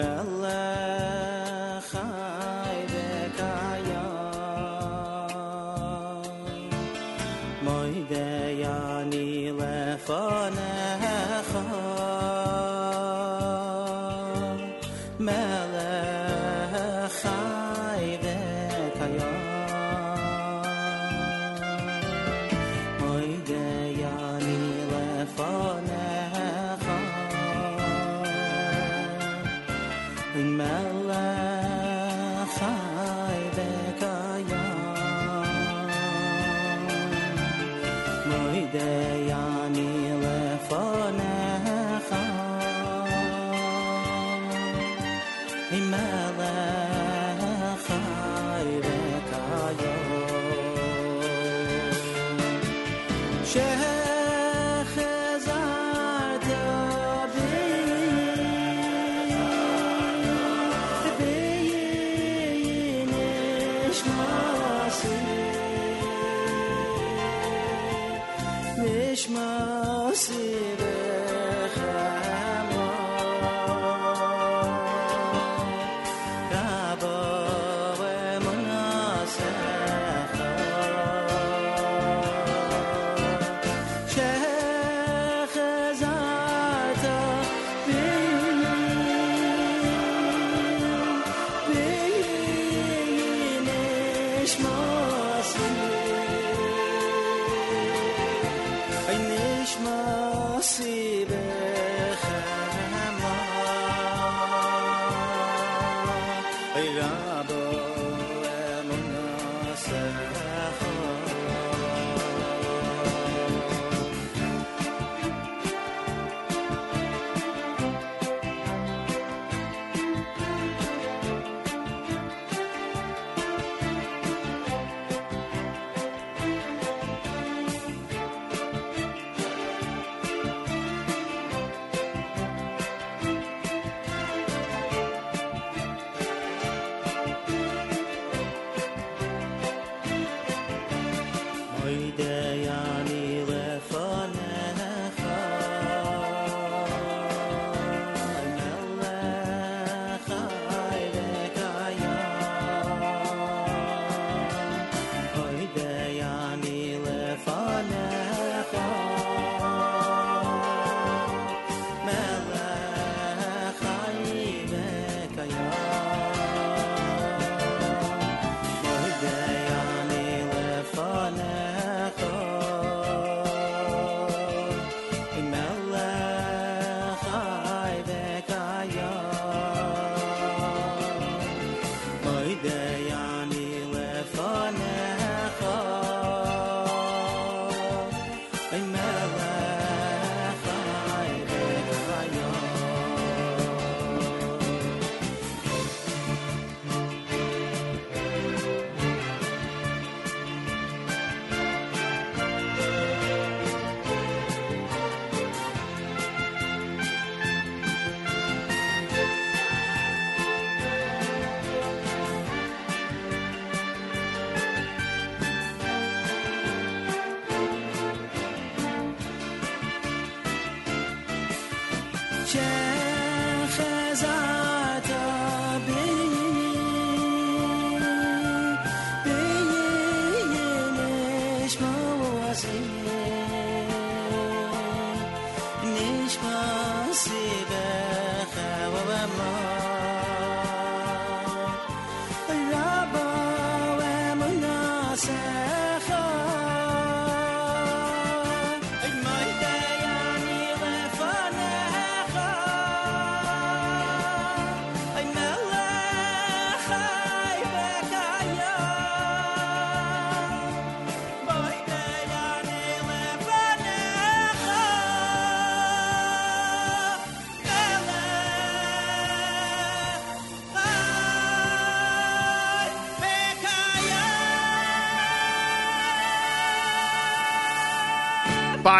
smell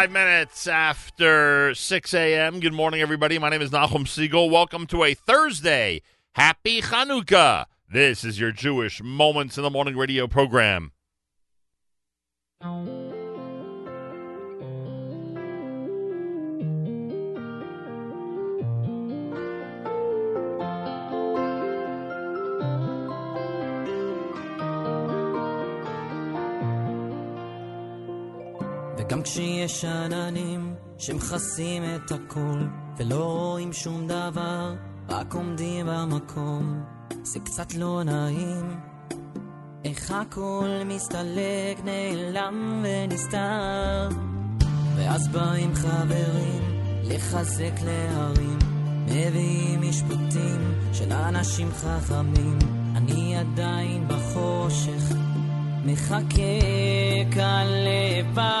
Five minutes after 6 a.m. Good morning, everybody. My name is Nachum Segal. Welcome to a Thursday. Happy Chanukah. This is your Jewish Moments in the Morning radio program. גם כשיש עננים שמכסים את הכל ולא רואים שום דבר, רק עומדים במקום, זה קצת לא נעים. איך הכל מסתלק, נעלם ונסתר, ואז באים חברים לחזק להרים, מביאים משפטים של אנשים חכמים, אני עדיין בחושך, מחכה כאן לבד.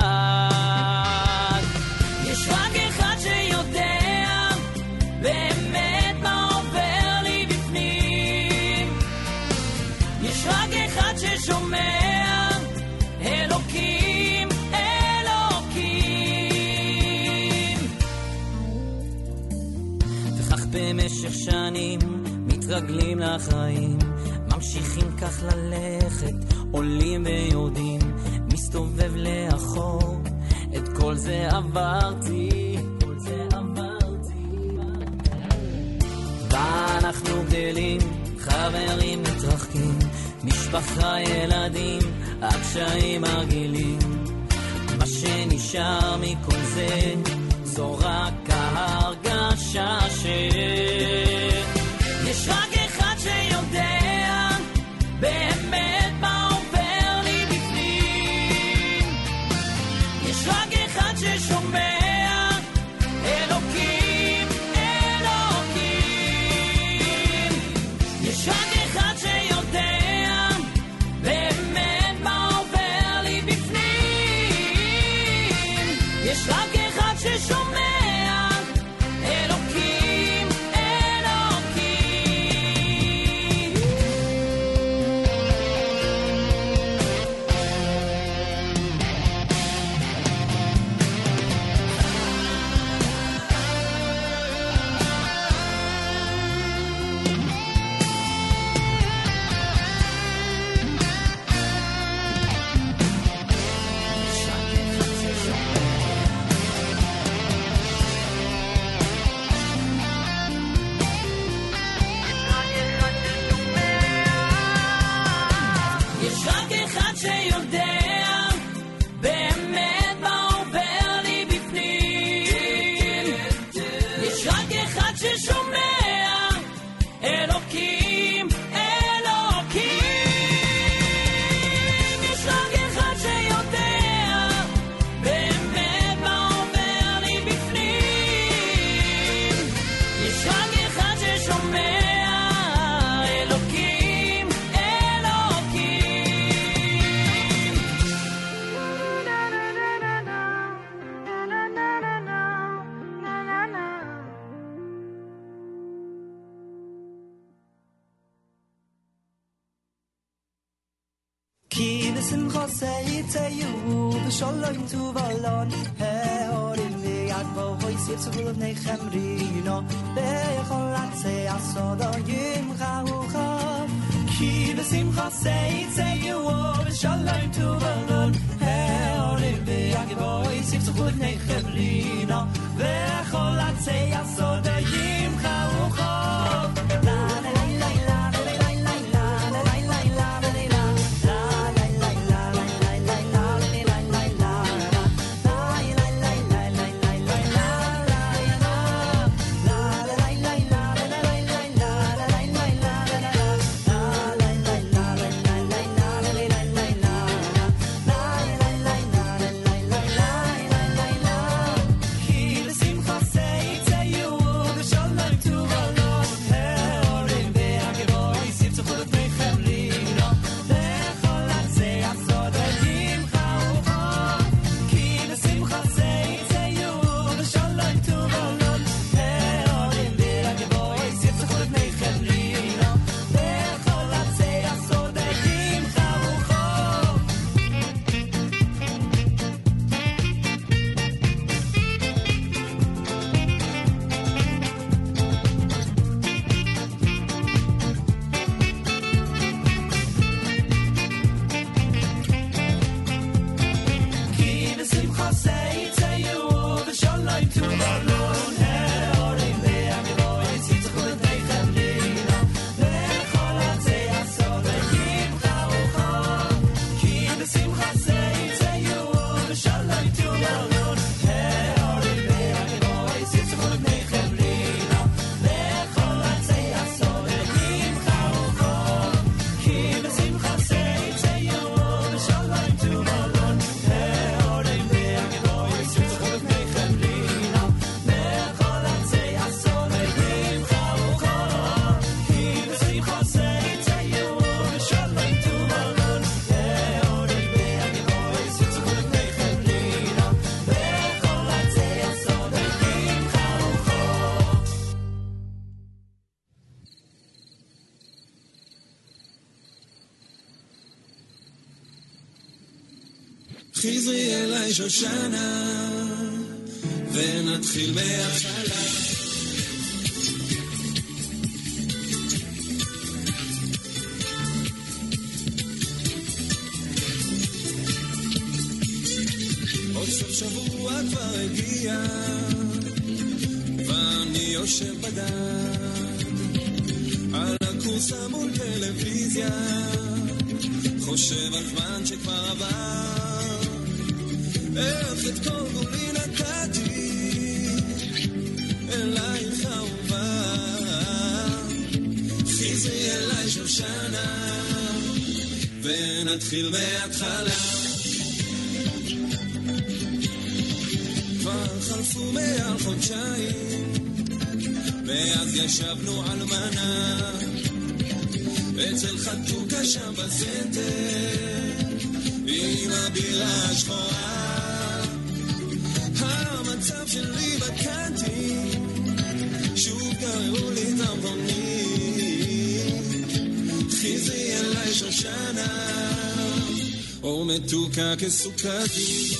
מתרגלים לחיים, ממשיכים כך ללכת, עולים ויורדים, מסתובב לאחור. את כל זה עברתי. ואנחנו גדלים, חברים מתרחקים, משפחה, ילדים, הקשיים הרגילים. מה שנשאר מכל זה, זו רק ההרגשה ש... חזרי אליי שושנה, ונתחיל מההתחלה. עוד סוף שבוע כבר הגיע, ואני יושב בדד, על הכורסה מול טלוויזיה, חושב על זמן שכבר עבר, איך את כל גולי נתתי, אלייך אהובה, חזרי אליי שושנה, ונתחיל מההתחלה. כבר חלפו מעל חודשיים, ואז ישבנו על מנה, אצל חתוקה שם בסנטר, עם הבירה השחורה. המצב שלי בקנטים, שוב גררו לי את המכונית. חזרי אליי שושנה, או מתוקה כסוכרית.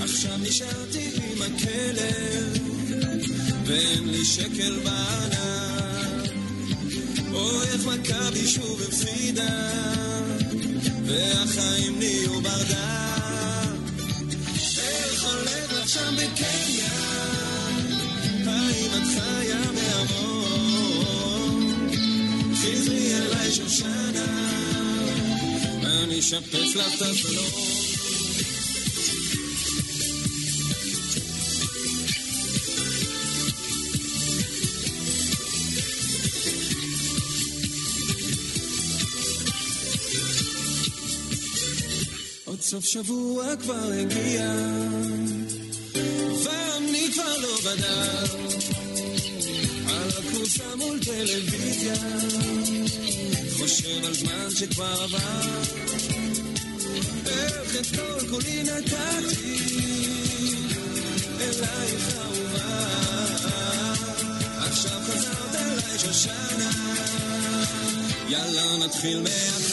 עכשיו נשארתי עם הכלב, ואין לי שקל בענק. מכבי שוב הפסידה, והחיים נהיו ברדק. הולך לך שם בקניה? האם את חיה מהמון? חזרי אליי שושנה, אני אשפץ לך את הסלון. סוף שבוע כבר הגיע, ואני כבר לא בדל, על הכורסה מול טלוויזיה, חושב על זמן שכבר עבר, איך את כל כולי נתתי, אלייך אהובה, עכשיו חזרת אליי שושנה, יאללה נתחיל מההתחלה.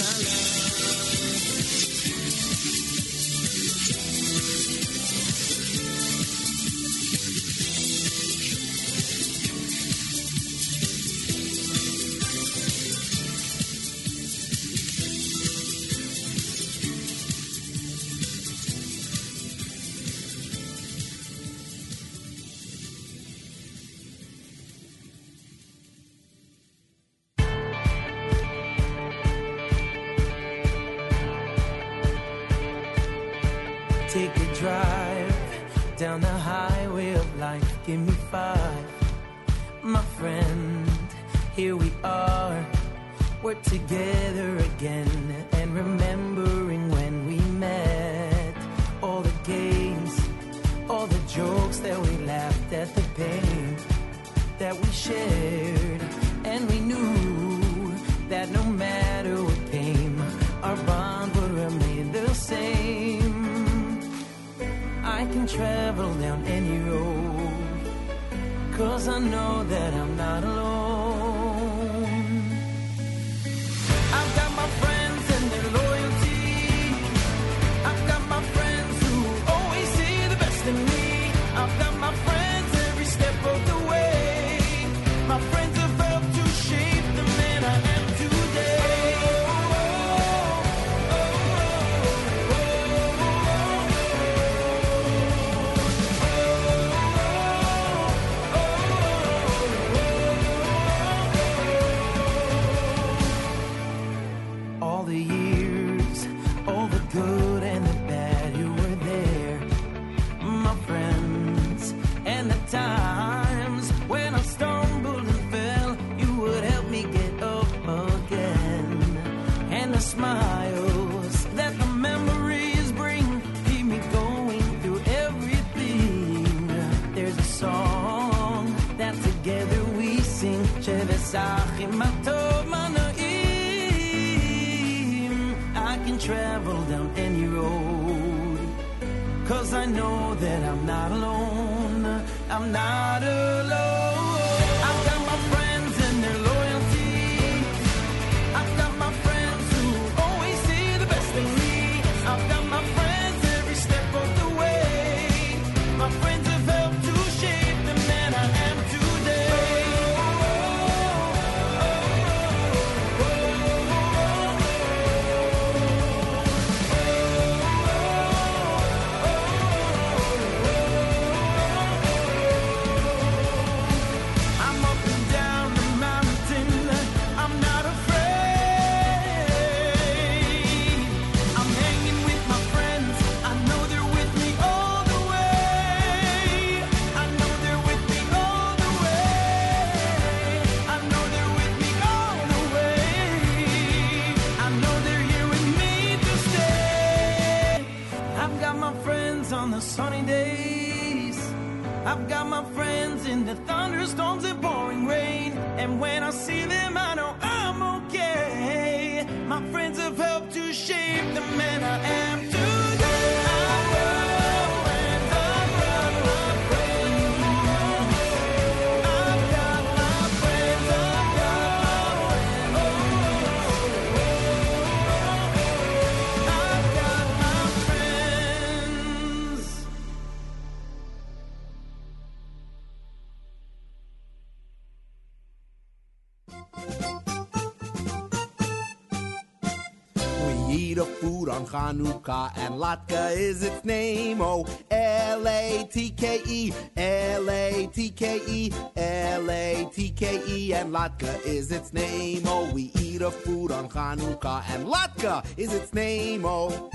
Hanukkah, and Latke is its name. Oh, L A T K E, L A T K E, L A T K E, and Latke is its name. Oh, we eat a food on Hanukkah, and Latke is its name. Oh,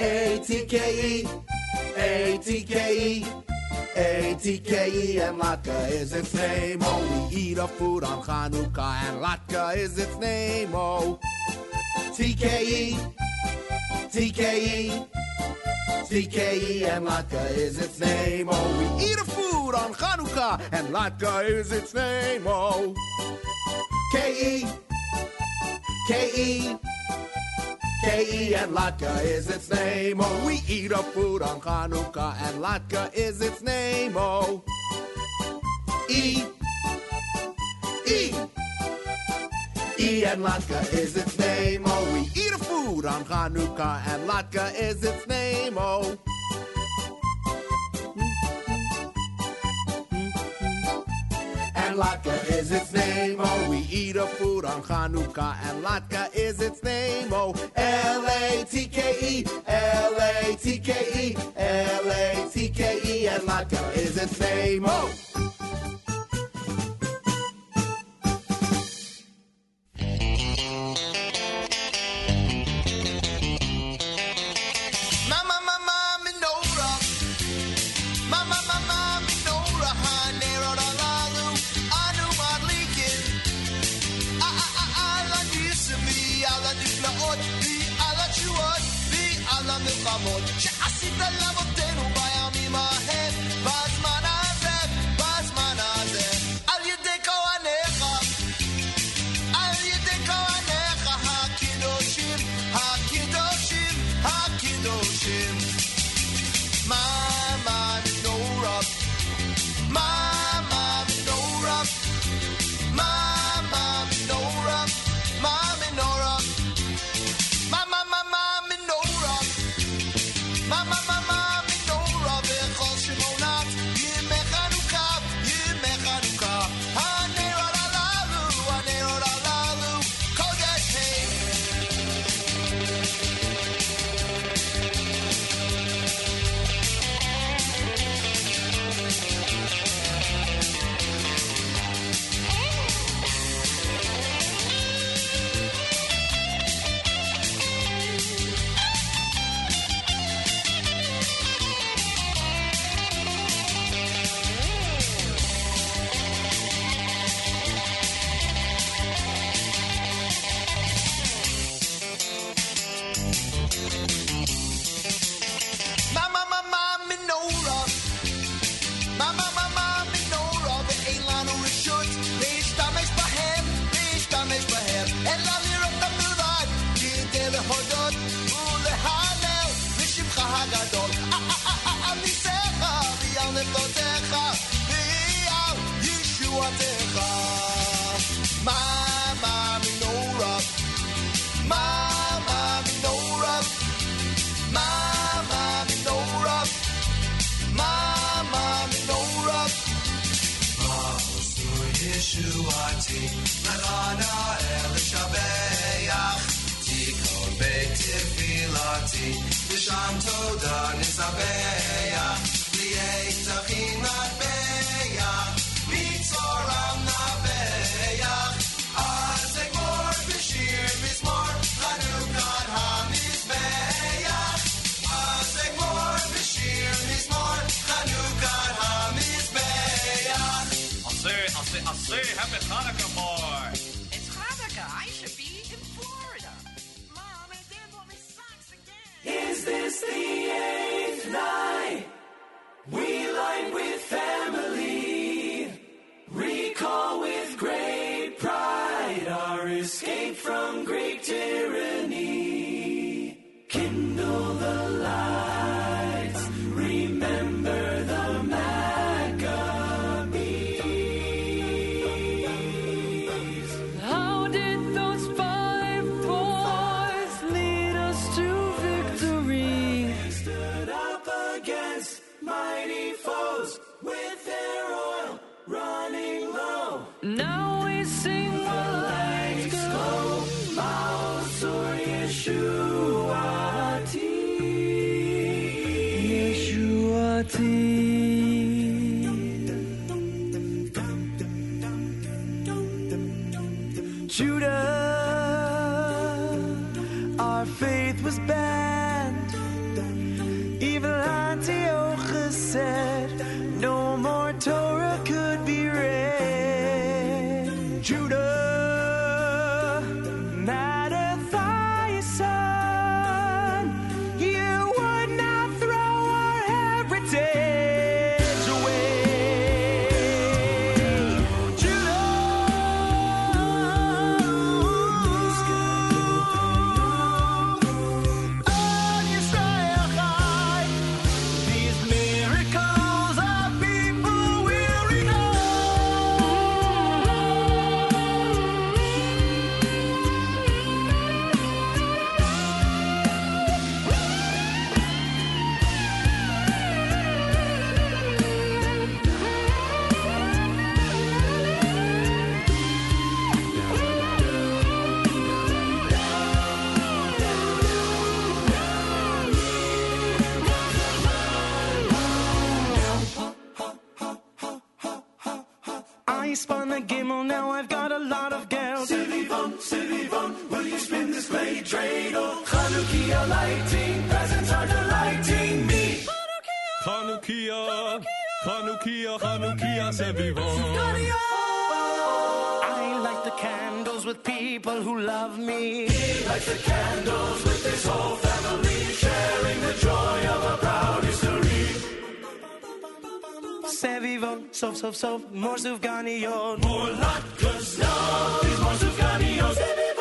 A T K E, A T K E. A-T-K-E and Latke is its name, oh We eat a food on Hanukkah and Latke is its name, oh TKE, TKE, TKE and Latke is its name. Oh, we eat a food on Hanukkah and Latke is its name. Oh, KE, KE, KE and Latke is its name. Oh, we eat a food on Hanukkah and Latke is its name. Oh, E, E. And Latke is its name. Oh, we eat a food on Hanukkah, and Latke is its name. Oh. And Latke is its name. Oh, we eat a food on Hanukkah, and Latke is its name. Oh, L A T K E, L A T K E, L A T K E, and Latke is its name. Oh. light the candles with this whole family, sharing the joy of a proud history. Cause, these more gagnants.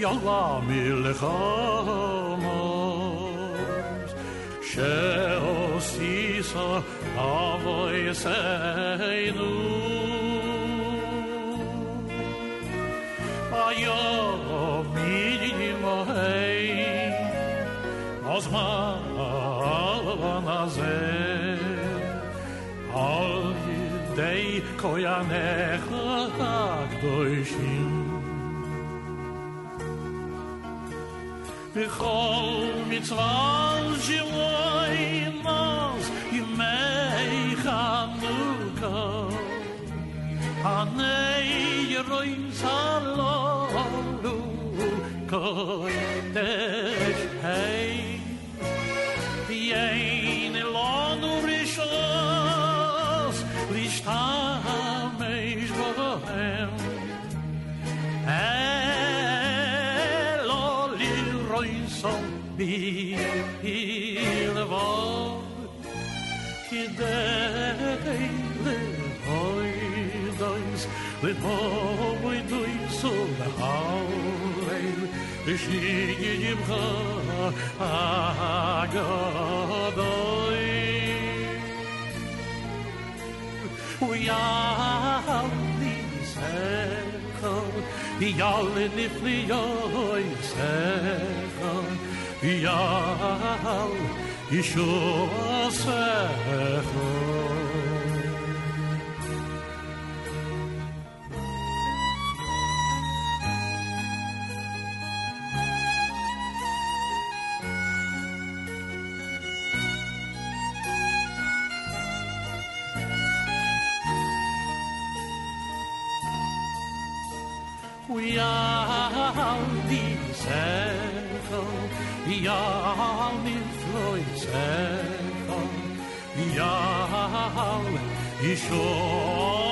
yalamilchamos Sheosisa avoiseinu Ayo midimahei Osmanazer Al yidei koyanecha הקדושים בכל מצווה שלוי נוס ימי חנוכה הני רואים סלולו קודש היי Lehoidois lehoidois ul haulei Vishigimcha agadoi Yal nifli yoy secha Yal Yishua secha Yal Yal Yishua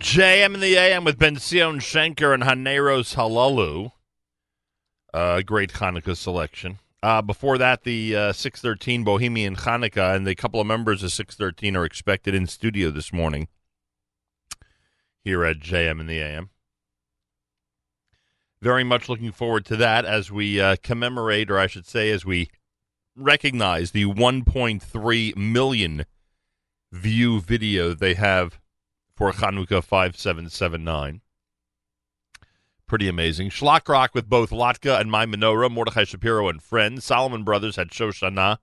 JM in the AM with Ben Zion Shenker and Haneros Halalu. Uh, great Hanukkah selection. Uh, before that, the uh, Six13 Bohemian Hanukkah, and the couple of members of Six13 are expected in studio this morning here at JM in the AM. Very much looking forward to that as we uh, commemorate, or I should say, as we recognize the 1.3 million view video they have for Chanukah 5779. Pretty amazing. Schlock Rock with both Latke and My Menorah, Mordechai Shapiro and Friends. Solomon Brothers had Shoshana.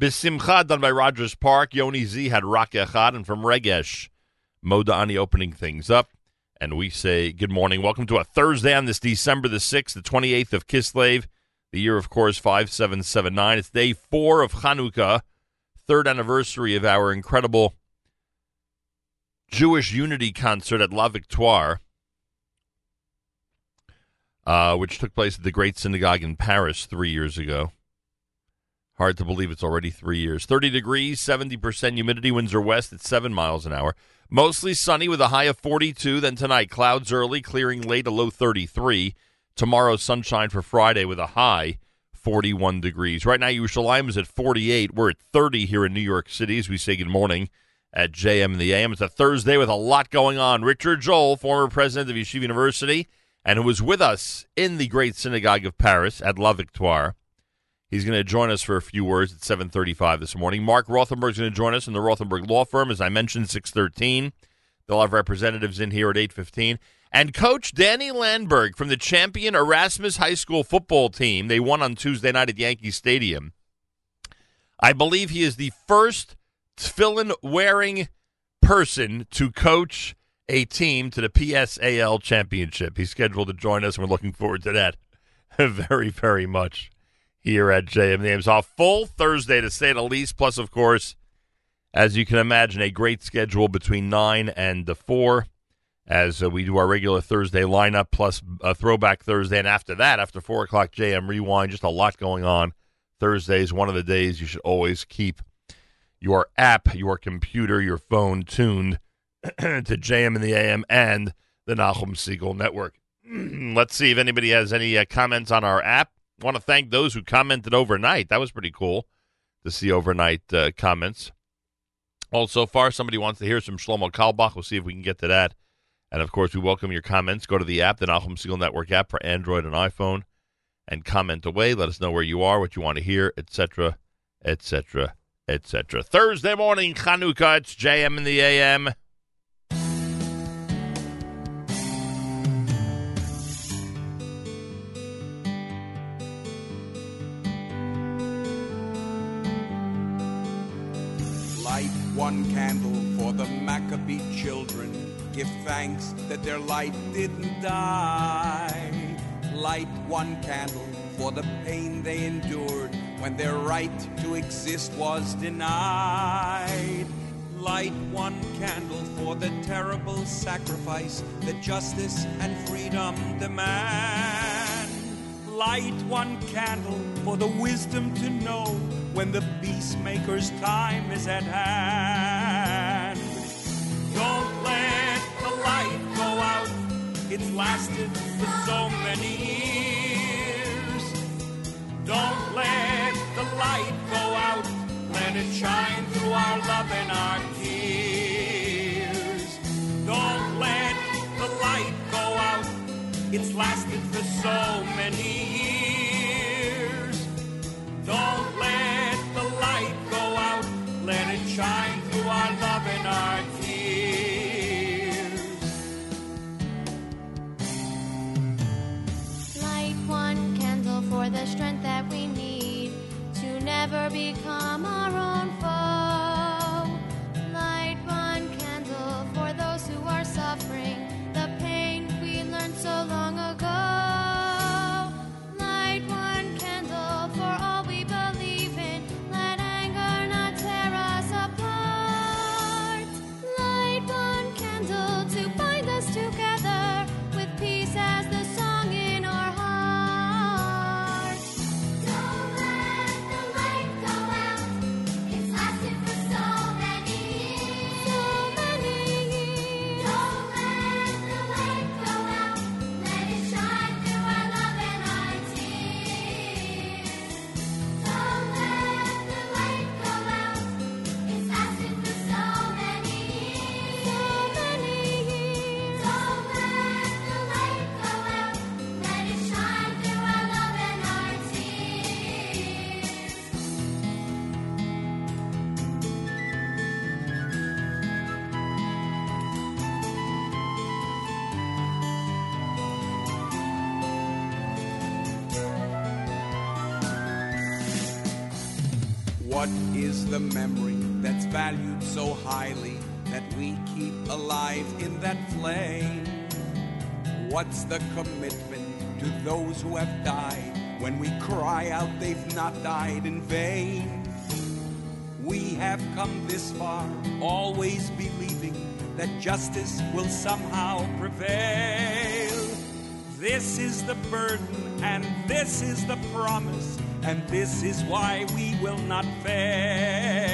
Bisimcha done by Rogers Park. Yoni Z had Rock Echad. And from Regesh, Modani opening things up. And we say good morning. Welcome to a Thursday on this December the 6th, the 28th of Kislev. The year, of course, 5779. It's day four of Chanukah, third anniversary of our incredible Jewish Unity concert at La Victoire, uh, which took place at the Great Synagogue in Paris three years ago. Hard to believe it's already three years. 30 degrees, 70% humidity, winds are west at 7 miles an hour. Mostly sunny with a high of 42. Then tonight, clouds early, clearing late, a low 33. Tomorrow, sunshine for Friday with a high 41 degrees. Right now, Yerushalayim is at 48. We're at 30 here in New York City as we say good morning at JM and the AM. It's a Thursday with a lot going on. Richard Joel, former president of Yeshiva University, and who was with us in the Great Synagogue of Paris at La Victoire. He's going to join us for a few words at 7:35 this morning. Marc Rothenberg is going to join us in the Rothenberg Law Firm, as I mentioned, Six13. They'll have representatives in here at 8:15. And Coach Danny Landberg from the champion Erasmus High School football team. They won on Tuesday night at Yankee Stadium. I believe he is the first tefillin wearing person to coach a team to the PSAL championship. He's scheduled to join us, and we're looking forward to that very, very much here at JM Names Off. Full Thursday, to say the least, plus, of course, as you can imagine, a great schedule between 9 and the 4 as uh, we do our regular Thursday lineup plus a throwback Thursday. And after that, after 4 o'clock JM Rewind, just a lot going on. Thursday is one of the days you should always keep your app, your computer, your phone tuned to JM in the AM and the Nachum Segal Network. Let's see if anybody has any uh, comments on our app. want to thank those who commented overnight. That was pretty cool to see overnight uh, comments. All so far, somebody wants to hear some Shlomo Carlebach. We'll see if we can get to that. And of course, we welcome your comments. Go to the app, the Nachum Segal Network app for Android and iPhone, and comment away. Let us know where you are, what you want to hear, etc., etc., etc. Thursday morning, Chanukah. It's JM in the AM. One candle for the Maccabee children. Give thanks that their light didn't die. Light one candle for the pain they endured when their right to exist was denied. Light one candle for the terrible sacrifice that justice and freedom demand. Light one candle for the wisdom to know when the peacemaker's time is at hand. Don't let the light go out, it's lasted for so many years. Don't let the light go out, let it shine through our love and our tears. Don't let the light go out, it's lasted for so many years. Shine through our love and our tears. Light one candle for the strength that we need to never become our own the commitment to those who have died when we cry out they've not died in vain? We have come this far, always believing that justice will somehow prevail. This is the burden, and this is the promise, and this is why we will not fail.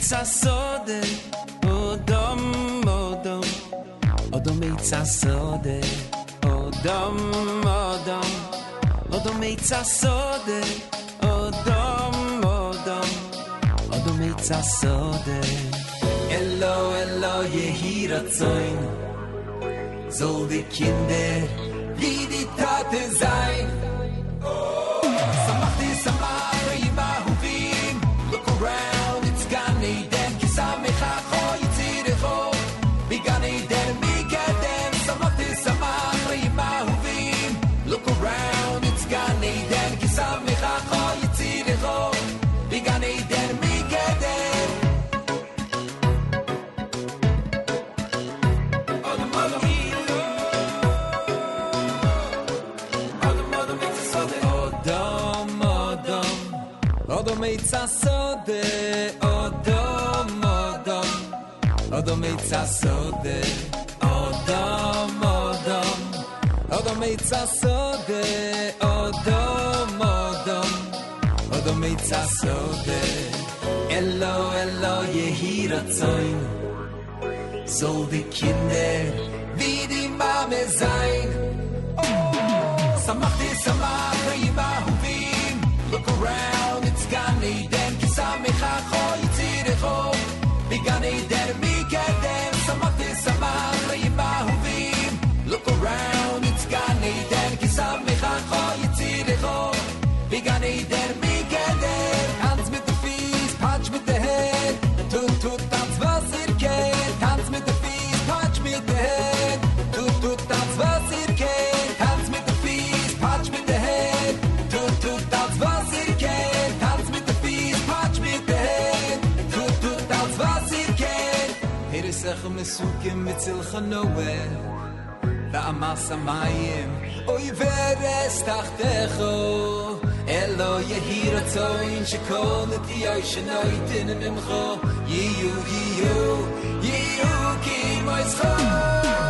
Oddomica sody, odom, odom. Odomica sody, odom, odom. Odomica sody, odom, odom. Odomica sody. Elo, elo, je hier zoin. Zolde kinder, wie die Tate. מיצה סודה, אודום אודום. אודום מיצה סודה, אודום אודום. אודום מיצה סודה, אודום אודום. אודום מיצה סודה, אלו אלו יהי רצון. Soll die Kinder toin shekol et di oishen oiten im imcho Yiyu, Yiyu, Yiyu ki moizcho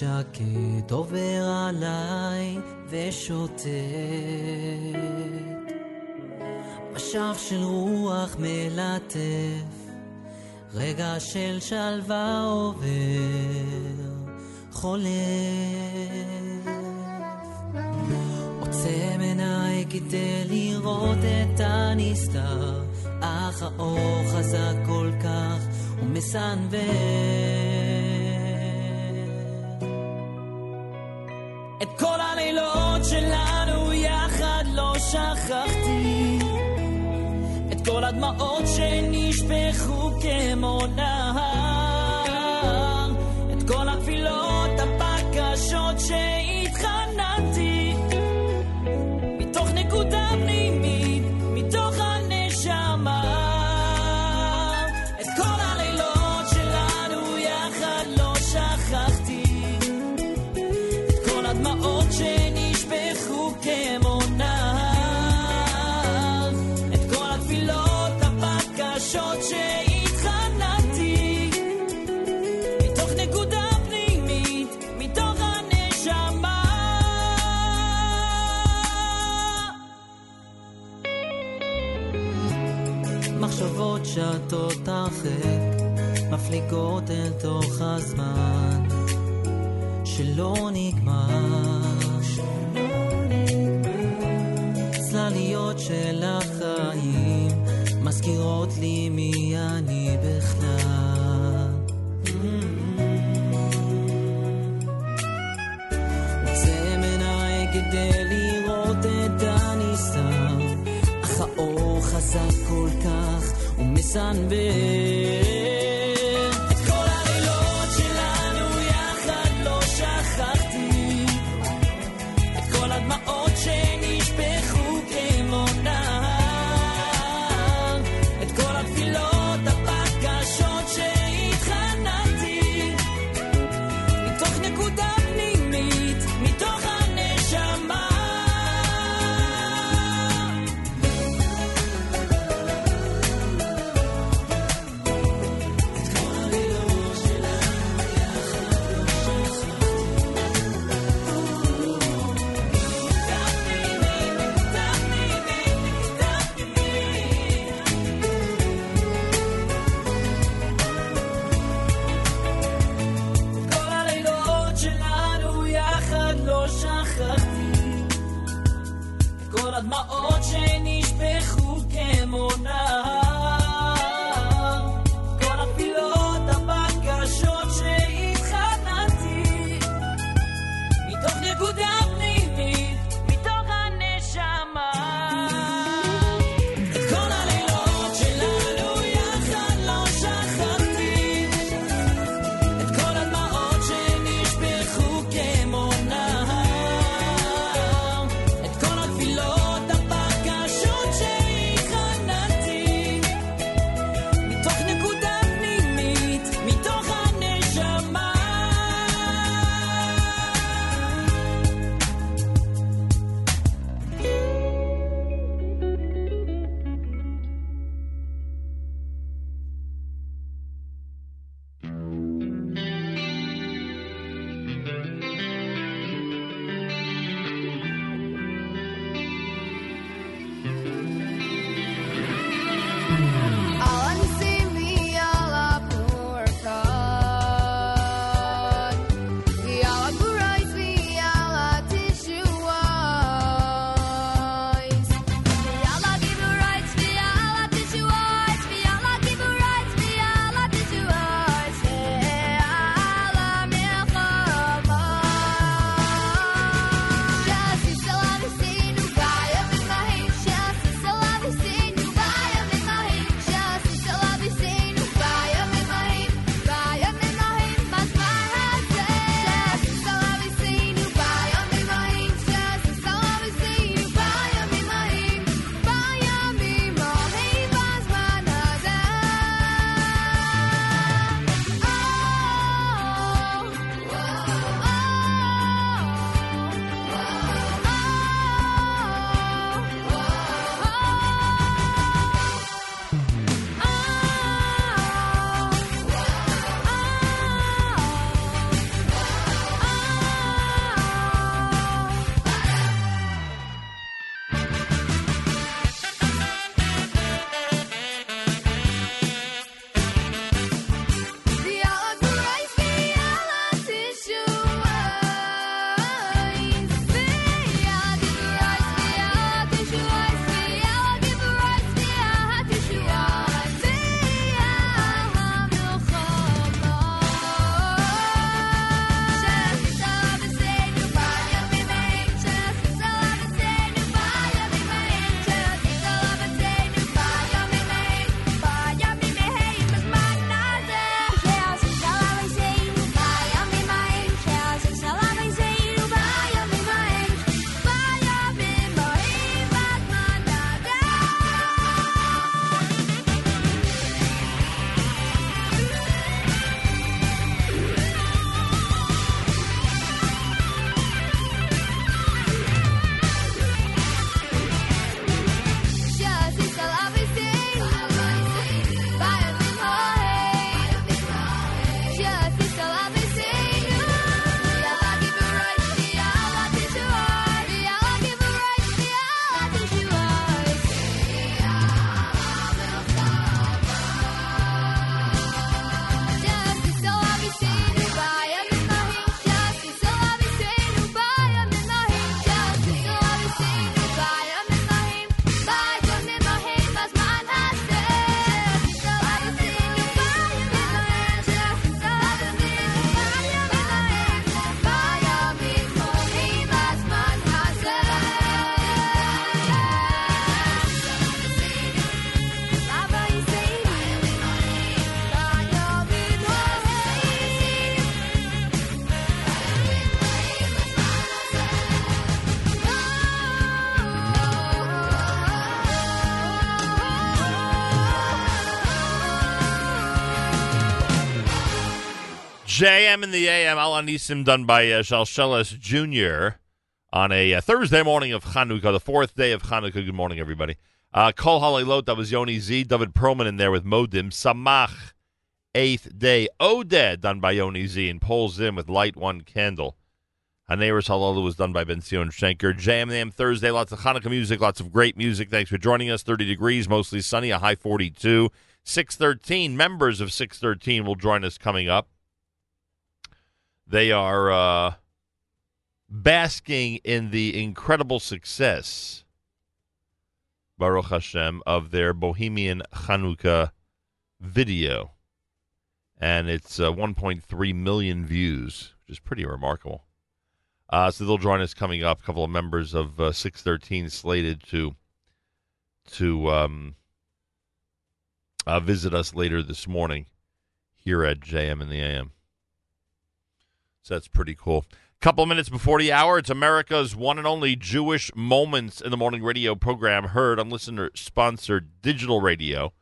שקט עובר עליי ושוטט. משך של רוח מלטף, רגע של שלווה עובר, חולף. עוצם עיניי כדי לראות את הנסתר, אך האור חזק כל כך, הוא הלילות לא שלנו יחד לא שכחתי את כל הדמעות שנשפכו כמו נהר בתוך הזמן שלא נגמר. צלליות של החיים מזכירות לי מי אני בכלל. עוצם עיניי כדי לראות את הניסה, אך האור חזק כל כך ומסנבר. JM in the AM, Al Anisim, done by uh, Shalsheles Jr. on a uh, Thursday morning of Chanukah, the fourth day of Chanukah. Good morning, everybody. Uh, Kol Halilot, that was Yoni Z. David Perlman in there with Modim. Samach, eighth day. Oded, done by Yoni Z, and pulls Zim with Light One Candle. Haneris Halalu was done by Ben Zion Shenker. JM AM Thursday, lots of Hanukkah music, lots of great music. Thanks for joining us. 30 degrees, mostly sunny, a high 42. Six13, members of Six13 will join us coming up. They are uh, basking in the incredible success, Baruch Hashem, of their Bohemian Chanukah video. And it's uh, 1.3 million views, which is pretty remarkable. Uh, so they'll join us coming up. A couple of members of uh, Six13 slated to to um, uh, visit us later this morning here at JM in the AM. So that's pretty cool. A couple minutes before the hour, it's America's one and only Jewish Moments in the Morning radio program heard on listener sponsored digital radio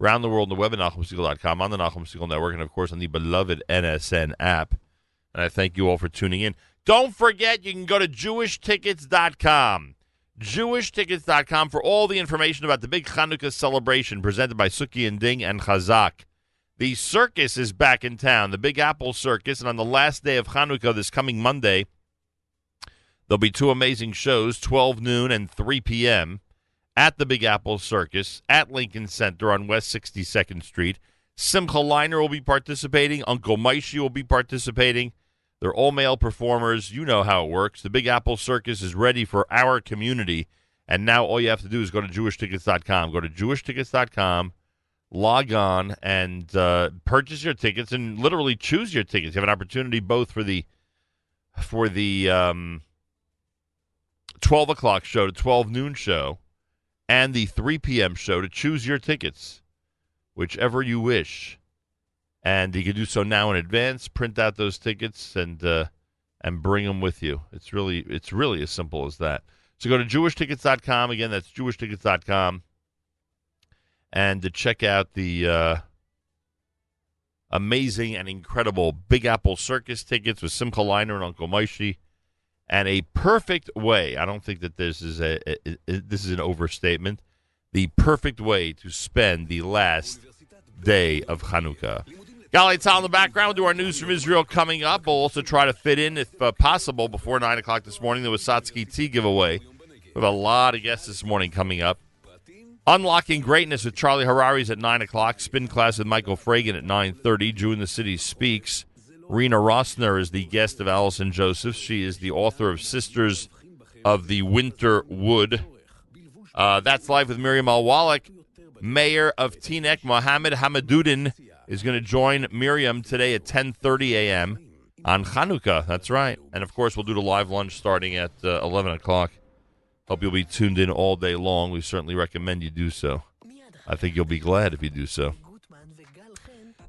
around the world on the web at NachumSegal.com, on the Nachum Segal Network, and of course on the beloved NSN app. And I thank you all for tuning in. Don't forget, you can go to jewishtickets.com. Jewishtickets.com for all the information about the big Hanukkah celebration presented by Suki and Ding and Chazak. The circus is back in town, the Big Apple Circus, and on the last day of Hanukkah, this coming Monday, there'll be two amazing shows, 12 noon and 3 p.m. at the Big Apple Circus at Lincoln Center on West 62nd Street. Simcha Leiner will be participating. Uncle Moishy will be participating. They're all male performers. You know how it works. The Big Apple Circus is ready for our community. And now all you have to do is go to jewishtickets.com. Go to jewishtickets.com, log on, and uh, purchase your tickets and literally choose your tickets. You have an opportunity both for the for the um, 12 o'clock show to 12 noon show and the 3 p.m. show to choose your tickets, whichever you wish and you can do so now in advance. Print out those tickets and uh, and bring them with you. It's really it's really as simple as that. So go to jewishtickets.com again. That's jewishtickets.com, and to check out the uh, amazing and incredible Big Apple Circus tickets with Simcha Leiner and Uncle Moishy, and a perfect way. I don't think that this is a, a, a this is an overstatement. The perfect way to spend the last day of Hanukkah. Galei Tzal in the background. We'll do our news from Israel coming up. We'll also try to fit in, if uh, possible, before 9 o'clock this morning, the Wissotzky tea giveaway. We have a lot of guests this morning coming up. Unlocking Greatness with Charlie Harary's at 9 o'clock. Spin class with Michael Fragin at 9.30. Jew in the City Speaks. Rena Rossner is the guest of Allison Joseph. She is the author of Sisters of the Winter Wood. Uh, that's live with Miriam Al-Wallach. Mayor of Teaneck, Mohammed Hameeduddin, is going to join Miriam today at 10:30 a.m. on Hanukkah. That's right, and of course we'll do the live lunch starting at uh, 11 o'clock. Hope you'll be tuned in all day long. We certainly recommend you do so. I think you'll be glad if you do so.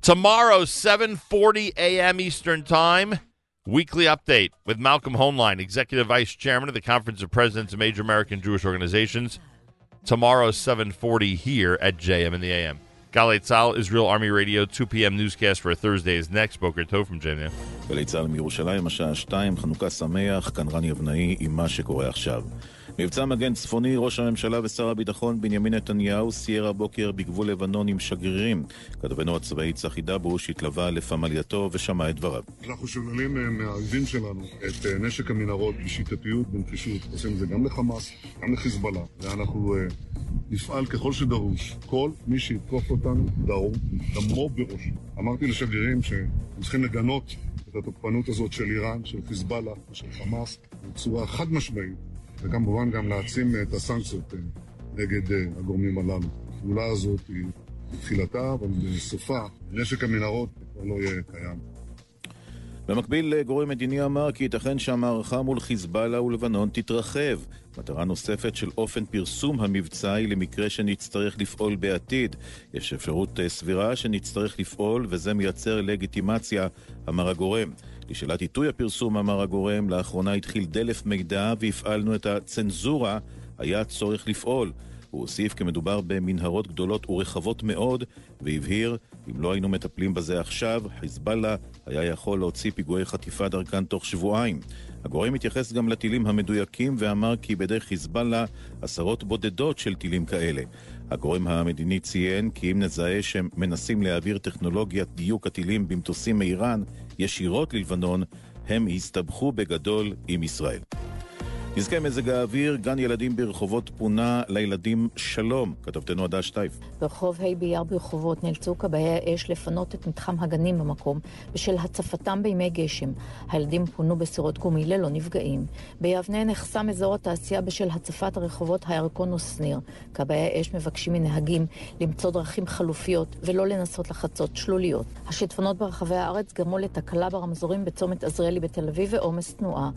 Tomorrow, 7:40 a.m. Eastern Time, weekly update with Malcolm Hoenlein, Executive Vice Chairman of the Conference of Presidents of Major American Jewish Organizations. Tomorrow, 7:40 here at JM in the AM. Galit Sal, Israel Army Radio, 2 p.m. newscast for Thursdays. Next, Boker Tov from ג'ניה. גלי צה"ל מירושלים, השעה 2, חנוכה שמח, כאן רני אבנאי עם מבצע מגן צפוני, ראש הממשלה ושר הביטחון בנימין נתניהו סייר הבוקר בגבול לבנון עם שגרירים. כתבנו הצבאי צחי דבוש התלווה לפמלייתו ושמע את דבריו. אנחנו שוללים אה, מהאויבים שלנו את אה, נשק המנהרות בשיטתיות, בנחישות. עושים את זה גם לחמאס, גם לחיזבאללה, ואנחנו אה, נפעל ככל שדרוש. כל מי שיתקוף אותנו, דרו, דמו בראשו. אמרתי לשגרירים שהם צריכים לגנות את התוקפנות הזאת של איראן, של חיזבאללה ושל חמאס בצורה חד משמעית, וכמובן גם להעצים את הסנקציות אה, נגד אה, הגורמים הללו. הפעולה הזאת היא תחילתה, אבל בסופה נשק המנהרות כבר לא יהיה קיים. במקביל, גורם מדיני אמר כי ייתכן שהמערכה מול חיזבאללה ולבנון תתרחב. מטרה נוספת של אופן פרסום המבצע היא למקרה שנצטרך לפעול בעתיד. יש אפשרות אה, סבירה שנצטרך לפעול, וזה מייצר לגיטימציה, אמר הגורם. לשאלת עיתוי הפרסום, אמר הגורם, לאחרונה התחיל דלף מידע והפעלנו את הצנזורה, היה צורך לפעול. הוא הוסיף כי מדובר במנהרות גדולות ורחבות מאוד, והבהיר, אם לא היינו מטפלים בזה עכשיו, חיזבאללה היה יכול להוציא פיגועי חטיפה דרכן תוך שבועיים. הגורם התייחס גם לטילים המדויקים ואמר כי בידי חיזבאללה עשרות בודדות של טילים כאלה. הגורם המדיני ציין כי אם נזהה שהם מנסים להעביר טכנולוגיית דיוק הטילים במטוסים מאיראן ישירות ללבנון, הם הסתבכו בגדול עם ישראל. נזכי מזג האוויר, גן ילדים ברחובות פונה לילדים שלום, כתבתנו עדה שטייף. ברחוב ה' באייר ברחובות נאלצו כבאי האש לפנות את מתחם הגנים במקום בשל הצפתם בימי גשם. הילדים פונו בסירות גומי ללא נפגעים. ביבנה נחסם אזור התעשייה בשל הצפת הרחובות הירקון ושניר. כבאי האש מבקשים מנהגים למצוא דרכים חלופיות ולא לנסות לחצות שלוליות. השיטפונות ברחבי הארץ גרמו לתקלה ברמזורים בצומת עזריאלי בתל אביב ועומס תנועה.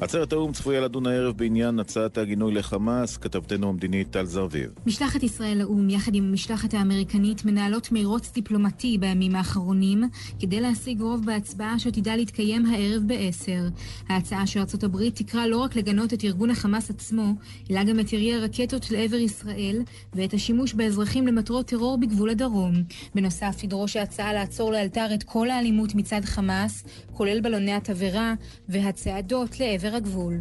עצרת האו"ם צפויה לדון הערב בעניין הצעת הגינוי לחמאס, כתבתנו המדינית טל זרביב. משלחת ישראל לאו"ם יחד עם המשלחת האמריקנית מנהלות מרוץ דיפלומטי בימים האחרונים כדי להשיג רוב בהצבעה שעתידה להתקיים הערב בעשר. ההצעה של ארצות הברית תקרא לא רק לגנות את ארגון החמאס עצמו, אלא גם את ירי הרקטות לעבר ישראל ואת השימוש באזרחים למטרות טרור בגבול הדרום. בנוסף, תדרוש ההצעה לעצור לאלתר את כל האלימות מצד חמאס, כולל בלוני התבערה והצעדות לעבר הגבול.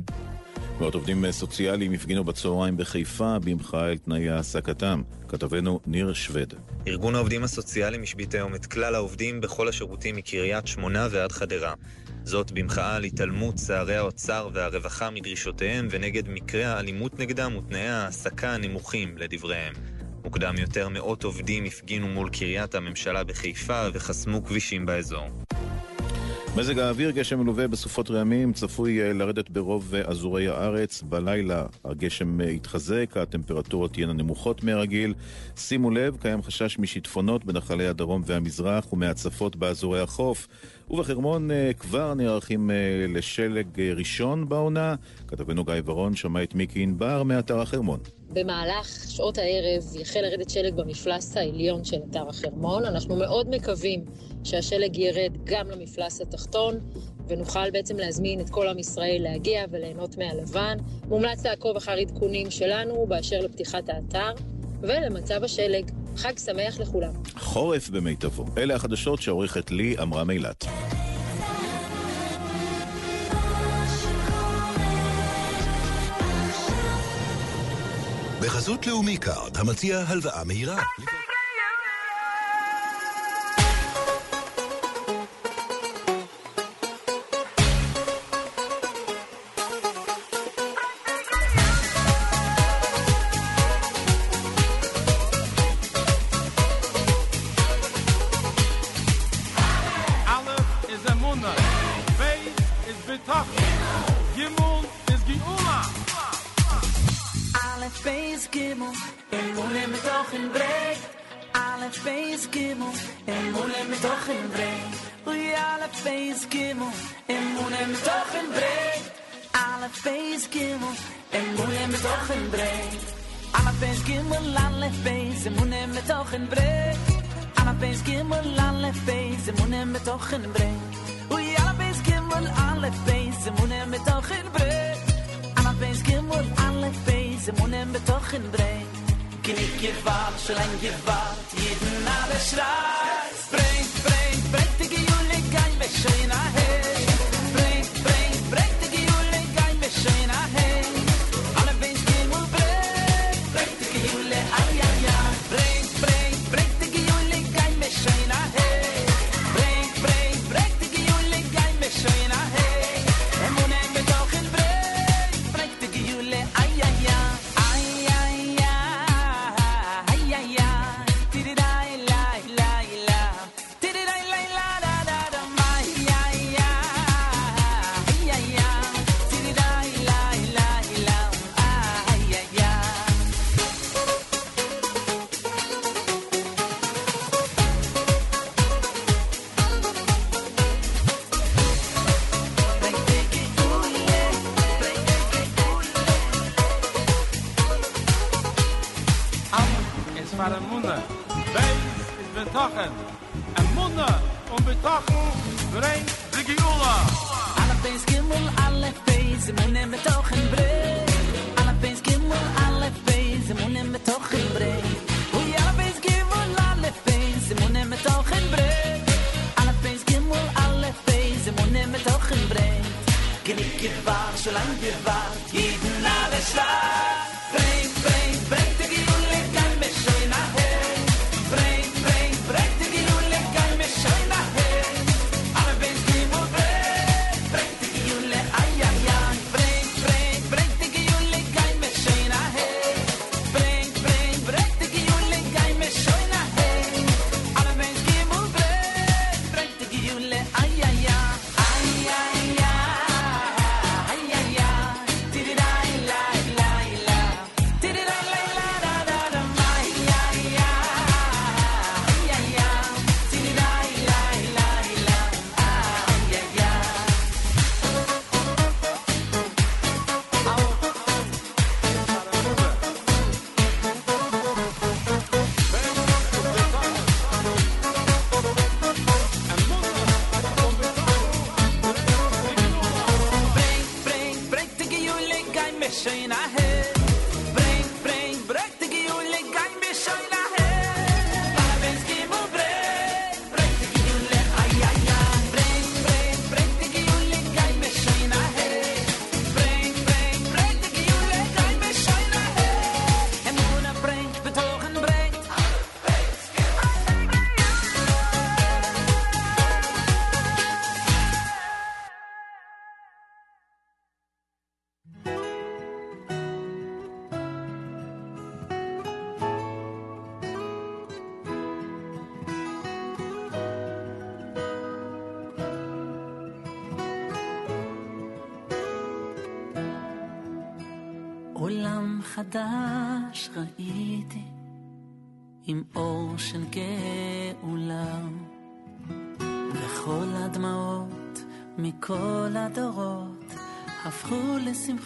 מאות עובדים סוציאליים הפגינו בצהריים בחיפה במחאה על תנאי העסקתם. כתבנו ניר שווד. ארגון העובדים הסוציאליים השבית היום את כלל העובדים בכל השירותים מקריית שמונה ועד חדרה. זאת במחאה על התעלמות שרי האוצר והרווחה מדרישותיהם ונגד מקרי האלימות נגדם ותנאי ההעסקה הנמוכים, לדבריהם. מוקדם יותר מאות עובדים הפגינו מול קריית הממשלה בחיפה וחסמו כבישים באזור. מזג האוויר, גשם מלווה בסופות רעמים, צפוי אה, לרדת ברוב אה, אזורי הארץ. בלילה הגשם אה, יתחזק, הטמפרטורות תהיינה נמוכות מהרגיל. שימו לב, קיים חשש משיטפונות בנחלי הדרום והמזרח ומהצפות באזורי החוף. ובחרמון כבר נערכים לשלג ראשון בעונה. כתבנו גיא ורון שמע את מיקי ענבר מאתר החרמון. במהלך שעות הערב יחל לרדת שלג במפלס העליון של אתר החרמון. אנחנו מאוד מקווים שהשלג ירד גם למפלס התחתון, ונוכל בעצם להזמין את כל עם ישראל להגיע וליהנות מהלבן. מומלץ לעקוב אחר עדכונים שלנו באשר לפתיחת האתר ולמצב השלג. חג שמח לכולם. חורף במיטבו. אלה החדשות שעורכת לי אמרה מילת. בחסות לאומי קארד, המציע הלוואה מהירה. in breg alle face gimmel en mole mit doch in breg ui alle face gimmel en mole mit doch in breg alle face gimmel en mole mit doch in breg alle face gimmel alle face en mole mit doch in breg alle face gimmel alle face en mole mit doch in breg ui alle face gemo alle face en mit doch in breg alle face gemo alle face en mit doch in breg Knik ihr wart, schon lang ihr jeden Abend schreit.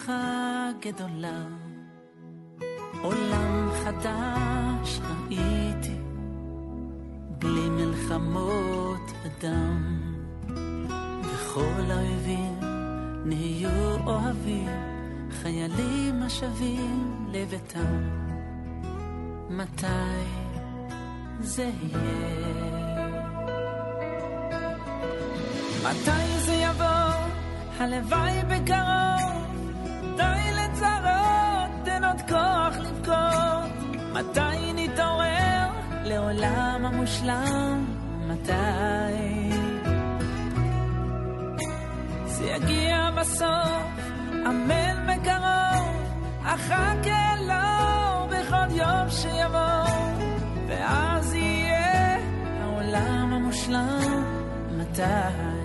שמחה גדולה, עולם חדש ראיתי, בלי מלחמות אדם, וכל האויבים נהיו אוהבים, חיילים השבים לביתם. מתי זה יהיה? מתי זה יבוא? הלוואי בקרוב העולם המושלם, מתי? זה יגיע בסוף, אמן בקרוב, אחר לו בכל יום שיבוא, ואז יהיה העולם המושלם, מתי?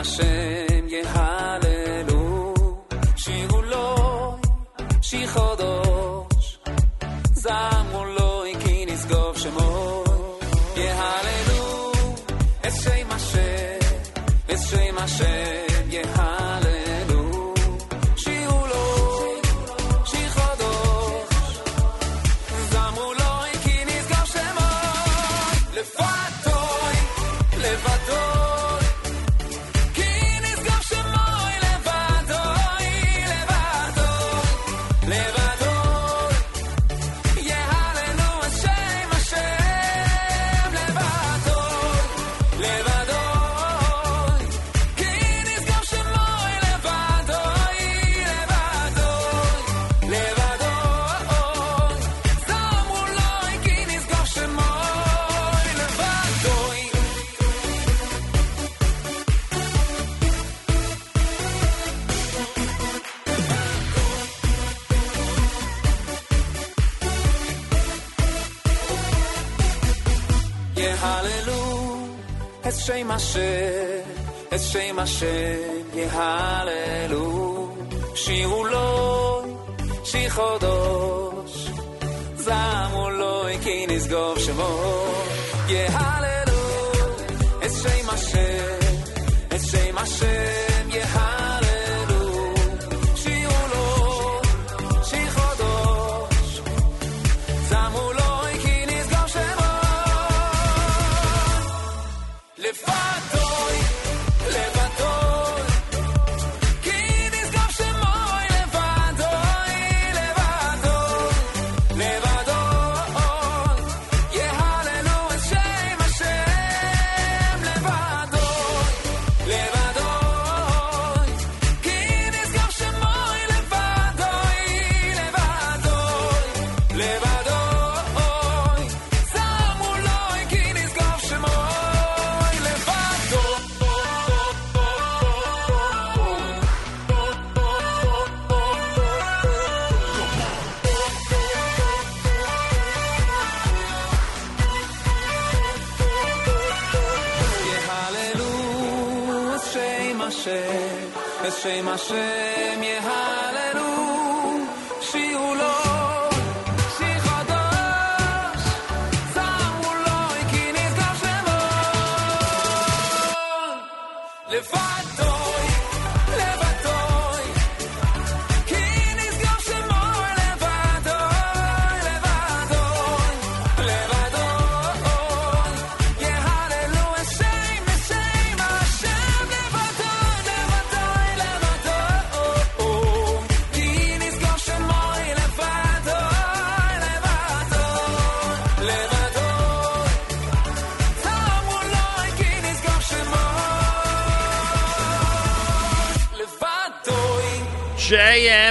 Hashem.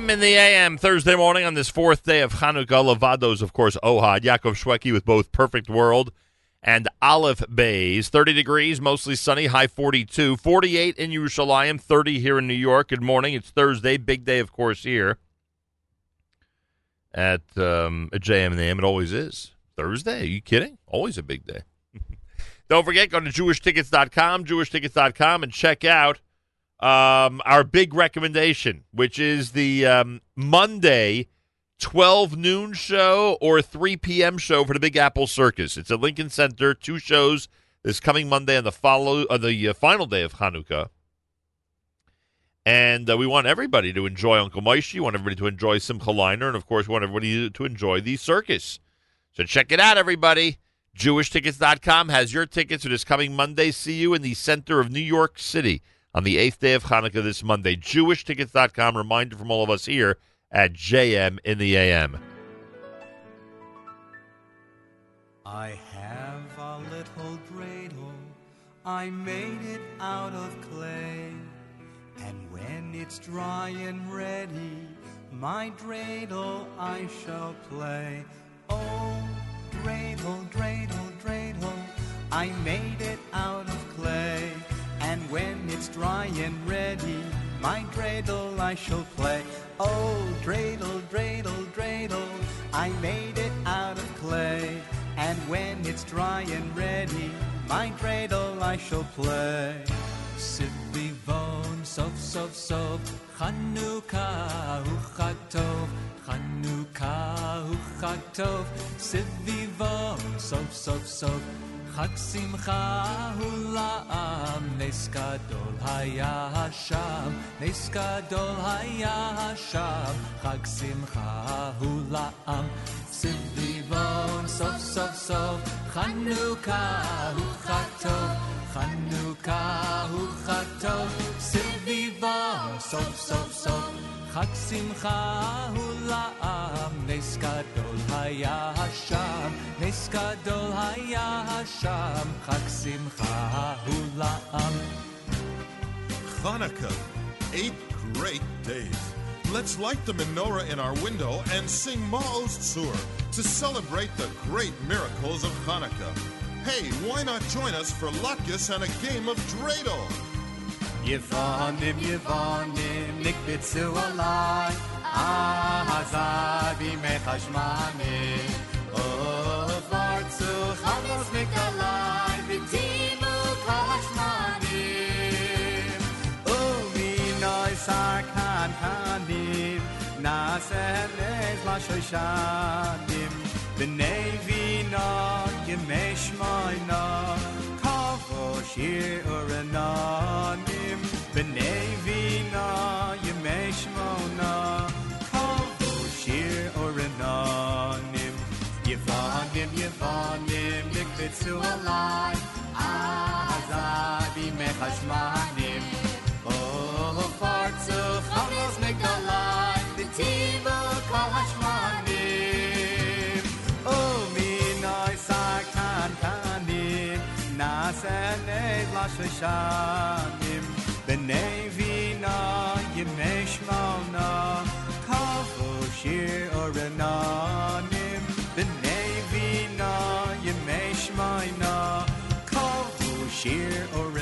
in the a.m. Thursday morning on this fourth day of Hanukkah. Lavados, of course, Ohad. Yaakov Shweki with both Perfect World and Olive Bays. 30 degrees, mostly sunny, high 42. 48 in Yerushalayim, 30 here in New York. Good morning. It's Thursday, big day, of course, here at, um, at JM and the AM. It always is. Thursday, are you kidding? Always a big day. Don't forget, go to jewishtickets.com, jewishtickets.com, and check out – um, our big recommendation, which is the um, Monday 12 noon show or 3 p.m. show for the Big Apple Circus. It's at Lincoln Center. Two shows this coming Monday and the follow uh, the uh, final day of Hanukkah. And uh, we want everybody to enjoy Uncle Moishy. We want everybody to enjoy Simcha Leiner. And, of course, we want everybody to enjoy the circus. So check it out, everybody. JewishTickets.com has your tickets for this coming Monday. See you in the center of New York City on the eighth day of Hanukkah this Monday. JewishTickets.com. Reminder from all of us here at JM in the AM. I have a little dreidel, I made it out of clay. And when it's dry and ready, my dreidel I shall play. Oh, dreidel, dreidel, dreidel, I made it out of clay. And when it's dry and ready, my dreidel I shall play. Oh, dreidel, dreidel, dreidel, I made it out of clay. And when it's dry and ready, my dreidel I shall play. Sivivon, sov, sov, sov, Chanukah, hu chag tov, Chanukah, hu chag tov, Sivivon, sov, sov, sov, Chag simcha hu la'am, Nes gadol haya hasham, Nes gadol haya hasham, Chag simcha hu la'am, Sivivon, sov, sov, sov, Chanukah, hu chag tov, Chanukah hu chag tov, Sivivon, sov, sov, sov, Chag simcha hu la'am, Nes gadol haya hasham, Nes gadol haya hasham, Chag simcha hu la'am. Hanukkah, eight great days. Let's light the menorah in our window and sing Ma'oz Tzur to celebrate the great miracles of Hanukkah. Hey, why not join us for Latkes and a game of dreidel? Yevonim, Yevonim, nikbitzu alai, Ahazabi mechashmanim, O oh, vartzu chalos mikalai, Vitimu kalashmanim, Uminoi oh, sarkan kanim, Nasenes lashoshanim, B'nei vino yemesh moina, Shir urananim, B'nei vino yemesh moina, Kavo shir urananim, Yevanim, Yevanim, nikbitzu alai, Azabi mechashmanim, Oh, fartzu chalos migdalai, V'tivu kol lashoshanim, B'nei vina yemesh mona, Kavu shir orananim, B'nei vina yemesh moina, Kavu shir orananim.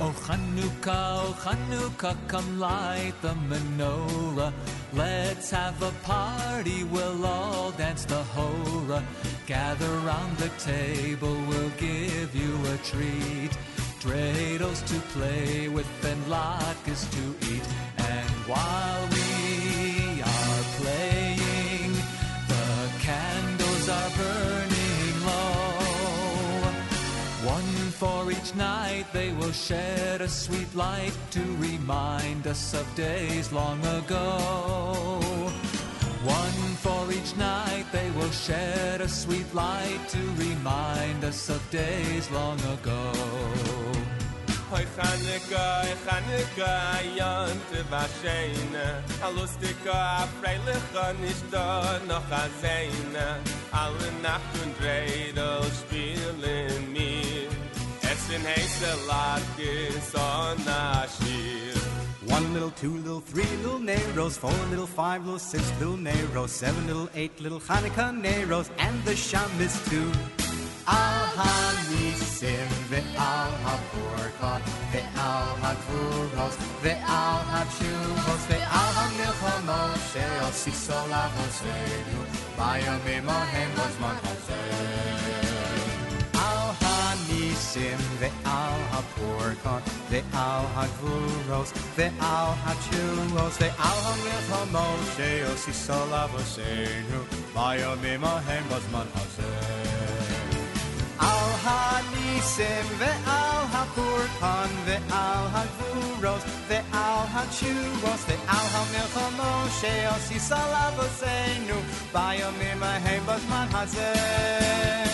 Oh Chanukah, oh Chanukah, come light the menorah. Let's have a party, we'll all dance the hora. Gather round the table, we'll give you a treat. Dreidels to play with and latkes to eat. And while we are playing, the candles are burning for each night they will shed a sweet light to remind us of days long ago. One for each night they will shed a sweet light to remind us of days long ago. Hoy Chanukah, Chanukah, Yonte Vashena A lustige, a freiliche, nicht da Alle Nacht und Dreidel spielen One little, two little, three little Neros, four little, five little, six little Neros, seven little, eight little Hanukkah Neros, and the Shabbos too. Al hanisim ve'al ha'porkot ve'al ha'gvuros ve'al ha'tshuvos ve'al ha'milchamos she'al sisol avosenu bayomim ohem b'zman hazeh. Sim ve'al ha'porkon, ve'al ha'gvuros, ve'al ha'chulos, ve'al ha'milch ha'moshe, osi solav osenu, vayomim ha'hem bazman hazeh. Al ha'nisim ve'al ha'porkon, ve'al ha'gvuros, ve'al ha'chulos, ve'al ha'milch ha'moshe, osi solav osenu, vayomim ha'hem bazman hazeh.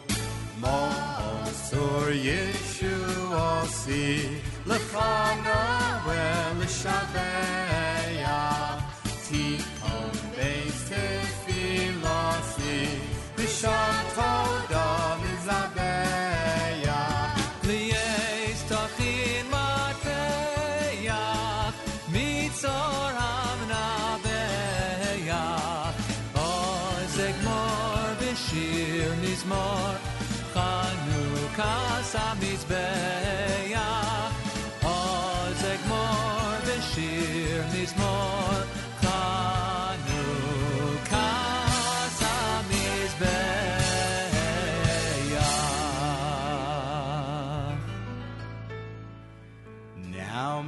Mosur Yeshuosi Lefana Velishaveya Tikon Beis Tefilasi Mizabeya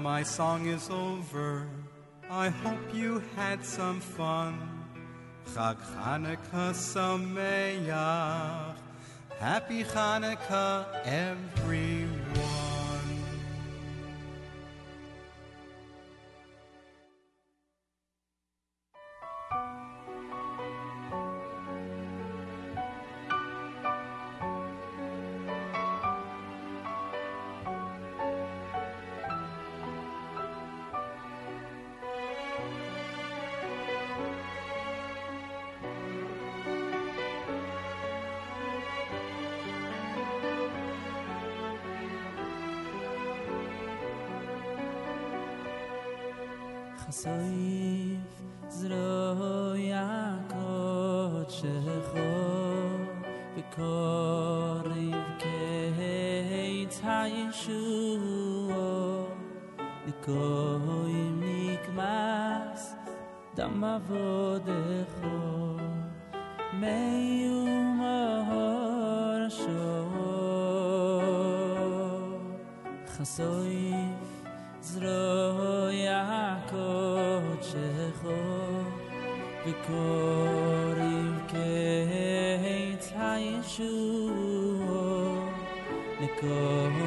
my song is over. I hope you had some fun. Chag Hanukkah Sameach. Happy Hanukkah, everyone. חסויף זרוי הקוד שחור וקוריב קץ הישוע לקוי מקמס דם עבודך מיום הרשור חסויף bikor קץ הישוע hayshu nikor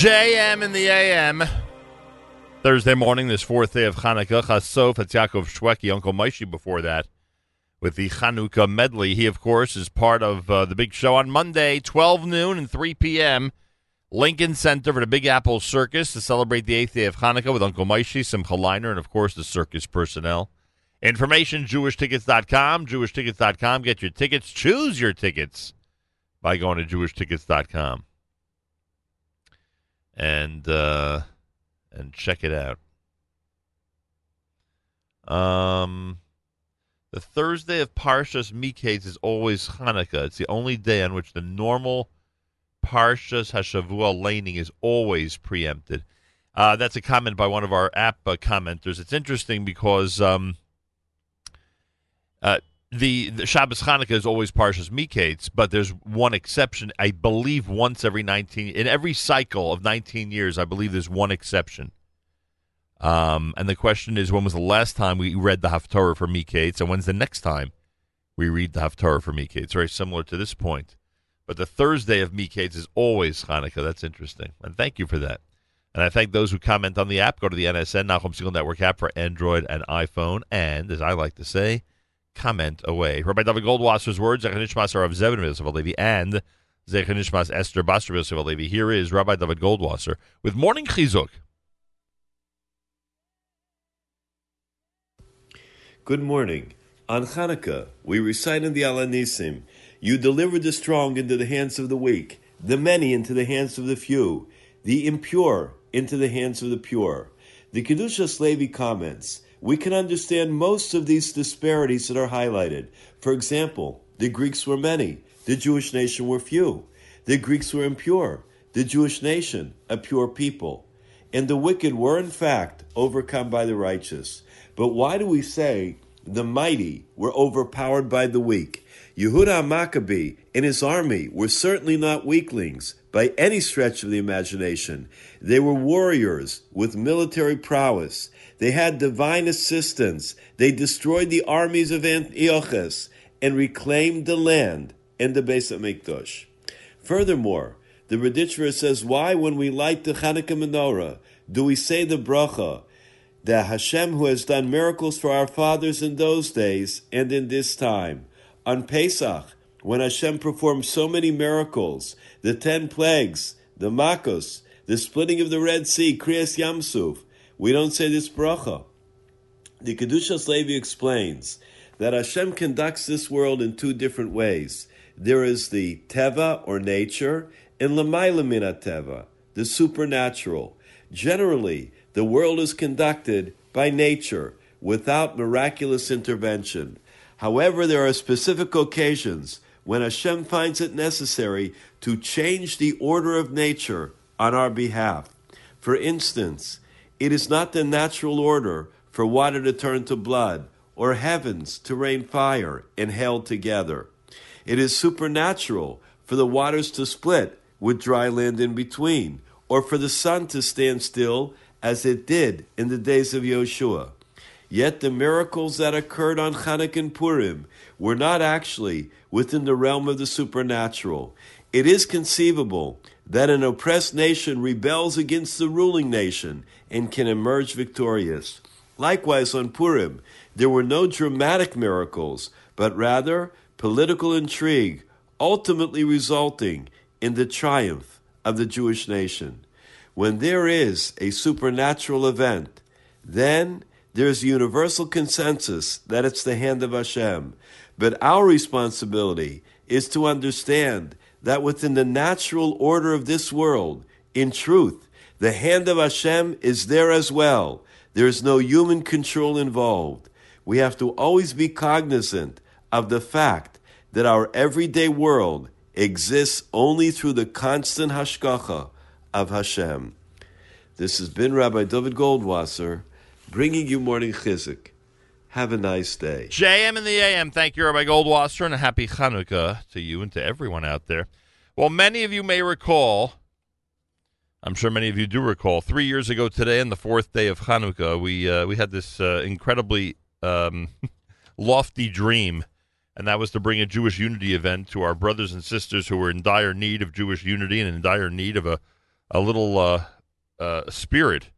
JM in the AM. Thursday morning, this fourth day of Hanukkah. Chasof, it's Yaakov Shweki, Uncle Moishy before that, with the Hanukkah medley. He, of course, is part of uh, the big show on Monday, 12 noon and 3 p.m. Lincoln Center for the Big Apple Circus to celebrate the eighth day of Hanukkah with Uncle Moishy, Simcha Leiner, and, of course, the circus personnel. Information, jewishtickets.com, jewishtickets.com. Get your tickets. Choose your tickets by going to jewishtickets.com. And, uh, and check it out. Um, the Thursday of Parshas Miketz is always Hanukkah. It's the only day on which the normal Parshas Hashavua laning is always preempted. Uh, that's a comment by one of our app uh, commenters. It's interesting because um, uh, the, the Shabbos Hanukkah is always Parshas Miketz, but there's one exception. I believe once every 19 in every cycle of 19 years, I believe there's one exception. Um, and the question is, when was the last time we read the Haftarah for Miketz, and when's the next time we read the Haftarah for Miketz? It's very similar to this point. But the Thursday of Miketz is always Hanukkah. That's interesting. And thank you for that. And I thank those who comment on the app. Go to the NSN, Nachum Segal Network app for Android and iPhone. And, as I like to say, comment away. Rabbi David Goldwasser's words, Zechanishmas of Zevin Alevi and Zechanishmas Esther Basra Alevi. Here is Rabbi David Goldwasser with Morning Chizuk. Good morning. On Hanukkah, we recite in the Al HaNissim, You delivered the strong into the hands of the weak, the many into the hands of the few, the impure into the hands of the pure. The Kedushas Levi comments, we can understand most of these disparities that are highlighted. For example, the Greeks were many, the Jewish nation were few. The Greeks were impure, the Jewish nation a pure people. And the wicked were, in fact, overcome by the righteous. But why do we say the mighty were overpowered by the weak? Yehuda Maccabee and his army were certainly not weaklings by any stretch of the imagination. They were warriors with military prowess. They had divine assistance. They destroyed the armies of Antiochus and reclaimed the land and the Beis Hamikdash. Furthermore, the Raditchra says, why when we light the Hanukkah menorah do we say the bracha that Hashem who has done miracles for our fathers in those days and in this time? On Pesach, when Hashem performed so many miracles, the ten plagues, the Makos, the splitting of the Red Sea, Kriyas Yamsuf, we don't say this bracha. The Kedushas Levi explains that Hashem conducts this world in two different ways. There is the teva or nature, and lemaila mina teva, the supernatural. Generally, the world is conducted by nature without miraculous intervention. However, there are specific occasions when Hashem finds it necessary to change the order of nature on our behalf. For instance, it is not the natural order for water to turn to blood or heavens to rain fire and hell together. It is supernatural for the waters to split with dry land in between, or for the sun to stand still as it did in the days of Yoshua. Yet the miracles that occurred on Chanukah and Purim were not actually within the realm of the supernatural. It is conceivable that an oppressed nation rebels against the ruling nation and can emerge victorious. Likewise, on Purim, there were no dramatic miracles, but rather political intrigue, ultimately resulting in the triumph of the Jewish nation. When there is a supernatural event, then there is universal consensus that it's the hand of Hashem. But our responsibility is to understand that within the natural order of this world, in truth, the hand of Hashem is there as well. There is no human control involved. We have to always be cognizant of the fact that our everyday world exists only through the constant hashgacha of Hashem. This has been Rabbi David Goldwasser bringing you morning chizuk. Have a nice day. JM and the AM. Thank you, Rabbi Goldwasser, and a happy Hanukkah to you and to everyone out there. Well, many of you may recall, I'm sure many of you do recall, three years ago today, on the fourth day of Hanukkah, we uh, we had this uh, incredibly um, lofty dream, and that was to bring a Jewish unity event to our brothers and sisters who were in dire need of Jewish unity and in dire need of a a little uh, uh, spirit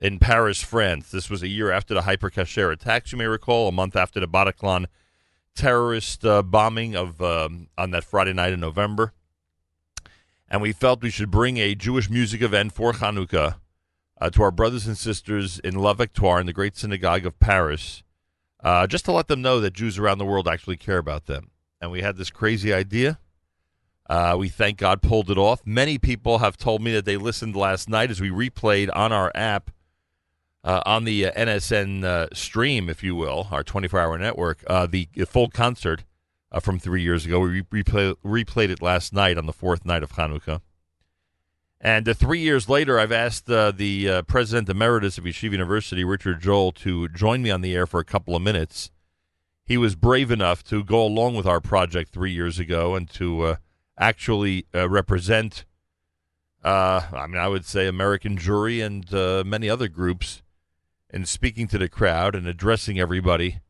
in Paris, France. This was a year after the Hyper Cacher attacks, you may recall, a month after the Bataclan terrorist uh, bombing of um, on that Friday night in November. And we felt we should bring a Jewish music event for Hanukkah uh, to our brothers and sisters in La Victoire in the Great Synagogue of Paris, uh, just to let them know that Jews around the world actually care about them. And we had this crazy idea. Uh, we thank God pulled it off. Many people have told me that they listened last night as we replayed on our app, uh, on the uh, NSN uh, stream, if you will, our 24 hour network, uh, the, the full concert uh, from three years ago. We re- replay, replayed it last night on the fourth night of Hanukkah. And uh, three years later, I've asked the president emeritus of Yeshiva University, Richard Joel, to join me on the air for a couple of minutes. He was brave enough to go along with our project three years ago and to actually represent, I mean, I would say American Jewry and many other groups in speaking to the crowd and addressing everybody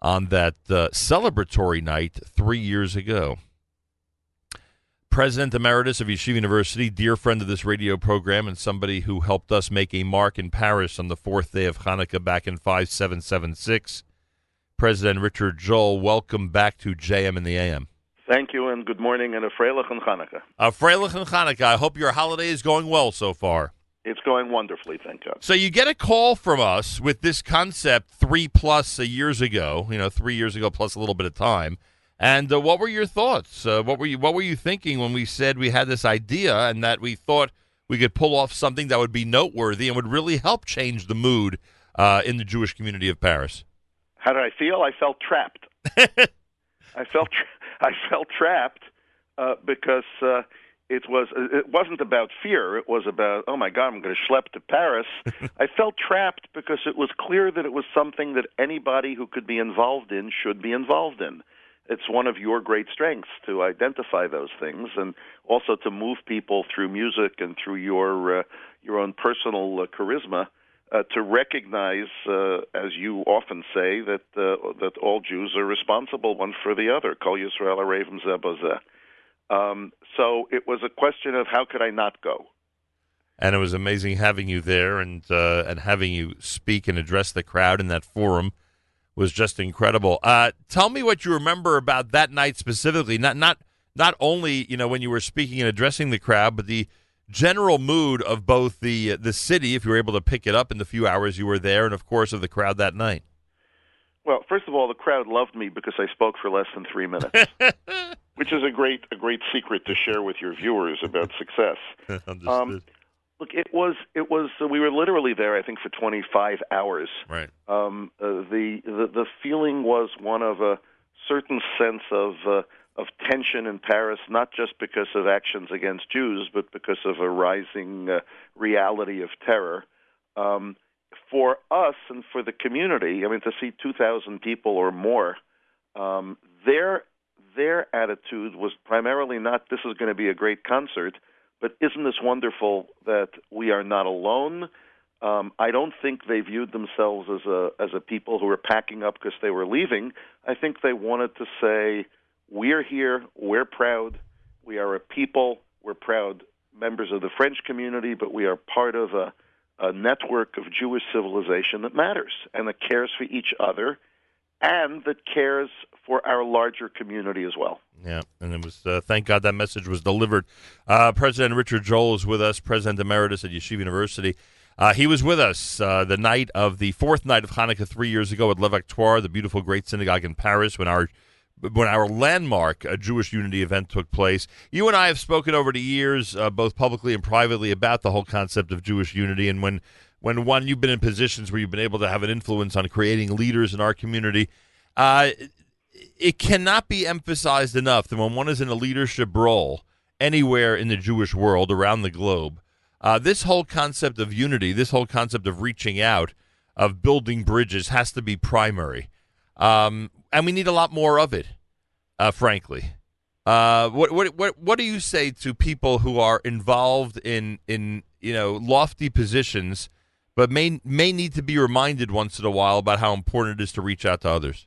on that uh, celebratory night three years ago. President Emeritus of Yeshiva University, dear friend of this radio program, and somebody who helped us make a mark in Paris on the fourth day of Hanukkah back in 5776. President Richard Joel, welcome back to JM in the AM. Thank you, and good morning, and a Freilichen Hanukkah. Uh, Freilichen Hanukkah, I hope your holiday is going well so far. It's going wonderfully, thank God. So you get a call from us with this concept three plus years ago, you know, three years ago plus a little bit of time. And uh, what were your thoughts? Uh, what were you What were you thinking when we said we had this idea and that we thought we could pull off something that would be noteworthy and would really help change the mood uh, in the Jewish community of Paris? How did I feel? I felt trapped. I felt tra- I felt trapped uh, because uh, it was it wasn't about fear. It was about oh my God, I'm going to schlep to Paris. I felt trapped because it was clear that it was something that anybody who could be involved in should be involved in. It's one of your great strengths to identify those things and also to move people through music and through your uh, your own personal uh, charisma uh, to recognize, uh, as you often say, that uh, that all Jews are responsible one for the other. Kol Yisrael Arevim Zeh Bozeh. Um, so it was a question of how could I not go? And it was amazing having you there and uh, and having you speak and address the crowd in that forum was just incredible. Uh, tell me what you remember about that night specifically. Not not not only you know when you were speaking and addressing the crowd, but the general mood of both the the city, if you were able to pick it up in the few hours you were there, and of course of the crowd that night. Well, first of all, the crowd loved me because I spoke for less than three minutes, which is a great a great secret to share with your viewers about success. Um, look, it was it was uh, we were literally there, I think, for 25 hours. Right. Um, uh, the, the the feeling was one of a certain sense of uh, of tension in Paris, not just because of actions against Jews, but because of a rising uh, reality of terror. Um, for us and for the community, I mean, to see 2,000 people or more, um, their their attitude was primarily not "this is going to be a great concert," but "isn't this wonderful that we are not alone?" Um, I don't think they viewed themselves as a as a people who were packing up because they were leaving. I think they wanted to say, "We're here. We're proud. We are a people. We're proud members of the French community, but we are part of a, a network of Jewish civilization that matters and that cares for each other, and that cares for our larger community as well." Yeah, and it was. Uh, thank God that message was delivered. Uh, President Richard Joel is with us, President Emeritus at Yeshiva University. Uh, he was with us uh, the night of the fourth night of Hanukkah three years ago at La Victoire, the beautiful Great Synagogue in Paris, when our when our landmark uh, Jewish Unity event took place. You and I have spoken over the years, uh, both publicly and privately, about the whole concept of Jewish unity, and when when one you've been in positions where you've been able to have an influence on creating leaders in our community. Uh, it cannot be emphasized enough that when one is in a leadership role anywhere in the Jewish world around the globe, uh, this whole concept of unity, this whole concept of reaching out, of building bridges, has to be primary, um, and we need a lot more of it. Uh, frankly, uh, what what what what do you say to people who are involved in in you know lofty positions, but may may need to be reminded once in a while about how important it is to reach out to others?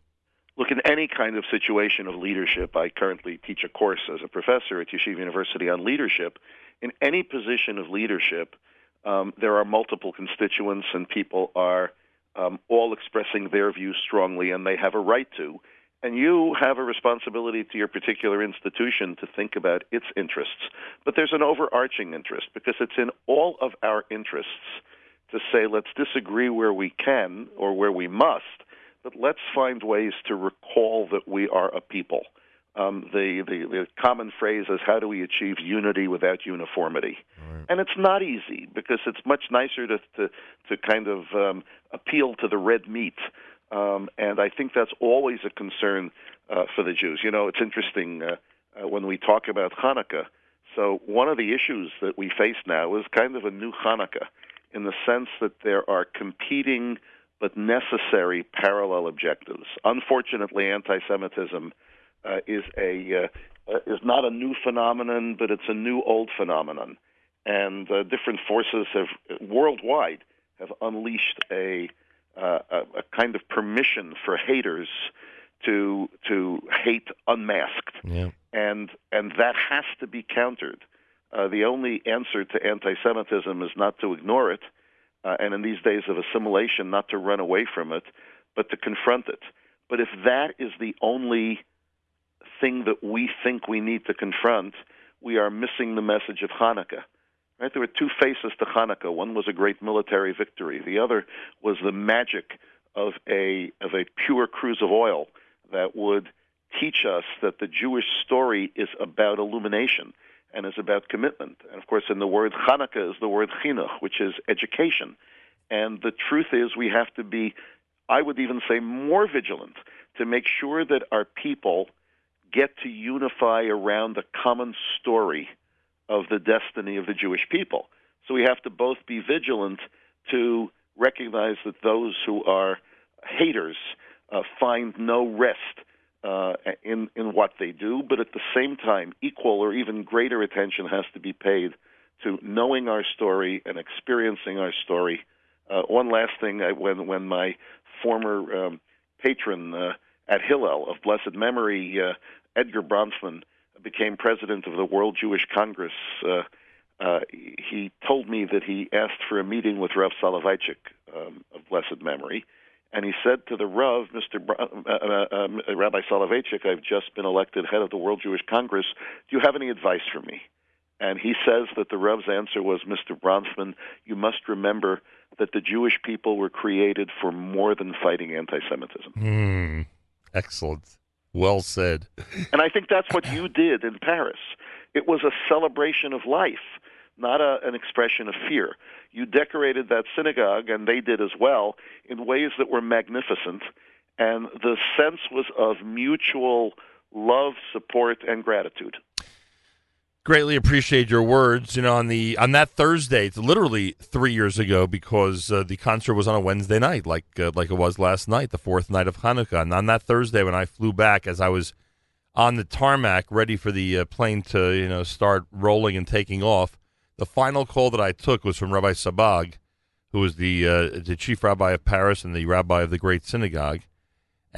Look, in any kind of situation of leadership, I currently teach a course as a professor at Yeshiva University on leadership. in any position of leadership, um, there are multiple constituents, and people are um, all expressing their views strongly, and they have a right to. And you have a responsibility to your particular institution to think about its interests. But there's an overarching interest because it's in all of our interests to say, let's disagree where we can or where we must, but let's find ways to recall that we are a people. Um, the, the, the common phrase is, how do we achieve unity without uniformity? And it's not easy because it's much nicer to, to, to kind of um, appeal to the red meat. Um, and I think that's always a concern uh, for the Jews. You know, it's interesting uh, uh, when we talk about Hanukkah. So, one of the issues that we face now is kind of a new Hanukkah in the sense that there are competing but necessary parallel objectives. Unfortunately, anti Semitism uh, is, a, uh, uh, is not a new phenomenon, but it's a new old phenomenon. And uh, different forces have worldwide have unleashed a uh, a, a kind of permission for haters to to hate unmasked, Yeah. and and that has to be countered. Uh, the only answer to anti-Semitism is not to ignore it, uh, and in these days of assimilation, not to run away from it, but to confront it. But if that is the only thing that we think we need to confront, we are missing the message of Hanukkah. Right? There were two faces to Hanukkah. One was a great military victory. The other was the magic of a of a pure cruise of oil that would teach us that the Jewish story is about illumination and is about commitment. And of course, in the word Hanukkah is the word chinuch, which is education. And the truth is, we have to be, I would even say, more vigilant to make sure that our people get to unify around the common story of the destiny of the Jewish people. So we have to both be vigilant to recognize that those who are haters uh, find no rest uh, in in what they do, but at the same time, equal or even greater attention has to be paid to knowing our story and experiencing our story. Uh, one last thing, I, when when my former um, patron uh, at Hillel of blessed memory, uh, Edgar Bronfman, became president of the World Jewish Congress, uh, uh, he told me that he asked for a meeting with Rav Soloveitchik um, of blessed memory, and he said to the Rav, Mr. Br- uh, uh, um, Rabbi Soloveitchik, I've just been elected head of the World Jewish Congress. Do you have any advice for me? And he says that the Rav's answer was, Mr. Bronfman, you must remember that the Jewish people were created for more than fighting anti-Semitism. Hmm. Excellent. Well said. And I think that's what you did in Paris. It was a celebration of life, not a, an expression of fear. You decorated that synagogue, and they did as well, in ways that were magnificent. And the sense was of mutual love, support, and gratitude. Greatly appreciate your words. You know, on the on that Thursday, it's literally three years ago because uh, the concert was on a Wednesday night, like uh, like it was last night, the fourth night of Hanukkah. And on that Thursday, when I flew back, as I was on the tarmac, ready for the uh, plane to you know start rolling and taking off, the final call that I took was from Rabbi Sabag, who was the uh, the chief rabbi of Paris and the rabbi of the Great Synagogue.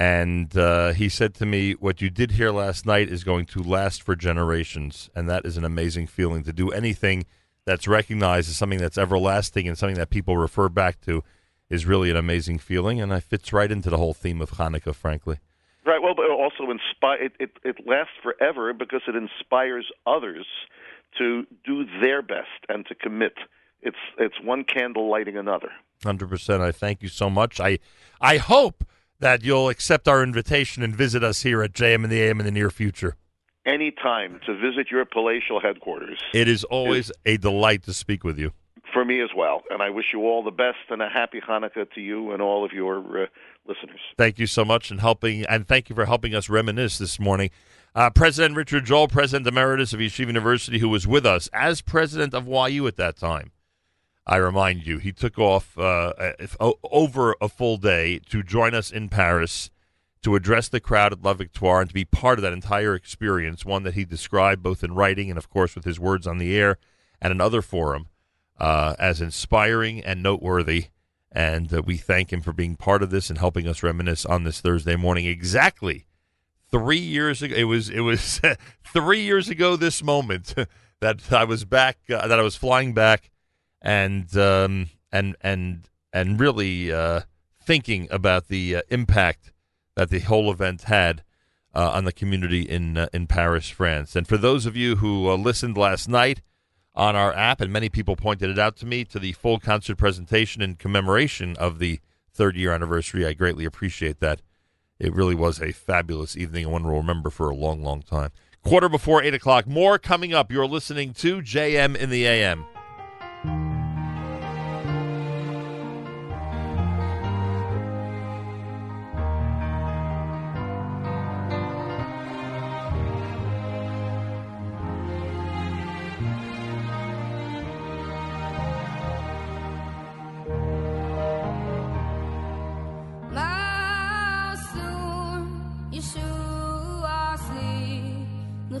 And uh, he said to me, What you did here last night is going to last for generations. And that is an amazing feeling to do anything that's recognized as something that's everlasting and something that people refer back to is really an amazing feeling. And it fits right into the whole theme of Hanukkah, frankly. Right. Well, but it also inspire. It, it it lasts forever because it inspires others to do their best and to commit. It's it's one candle lighting another. Hundred percent. I thank you so much. I I hope that you'll accept our invitation and visit us here at JM and the AM in the near future. Anytime to visit your palatial headquarters It is always a delight to speak with you. for me as well, and I wish you all the best and a happy Hanukkah to you and all of your uh, listeners. Thank you so much and helping, and thank you for helping us reminisce this morning. Uh, president Richard Joel, President Emeritus of Yeshiva University, who was with us as President of YU at that time. I remind you, he took off uh, if, over a full day to join us in Paris to address the crowd at La Victoire and to be part of that entire experience, one that he described both in writing and, of course, with his words on the air and another forum uh, as inspiring and noteworthy. And uh, we thank him for being part of this and helping us reminisce on this Thursday morning. Exactly three years ago, it was it was three years ago this moment that I was back, uh, that I was flying back, and um, and and and really uh, thinking about the uh, impact that the whole event had uh, on the community in uh, in Paris, France. And for those of you who uh, listened last night on our app, and many people pointed it out to me, to the full concert presentation in commemoration of the third year anniversary, I greatly appreciate that. It really was a fabulous evening, and one will remember for a long, long time. Quarter before eight o'clock. More coming up. You're listening to JM in the AM. Yeshua Sli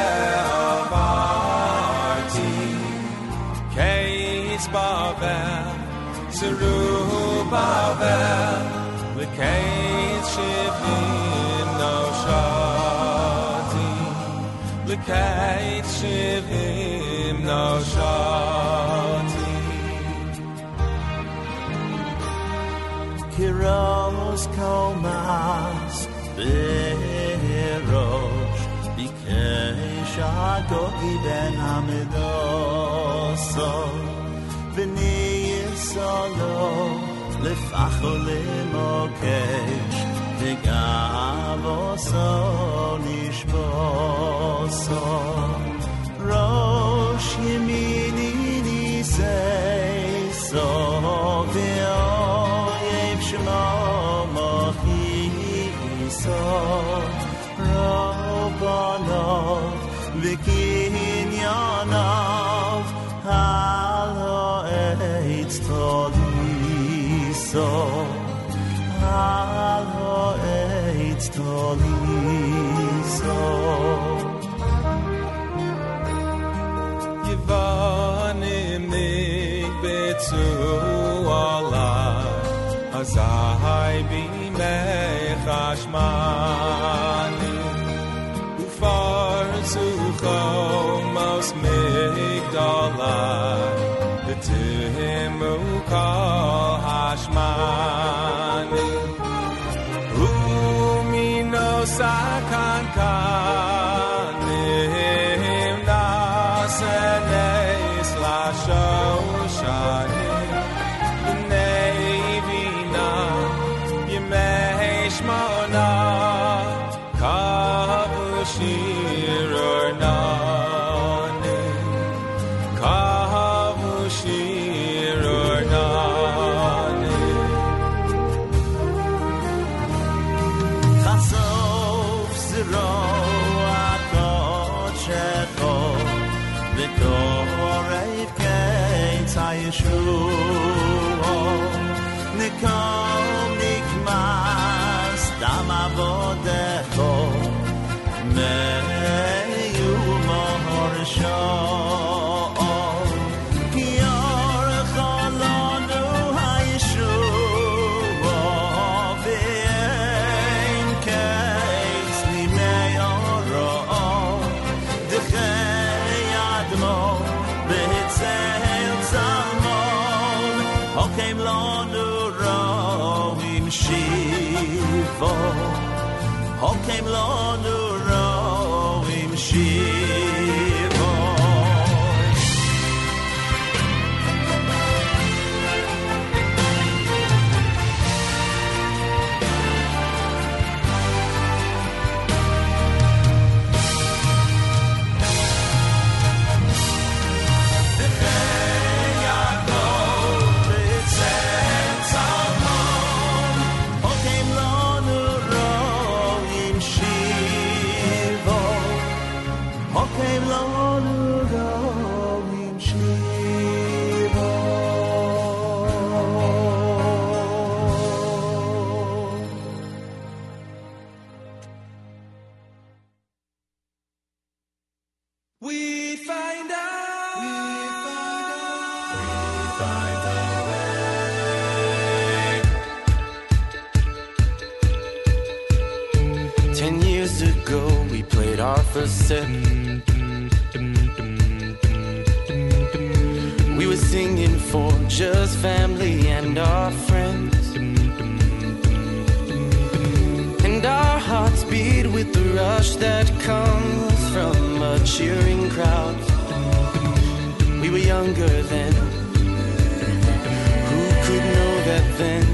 Zerubbabel, the Kates Shivim no Shati, the Kates Shivim no Shati. Kiros komas berosh bikesh agogi yisolo lefacho lemokesh v'gavoso nishboso rosh yemini nisei so v'oyev shmo mochiso azay bimei chashmal We were singing for just family and our friends. And our hearts beat with the rush that comes from a cheering crowd. We were younger then. Who could know that then?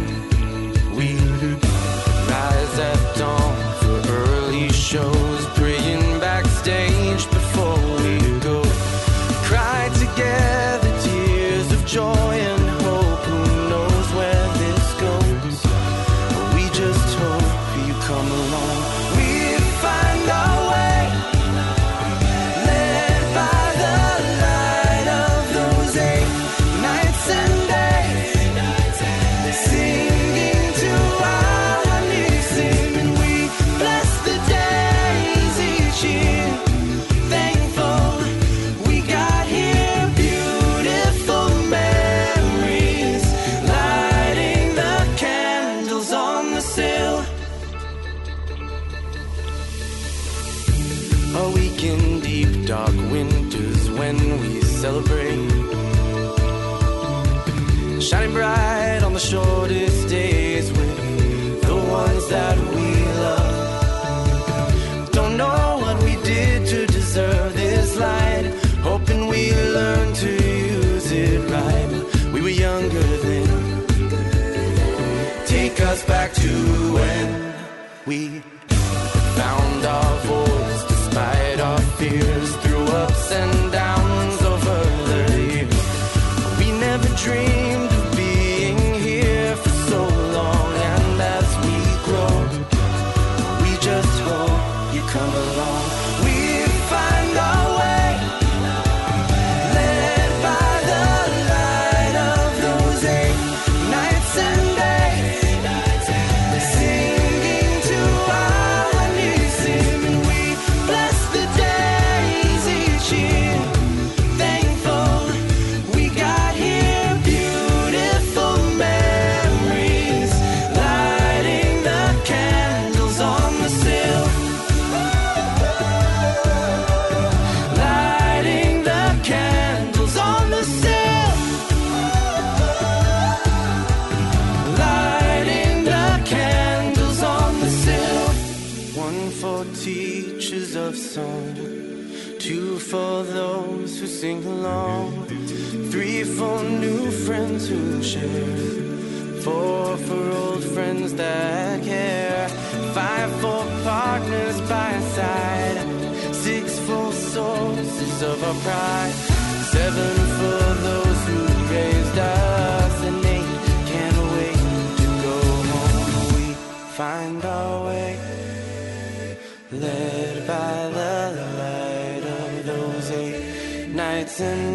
us back to when we found our voice despite our fears through ups and friends who share. Four for old friends that care. Five for partners by our side. Six for sources of our pride. Seven for those who raised us. And eight can't wait to go home. We find our way. Led by the light of those eight nights and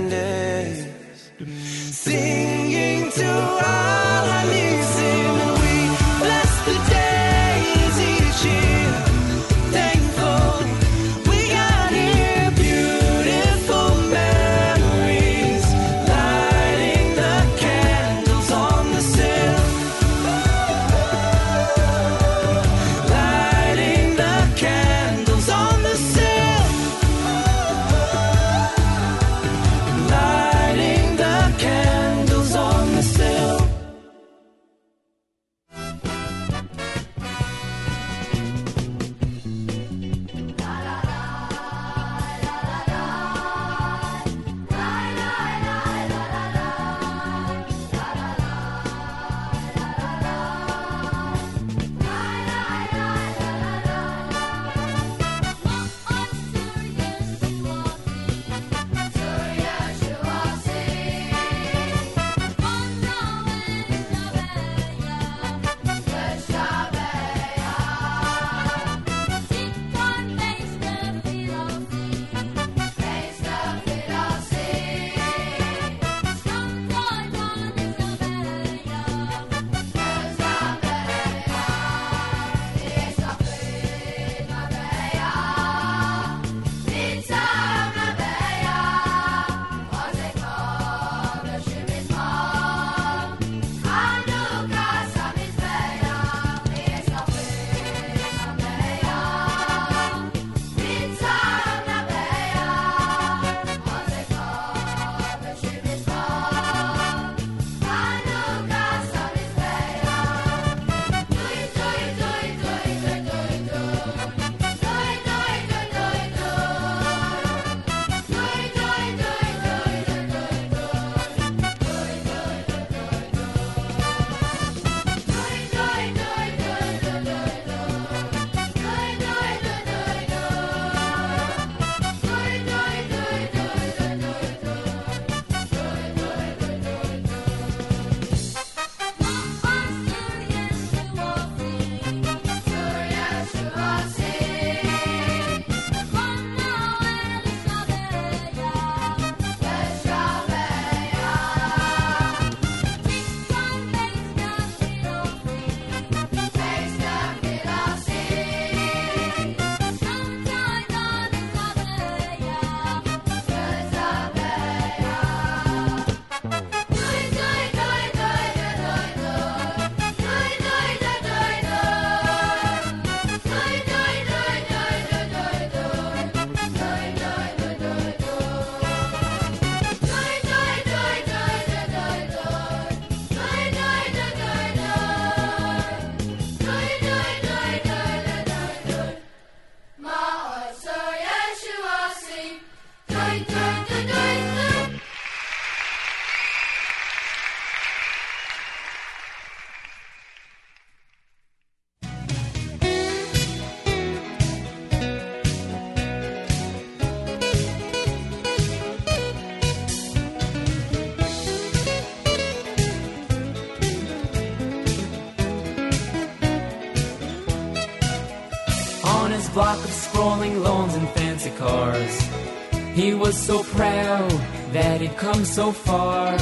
fancy cars. He was so proud that he'd come so far.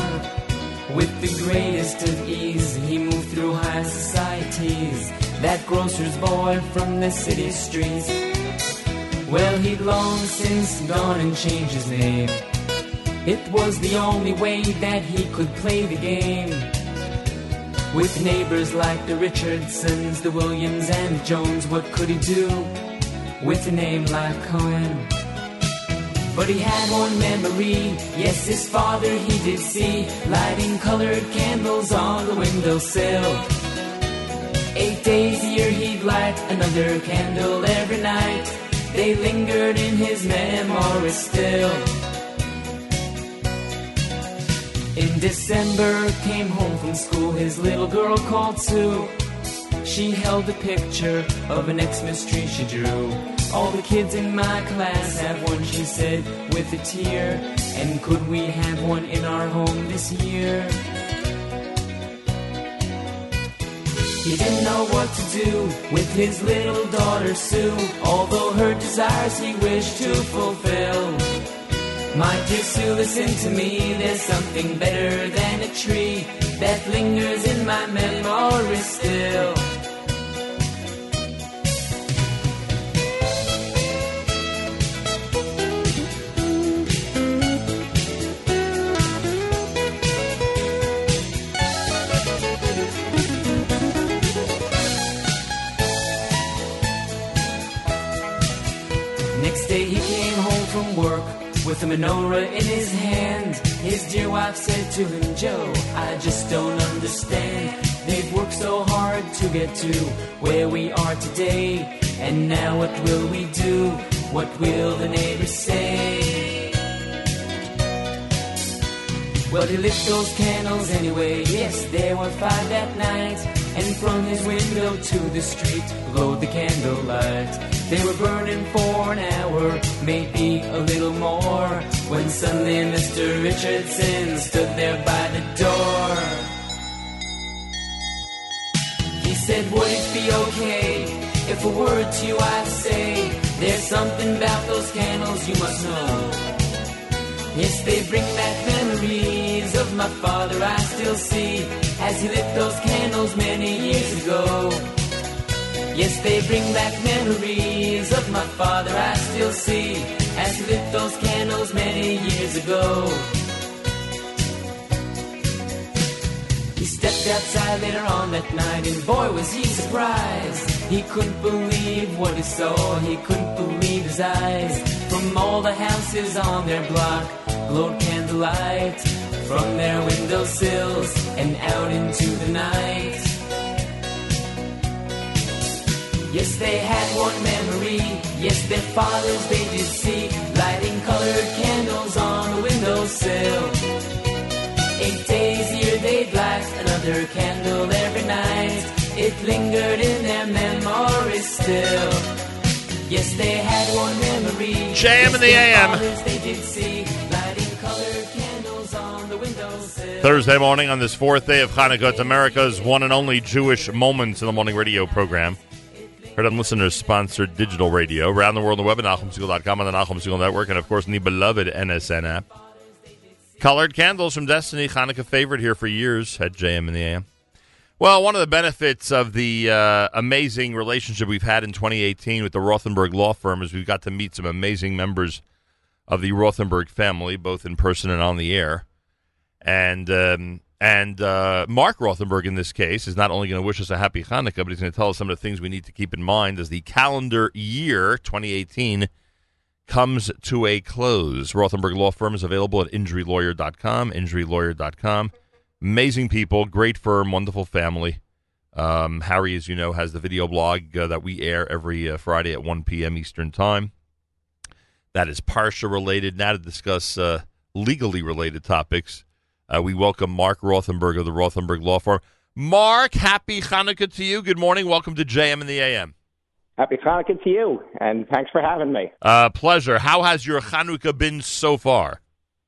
With the greatest of ease, he moved through high societies. That grocer's boy from the city streets. Well, he'd long since gone and changed his name. It was the only way that he could play the game. With neighbors like the Richardsons, the Williams, and the Jones, what could he do with a name like Cohen? But he had one memory, yes, his father he did see, lighting colored candles on the windowsill. Eight days a year he'd light another candle every night. They lingered in his memory still. In December, came home from school, his little girl called Sue. She held a picture of an Xmas tree she drew. All the kids in my class have one, she said, with a tear. And could we have one in our home this year? He didn't know what to do with his little daughter Sue, although her desires he wished to fulfill. My dear Sue, listen to me, there's something better than a tree that lingers in my memory still. From work with a menorah in his hand. His dear wife said to him, Joe, I just don't understand. They've worked so hard to get to where we are today. And now what will we do? What will the neighbors say? Well, he lit those candles anyway. Yes, there were five that night. And from his window to the street glowed the candlelight. They were burning for an hour, maybe a little more. When suddenly Mr. Richardson stood there by the door. He said, Would it be okay if a word to you I'd say? There's something about those candles you must know. Yes, they bring back memories of my father I still see as he lit those candles many years ago. Yes, they bring back memories of my father I still see as he lit those candles many years ago. Stepped outside later on that night and boy was he surprised. He couldn't believe what he saw, he couldn't believe his eyes. From all the houses on their block glowed candlelight from their windowsills and out into the night. Yes, they had one memory. Yes, their fathers they did see lighting colored candles on the windowsill. Eight days year they'd light another candle every night. It lingered in their memory still. Yes, they had one memory. JM in the Yes, AM. fathers They did see lighting colored candles on the windowsill. Thursday morning on this fourth day of Hanukkah, it's America's one and only Jewish Moments in the Morning radio program. Heard on listeners sponsored digital radio around the world on the web at NachumSegal.com on the Nachum Segal Network and, of course, in the beloved NSN app. Colored candles from Destiny, Hanukkah favorite here for years at JM in the AM. Well, one of the benefits of the uh, amazing relationship we've had in 2018 with the Rothenberg Law Firm is we've got to meet some amazing members of the Rothenberg family, both in person and on the air. And um, and uh, Marc Rothenberg, in this case, is not only going to wish us a happy Hanukkah, but he's going to tell us some of the things we need to keep in mind as the calendar year 2018 comes to a close. Rothenberg Law Firm is available at injurylawyer.com, injurylawyer.com. Amazing people, great firm, wonderful family. Um, Harary, as you know, has the video blog uh, that we air every uh, Friday at 1 p.m. Eastern Time. That is Parsha related. Now to discuss uh, legally related topics, uh, we welcome Marc Rothenberg of the Rothenberg Law Firm. Marc, happy Hanukkah to you. Good morning. Welcome to JM and the AM. Happy Hanukkah to you, and thanks for having me. Uh, pleasure. How has your Hanukkah been so far?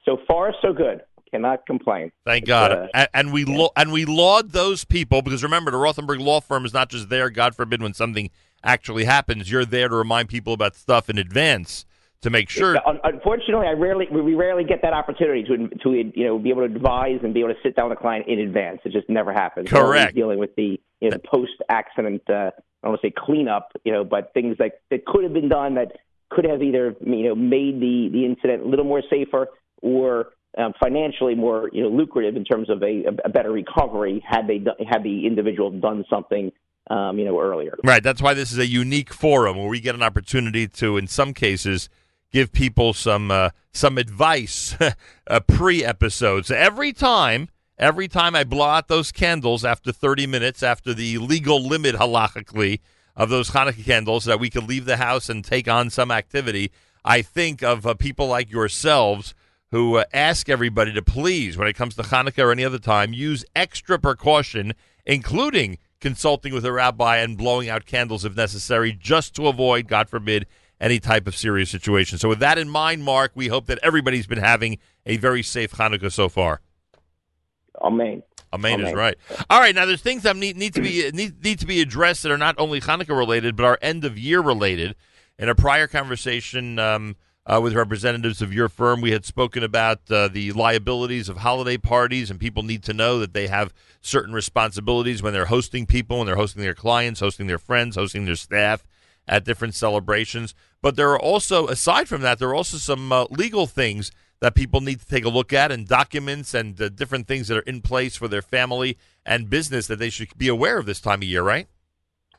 So far, so good. Cannot complain. Thank It's, God. uh, and, and we lo- and we laud those people because remember, the Rothenberg Law Firm is not just there, God forbid, when something actually happens. You're there to remind people about stuff in advance to make sure. Unfortunately, I rarely we rarely get that opportunity to to you know be able to advise and be able to sit down with a client in advance. It just never happens. Correct. Dealing with the you know the post accident, uh, I don't want to say cleanup, you know, but things that that could have been done that could have either you know made the the incident a little more safer or um, financially more you know lucrative in terms of a, a better recovery had they done, had the individual done something um, you know earlier. Right. That's why this is a unique forum where we get an opportunity to, in some cases, give people some uh, some advice uh, pre-episodes. Every time, every time I blow out those candles after 30 minutes, after the legal limit halachically of those Hanukkah candles, that we could leave the house and take on some activity. I think of uh, people like yourselves who uh, ask everybody to please, when it comes to Hanukkah or any other time, use extra precaution, including consulting with a rabbi and blowing out candles if necessary, just to avoid, God forbid, any type of serious situation. So, with that in mind, Marc, we hope that everybody's been having a very safe Hanukkah so far. Amen. Amen is right. All right, now there's things that need, need to be need, need to be addressed that are not only Hanukkah related but are end of year related. In a prior conversation um, uh, with representatives of your firm, we had spoken about uh, the liabilities of holiday parties, and people need to know that they have certain responsibilities when they're hosting people, when they're hosting their clients, hosting their friends, hosting their staff at different celebrations. But there are also, aside from that, there are also some uh, legal things that people need to take a look at and documents and uh, different things that are in place for their family and business that they should be aware of this time of year, right?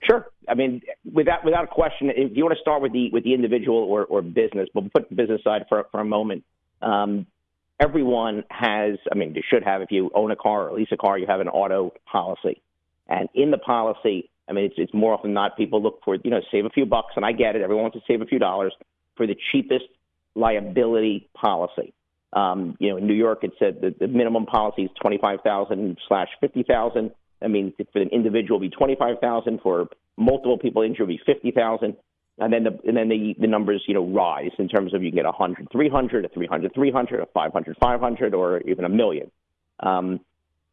Sure. I mean, without without a question, if you want to start with the with the individual or, or business, but put the business side for for a moment. Um, everyone has, I mean, you should have. If you own a car or lease a car, you have an auto policy, and in the policy, I mean, it's it's more often not people look for you know save a few bucks, and I get it. Everyone wants to save a few dollars for the cheapest liability policy. Um, you know, in New York, it said that the minimum policy is twenty five thousand slash fifty thousand. I mean, for an individual, be twenty five thousand. For multiple people injured, be fifty thousand. And then the and then the the numbers you know rise in terms of you can get a hundred, three hundred, a three hundred, three hundred, a five hundred, five hundred, or even a million. Um,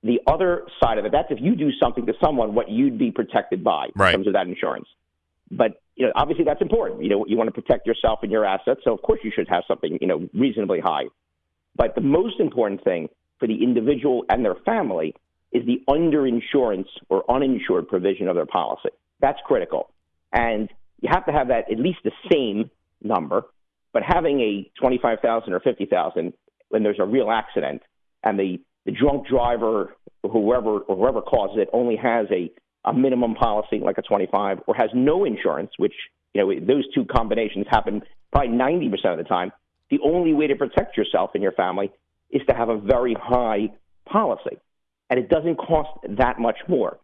the other side of it, that's if you do something to someone, what you'd be protected by Right. in terms of that insurance. But you know, obviously that's important. You know, you want to protect yourself and your assets, so of course you should have something you know reasonably high. But the most important thing for the individual and their family is the underinsurance or uninsured provision of their policy. That's critical. And you have to have that at least the same number, but having a 25,000 or 50,000 when there's a real accident and the, the drunk driver whoever or whoever causes it only has a, a minimum policy like a 25 or has no insurance, which you know those two combinations happen probably 90% of the time. The only way to protect yourself and your family is to have a very high policy, and it doesn't cost that much more.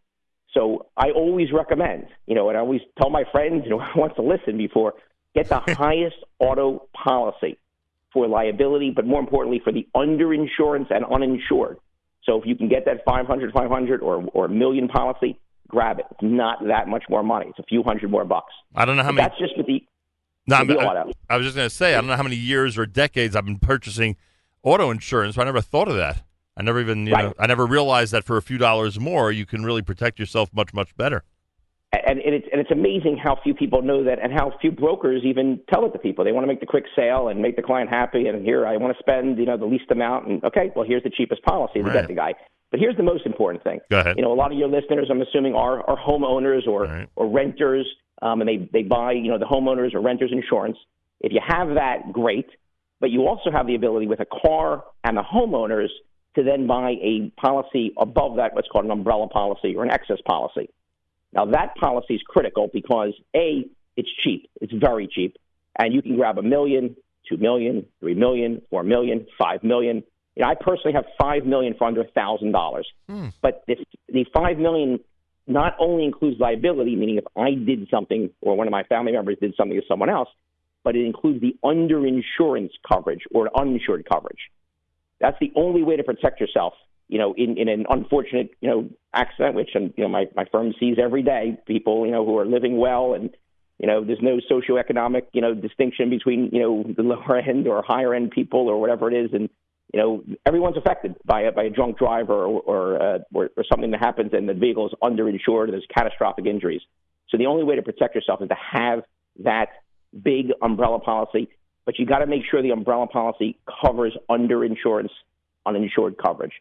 So I always recommend, you know, and I always tell my friends, you know, who wants to listen before, get the highest auto policy for liability, but more importantly for the underinsurance and uninsured. So if you can get that 500, 500 or, or a million policy, grab it. It's not that much more money. It's a few hundred more bucks. I don't know how But many. That's just with the, No, with the auto. I, I was just going to say, I don't know how many years or decades I've been purchasing auto insurance. But I never thought of that. I never even, you know, I never realized that for a few dollars more, you can really protect yourself much, much better. And, and it's and it's amazing how few people know that, and how few brokers even tell it to people. They want to make the quick sale and make the client happy, and here I want to spend you know the least amount, and okay, well here's the cheapest policy to Right. get the guy. But here's the most important thing. Go ahead. You know, a lot of your listeners, I'm assuming, are are homeowners or or renters, um, and they they buy you know the homeowners or renters insurance. If you have that, great. But you also have the ability with a car and the homeowners to then buy a policy above that, what's called an umbrella policy or an excess policy. Now that policy is critical because a it's cheap, it's very cheap, and you can grab a million, two million, three million, four million, five million. You know, I personally have five million for under a thousand dollars. Hmm. But this, the five million not only includes liability, meaning if I did something or one of my family members did something to someone else, but it includes the underinsurance coverage or uninsured coverage. That's the only way to protect yourself. You know, in, in an unfortunate you know accident, which um, you know my my firm sees every day, people you know who are living well and you know there's no socioeconomic you know distinction between you know the lower end or higher end people or whatever it is, and you know everyone's affected by a by a drunk driver or or, uh, or or something that happens and the vehicle is underinsured. There's catastrophic injuries. So the only way to protect yourself is to have that big umbrella policy, but you got to make sure the umbrella policy covers underinsurance, uninsured coverage.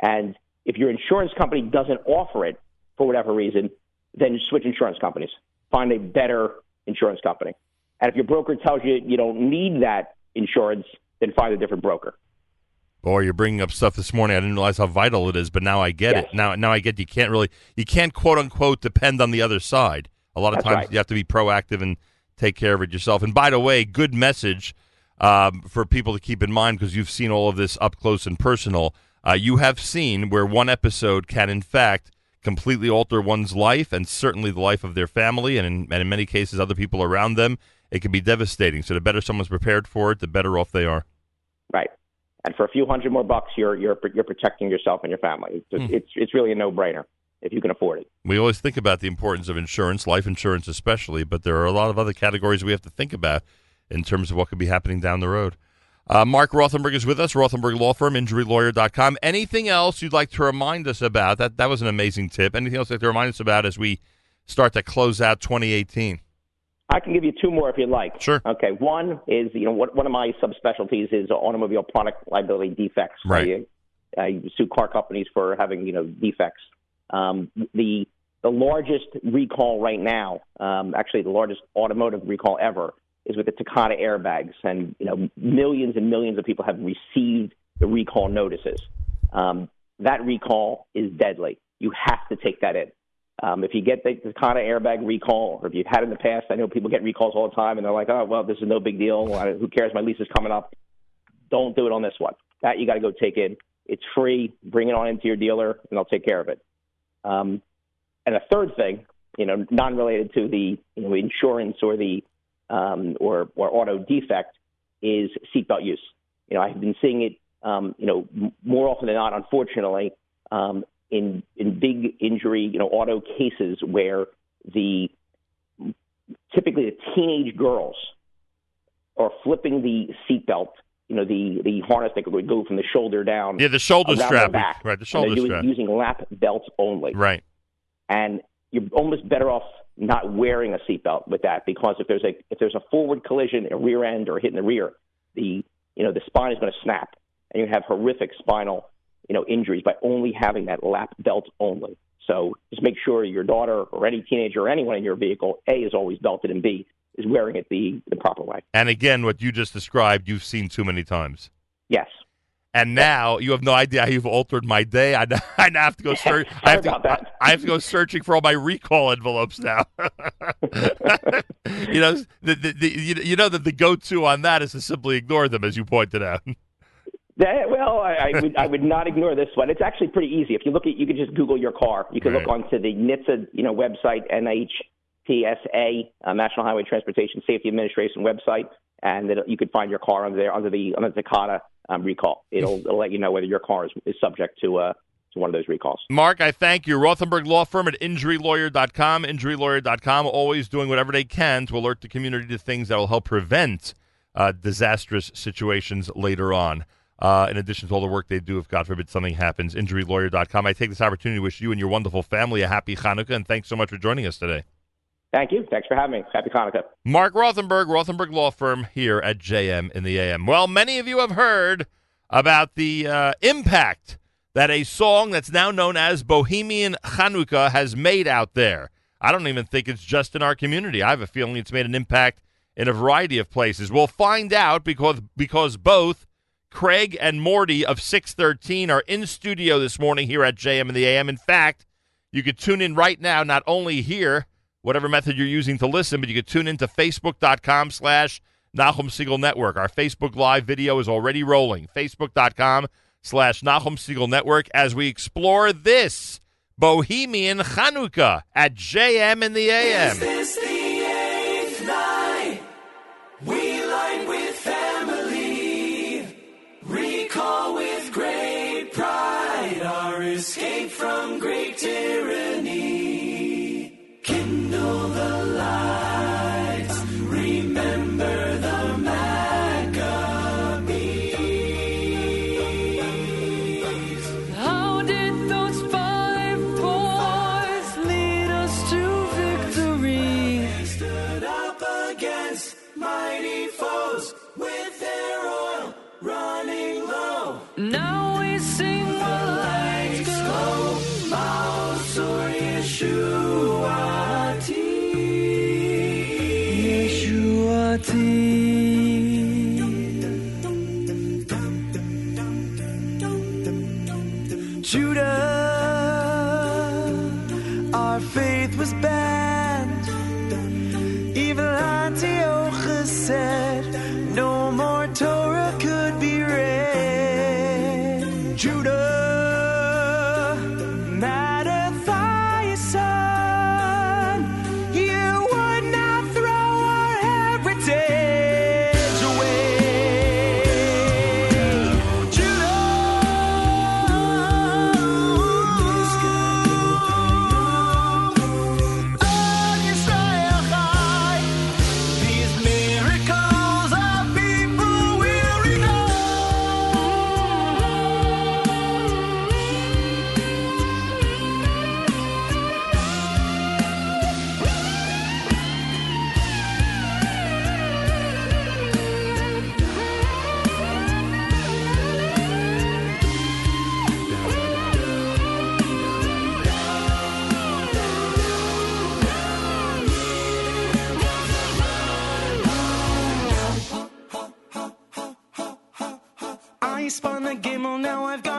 And if your insurance company doesn't offer it for whatever reason, then switch insurance companies. Find a better insurance company. And if your broker tells you you don't need that insurance, then find a different broker. Boy, you're bringing up stuff this morning. I didn't realize how vital it is, but now I get it. Now, now I get you can't really, you can't quote unquote depend on the other side. A lot of That's times right. you have to be proactive and take care of it yourself. And by the way, good message um, for people to keep in mind because you've seen all of this up close and personal. Uh, you have seen where one episode can, in fact, completely alter one's life and certainly the life of their family, and in, and in many cases, other people around them. It can be devastating. So the better someone's prepared for it, the better off they are. Right. And for a few hundred more bucks, you're you're you're protecting yourself and your family. It's Hmm. it's, it's really a no brainer. if you can afford it. We always think about the importance of insurance, life insurance especially, but there are a lot of other categories we have to think about in terms of what could be happening down the road. Uh, Marc Rothenberg is with us, Rothenberg Law Firm, injurylawyer.com. Anything else you'd like to remind us about? That that was an amazing tip. Anything else you'd like to remind us about as we start to close out 2018? I can give you two more if you'd like. Sure. Okay. One is you know what, one of my subspecialties is automobile product liability defects. Right. I, I sue car companies for having you know defects. Um, the the largest recall right now, um, actually the largest automotive recall ever, is with the Takata airbags, and you know millions and millions of people have received the recall notices. Um, that recall is deadly. You have to take that in. Um, if you get the Takata airbag recall, or if you've had it in the past, I know people get recalls all the time, and they're like, "Oh, well, this is no big deal. Who cares? My lease is coming up." Don't do it on this one. That you got to go take in. It's free. Bring it on into your dealer, and they'll take care of it. Um, and a third thing, you know, non-related to the you know insurance or the um, or or auto defect, is seatbelt use. You know, I've been seeing it, um, you know, m- more often than not, unfortunately, um, in in big injury, you know, auto cases where the typically the teenage girls are flipping the seatbelt. You know, the the harness that would go from the shoulder down. Yeah, the shoulder strap. back. Right, the shoulder strap. using lap belts only. Right. And you're almost better off not wearing a seatbelt with that because if there's a if there's a forward collision, a rear end, or a hit in the rear, the you know the spine is going to snap, and you have horrific spinal you know injuries by only having that lap belt only. So just make sure your daughter or any teenager or anyone in your vehicle, A, is always belted, and B, is wearing it the, the proper way. And again, what you just described, you've seen too many times. Yes. And now you have no idea how you've altered my day. I, I now have to go search. I have to, that. I have to go searching for all my recall envelopes now. you know, the, the, the, you, you know that the go-to on that is to simply ignore them, as you pointed out. That, well, I, I would I would not ignore this one. It's actually pretty easy. If you look at, you can just Google your car. You can look onto the NHTSA, you know, website, NHTSA, uh, National Highway Transportation Safety Administration website, and it, you could find your car under there under the under the Takata um, recall. It'll, it'll let you know whether your car is, is subject to uh to one of those recalls. Marc, I thank you. Rothenberg Law Firm at injurylawyer.com. Injurylawyer.com, always doing whatever they can to alert the community to things that will help prevent uh, disastrous situations later on. Uh, in addition to all the work they do, if God forbid something happens, injurylawyer.com. I take this opportunity to wish you and your wonderful family a happy Hanukkah, and thanks so much for joining us today. Thank you. Thanks for having me. Happy Hanukkah. Marc Rothenberg, Rothenberg Law Firm here at JM in the AM. Well, many of you have heard about the uh, impact that a song that's now known as Bohemian Hanukkah has made out there. I don't even think it's just in our community. I have a feeling it's made an impact in a variety of places. We'll find out because because both Craig and Morty of Six13 are in studio this morning here at JM in the AM. In fact, you could tune in right now, not only here, whatever method you're using to listen, but you can tune into facebook.com slash Nachum Segal Network. Our Facebook Live video is already rolling. Facebook.com slash Nachum Segal Network as we explore this Bohemian Chanukah at JM in the AM.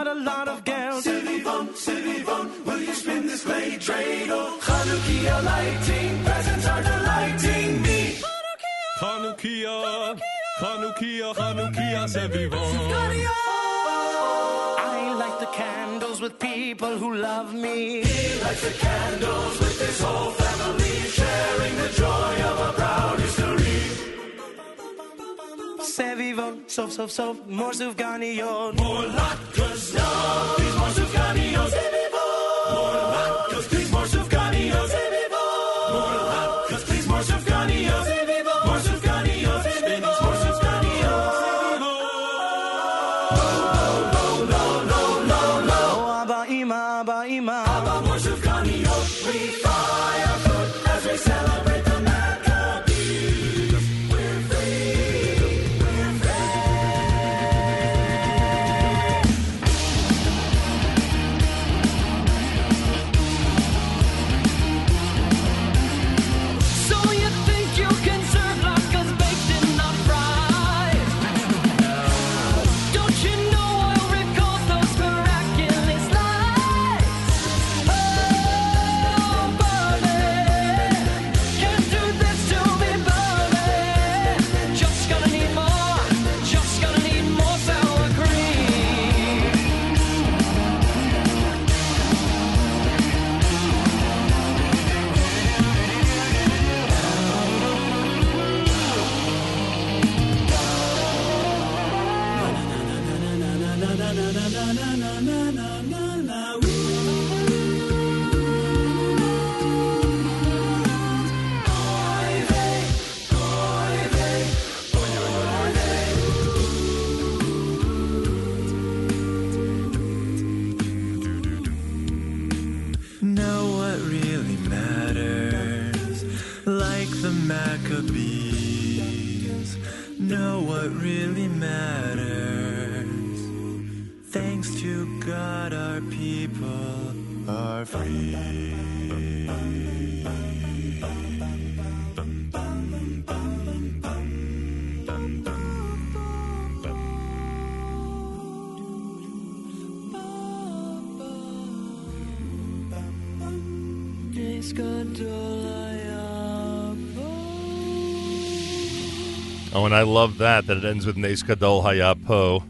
Got a lot of geld. Silly Von, Silly Von, will you spin this late dreidel? Chanukia lighting, presents are delighting me. Chanukia, Chanukia, Chanukia, c'est vivant. I light the candles with people who love me. He lights the candles with his whole family, sharing the joy C'est vivant, sauf, sauf, sauf, more Sufganiyot. More latkes, no, please more I love that that it ends with Nes Gadol Hayapo.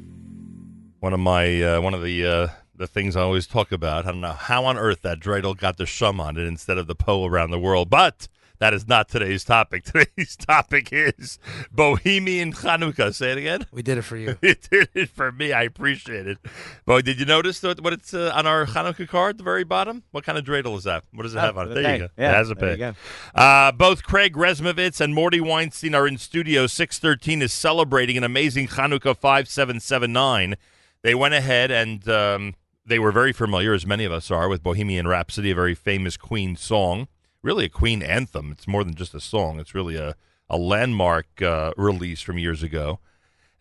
One of my uh, one of the uh, the things I always talk about. I don't know how on earth that dreidel got the shum on it instead of the po around the world, but that is not today's topic. Today's topic is Bohemian Chanukah. Say it again. We did it for you. it did it for me. I appreciate it. But did you notice what, what it's uh, on our Hanukkah card at the very bottom? What kind of dreidel is that? What does it Oh, have on it? the There you go. Yeah, it has a pay. Uh, both Craig Resmovitz and Morty Weinstein are in studio. Six13 is celebrating an amazing Hanukkah 5779. They went ahead and um, they were very familiar, as many of us are, with Bohemian Rhapsody, a very famous Queen song. Really a Queen anthem. It's more than just a song, it's really a, a landmark uh, release from years ago.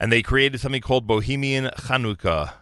And they created something called Bohemian Hanukkah,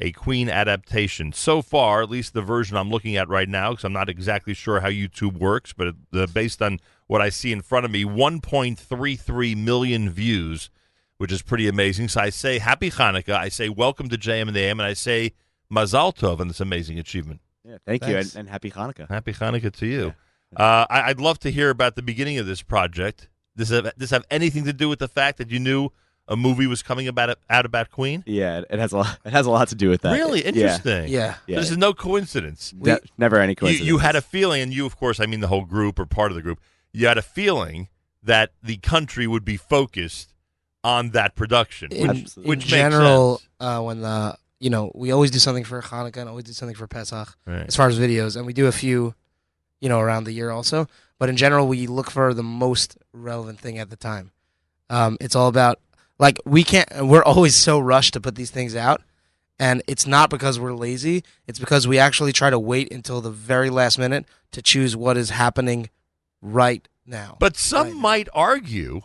a Queen adaptation. So far, at least the version I'm looking at right now, because I'm not exactly sure how YouTube works, but uh, based on what I see in front of me, 1.33 million views, which is pretty amazing. So I say Happy Hanukkah. I say welcome to JM and the AM, and I say Mazal Tov on this amazing achievement. Yeah, thank you, and, and happy Hanukkah. Happy Hanukkah to you. Uh, I, I'd love to hear about the beginning of this project. Does it, does this have anything to do with the fact that you knew a movie was coming about out about Queen? Yeah, it, it has a lot. It has a lot to do with that. Really Yeah. interesting. Yeah, So This is no coincidence. Ne- never any You, coincidence. you had a feeling, and you, of course, I mean the whole group or part of the group. You had a feeling that the country would be focused on that production, in, which, in which makes general, sense. uh, when the you know we always do something for Hanukkah and always do something for Pesach Right. as far as videos, and we do a few, you know, around the year also. But in general, we look for the most relevant thing at the time. Um, it's all about like we can't. We're always so rushed to put these things out, and it's not because we're lazy. It's because we actually try to wait until the very last minute to choose what is happening right now. But some might argue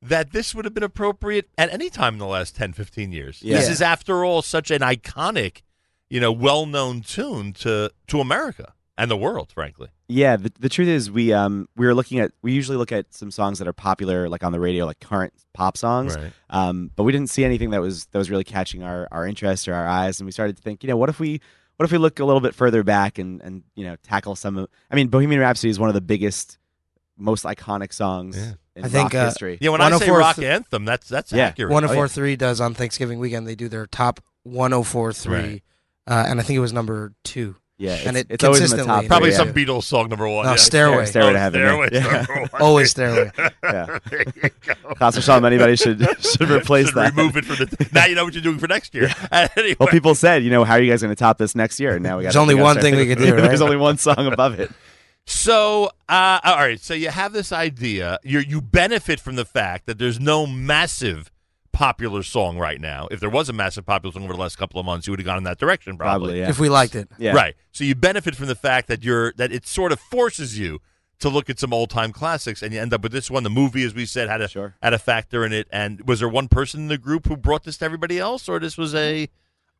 that this would have been appropriate at any time in the last 10, 15 years. Yeah. This is, after all, such an iconic, you know, well-known tune to to America and the world, frankly. Yeah, the, the truth is we um we were looking at we usually look at some songs that are popular like on the radio like current pop songs. Right. Um but we didn't see anything that was that was really catching our our interest or our eyes and we started to think, you know, what if we what if we look a little bit further back and and you know tackle some of I mean Bohemian Rhapsody is one of the biggest most iconic songs in I think rock uh, history. Yeah, when I say 104 rock anthem, that's that's Yeah. accurate. One Oh, oh yeah. four three does on Thanksgiving weekend. They do their top one oh four three, Right. uh, and I think it was number two. Yeah, and it's- it it's always in the top Probably Yeah. some Beatles song number one. No, yeah. Stairway. Stairway Oh, to Heaven, Stairway yeah. one. Always Stairway. Yeah. there you go. Class Sean, anybody should should replace Should that. remove it from the. Now you know what you're doing for next year. Anyway. Well, people said, you know, how are you guys going to top this next year? And now we got. There's only one thing we could do, right? There's only one song above it. So, uh, all right. So you have this idea. You you benefit from the fact that there's no massive popular song right now. If there was a massive popular song over the last couple of months, you would have gone in that direction, probably. Probably, yeah. If we liked it, Yeah. Right. So you benefit from the fact that you're that it sort of forces you to look at some old time classics, and you end up with this one. The movie, as we said, had a Sure. had a factor in it. And was there one person in the group who brought this to everybody else, or this was a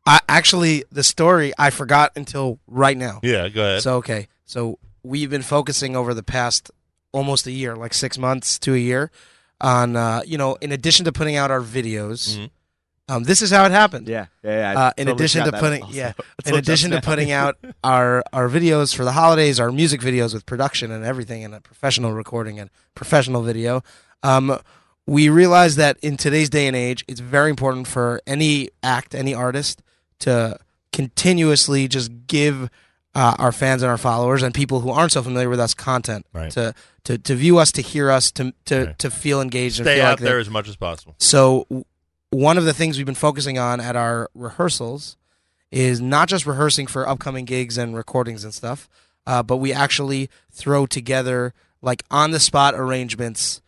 I actually the story I forgot until right now. yeah? Go ahead. So okay, so we've been focusing over the past almost a year, like six months to a year, on uh, you know, in addition to putting out our videos. Mhm. Um, this is how it happened. Yeah, yeah. yeah Uh, in totally addition to putting, also. yeah, in addition to putting out our our videos for the holidays, our music videos with production and everything, and a professional recording and professional video, um, we realized that in today's day and age, it's very important for any act, any artist, to continuously just give uh, our fans and our followers and people who aren't so familiar with us content Right. to, to to view us, to hear us, to to, Right. to feel engaged and Stay feel out like they- there as much as possible. so w- one of the things we've been focusing on at our rehearsals is not just rehearsing for upcoming gigs and recordings and stuff, uh, but we actually throw together like on the spot arrangements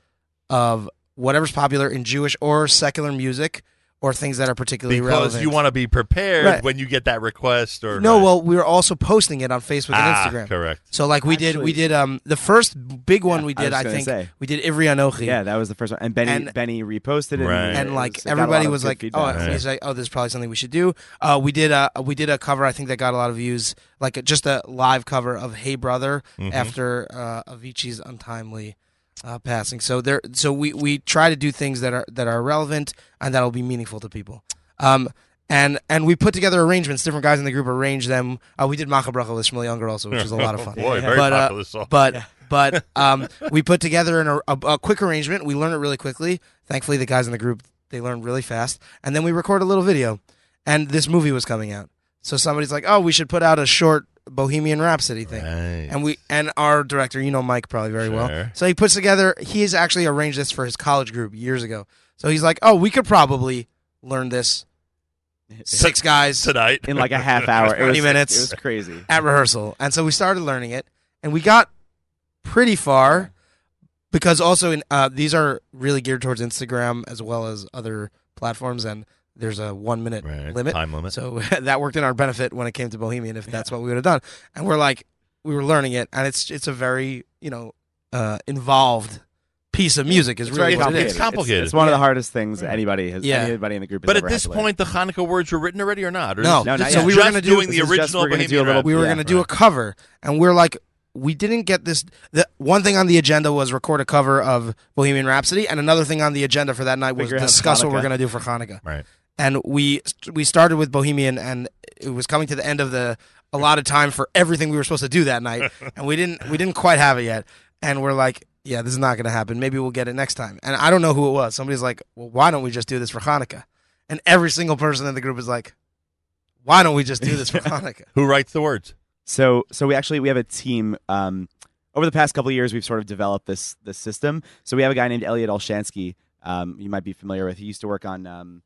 of whatever's popular in Jewish or secular music or things that are particularly relevant. Because relevant. you want to be prepared Right. when you get that request, or no, well, we were also posting it on Facebook Ah, and Instagram. correct. So like we did, we did um the first big one we did. was I, think say. we did Ivri Anochi. Yeah, that was the first one. And Benny And- Benny reposted it. Right. it and like was- it got everybody was like, feedback. "Oh, he's like, oh, this is probably something we should do." Uh, we did a we did a cover. I think that got a lot of views, like a, just a live cover of "Hey Brother" Mhm. after uh, Avicii's untimely uh, passing. So there, so we we try to do things that are that are relevant and that'll be meaningful to people. Um, and and we put together arrangements. Different guys in the group arranged them. Uh, we did Machabracha with Shmuel Ungar also, which was a lot of fun. Boy, very but, uh, popular song. But but um, we put together an, a, a quick arrangement. We learned it really quickly. Thankfully, the guys in the group they learned really fast. And then we record a little video. And this movie was coming out, so somebody's like, "Oh, we should put out a short Bohemian Rhapsody thing." Right. And we and our director, you know Mike probably very well. So he puts together. He has actually arranged this for his college group years ago. So he's like, "Oh, we could probably learn this." Six guys tonight in like a half hour. It 20 was, minutes. It was crazy. at rehearsal. And so we started learning it, and we got pretty far because also in uh, these are really geared towards Instagram as well as other platforms, and there's a one minute Right, limit, time limit. So that worked in our benefit when it came to Bohemian, if that's what we would have done. And we're like, we were learning it, and it's it's a very you know uh, involved piece of music. Is It's really very what it is. It's complicated. It's, one of the hardest things anybody has. Yeah. Anybody in the group. Has But at ever had this to learn. point, the Hanukkah words were written already, or not? Or No, is- No, not so yet. we were gonna do the this is just- original we're do Bohemian little- we were Yeah, going to do a cover, and we're like, we didn't get this. The one thing on the agenda was record a cover of Bohemian Rhapsody, and another thing on the agenda for that night was Figure discuss what we're going to do for Hanukkah. Right. And we we started with Bohemian, and it was coming to the end of the allotted time for everything we were supposed to do that night, and we didn't we didn't quite have it yet. And we're like, yeah, this is not going to happen. Maybe we'll get it next time. And I don't know who it was. Somebody's like, well, why don't we just do this for Hanukkah? And every single person in the group is like, why don't we just do this for Hanukkah? Who writes the words? So so we actually we have a team. Um, over the past couple of years, we've sort of developed this this system. So we have a guy named Elliot Olshansky. Um, you might be familiar with. He used to work on um,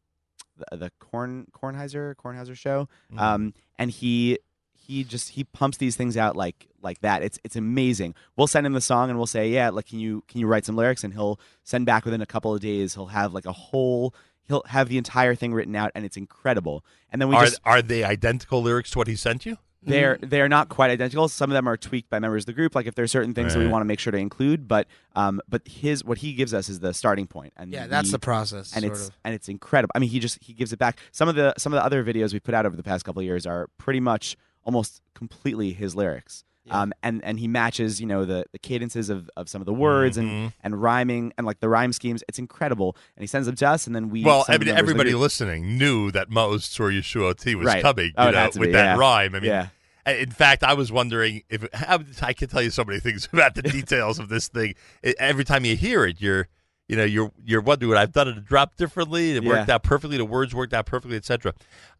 the, the Korn Kornheiser Kornheiser show. Mm-hmm. Um, and he he just he pumps these things out like like that. It's it's amazing. We'll send him the song and we'll say, yeah, like can you can you write some lyrics? And he'll send back within a couple of days. He'll have like a whole. He'll have the entire thing written out, and it's incredible. And then we Are just are they identical lyrics to what he sent you? They're they're not quite identical. Some of them are tweaked by members of the group. Like if there's certain things that we want to make sure to include, but um, but his what he gives us is the starting point, and Yeah, that's we- the process, and sort it's of. and it's incredible. I mean, he just he gives it back. Some of the some of the other videos we put out over the past couple of years are pretty much almost completely his lyrics. Um, and and he matches you know the, the cadences of, of some of the words Mhm. and and rhyming and like the rhyme schemes. It's incredible. And he sends them to us, and then we. Well, I mean, them members of the everybody group. listening knew that Maoz Tzur Yeshuati was Right. coming, Oh, you it know, with be, that yeah. rhyme. I mean, Yeah. in fact, I was wondering if how, I could tell you so many things about the details of this thing. I- Every time you hear it, you're, you know, you're you're wondering, would I've done it a drop differently? It worked out perfectly. The words worked out perfectly, etc.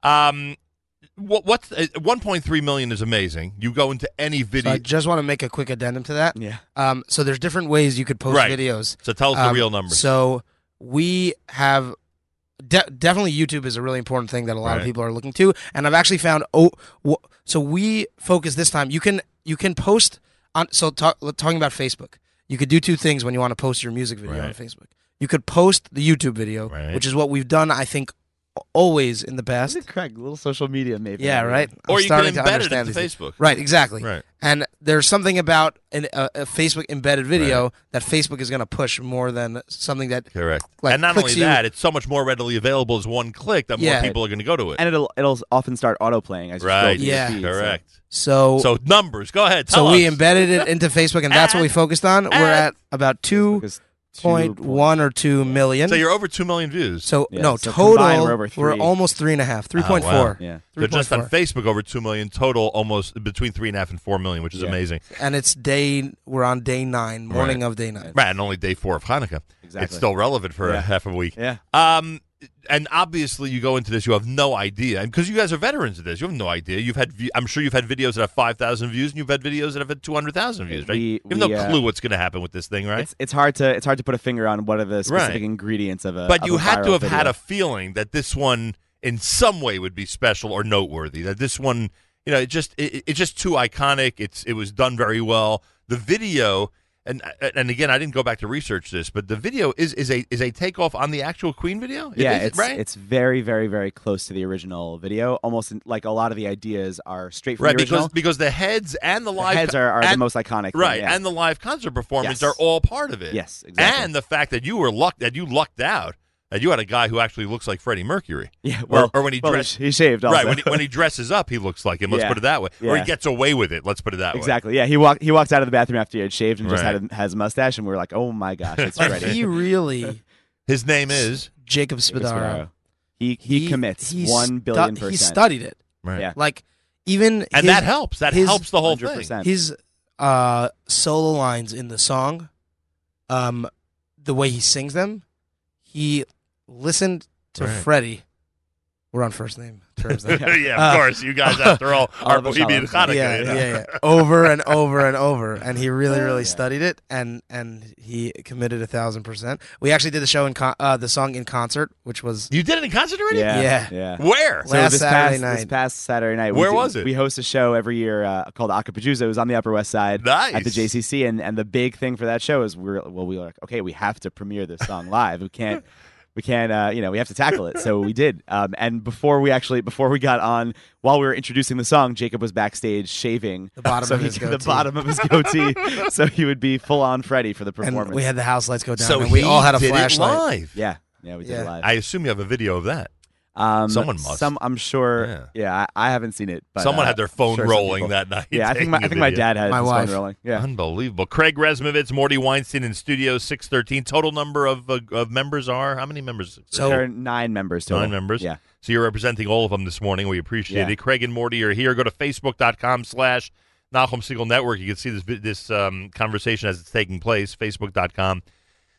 Um, what what's uh, 1.3 million is amazing. You go into any So video. I just want to make a quick addendum to that. Yeah. Um, so there's different ways you could post Right. videos. So tell us the Um, real numbers. So we have de- definitely YouTube is a really important thing that a lot Right. of people are looking to, and I've actually found oh, w- so we focus this time. You can you can post on so talk, talking about Facebook. You could do two things when you want to post your music video on Facebook. You could post the YouTube video, Right. which is what we've done. I think always in the past. Correct. Little social media, maybe. Yeah, right. Or I'm you can starting to embed it understand into these things. Facebook. Right, exactly. Right. And there's something about an, a, a Facebook embedded video that Facebook is going to push more than something that Correct. Like, and not only clicks you- that, it's so much more readily available as one click that more people are going to go to it. And it'll it'll often start auto playing as you Right. through Yeah. feed, Correct. So So numbers. Go ahead. so Tell we embedded it into Facebook, and that's what we focused on. We're at about two point one or two million. So you're over two million views. So Yeah, no so total. combined, we're over three. almost three and a half, three Oh, point wow. four. Yeah. So just on 3.4. Facebook, over two million total, almost between three and a half and four million, which is Yeah. amazing. and it's day. We're on day nine, morning of day nine. Right, and only day four of Hanukkah. Exactly. It's still relevant for a Yeah. half a week. Yeah. Um, and obviously, you go into this, you have no idea, and because you guys are veterans of this, you have no idea. You've had, I'm sure you've had videos that have five thousand views, and you've had videos that have had two hundred thousand views. Right? We- you have no uh, clue what's going to happen with this thing, right? It's it's hard to it's hard to put a finger on what are the specific Right. ingredients of a. but of you a had to have had a feeling that this one in some way would be special or noteworthy that this one you know it just it, it's just too iconic it's it was done very well the video and uh, and again I didn't go back to research this but the video is is a is a takeoff on the actual Queen video It Yeah, is, it's right it's very very very close to the original video. Almost in- like a lot of the ideas are straight from right the original. because because the heads and the The live heads are, are the most iconic. thing, right yeah. and the live concert performance Yes. are all part of it Yes, exactly. and the fact that you were lucked that you lucked out that you had a guy who actually looks like Freddie Mercury Yeah, Or- well- or, when he well, dressed he shaved right when he, when he dresses up he looks like him let's Yeah. put it that way or he gets away with it let's put it that way Exactly. Yeah, he walked. He walked out of the bathroom after he had shaved and just had a, has a mustache, and we were like, "Oh my gosh, it's Freddie." he really, his name is Jacob Jacob Spadaro. Spadaro. He, he commits he one stu- billion He studied it. right Yeah. Like even and his- that helps that his- helps the whole thing 100%. his uh, solo lines in the song, um, the way he sings them, he listened to Right. Freddie. We're on first name terms. yeah, of Uh, course. You guys, after all, all are of us Bohemian are- Hanukkah. yeah, you know? yeah, yeah. Over and over and over, and he really, really studied it, and and he committed a thousand percent. We actually did the show in con- uh, the song in concert, which was You did it in concert already? Yeah, Yeah. yeah. Where? Last this Saturday past, This past Saturday night. Where do- was it? We host a show every year uh, called Acapulco. It was on the Upper West Side Nice. at the JCC, and, and the big thing for that show is we're well, we were like, okay, we have to premiere this song live. We can't. We can't, uh, you know, we have to tackle it. So we did. Um, and before we actually, before we got on, while we were introducing the song, Jacob was backstage shaving The bottom so of he- his the goatee. bottom of his goatee, so he would be full on Freddy for the and performance. we had the house lights go down, So and we all had a did flashlight. live. yeah, yeah, we did Yeah. it live. I assume you have a video of that. Um, Someone must. Some, I'm sure. Yeah. Yeah, I, I haven't seen it. But Someone uh, had their phone sure rolling that night. Yeah, I think my I think my dad had My his wife. phone rolling. Yeah, Unbelievable. Craig Resmovitz, Morty Weinstein in studio Six13. Total number of uh, of members are how many members? So- there are nine members total. Nine members. Yeah, So you're representing all of them this morning. We appreciate Yeah. it. Craig and Morty are here. Go to facebook.com slash Nachum Segal Network. You can see this this um, conversation as it's taking place. Facebook.com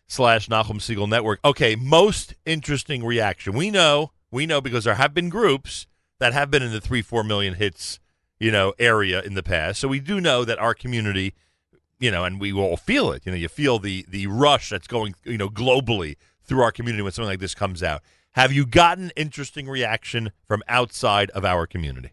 slash Nachum Segal Network. Okay, most interesting reaction. We know, we know because there have been groups that have been in the three, four million hits, you know, area in the past. So we do know that our community, you know, and we all feel it. You know, you feel the the rush that's going, you know, globally through our community when something like this comes out. Have you gotten interesting reaction from outside of our community?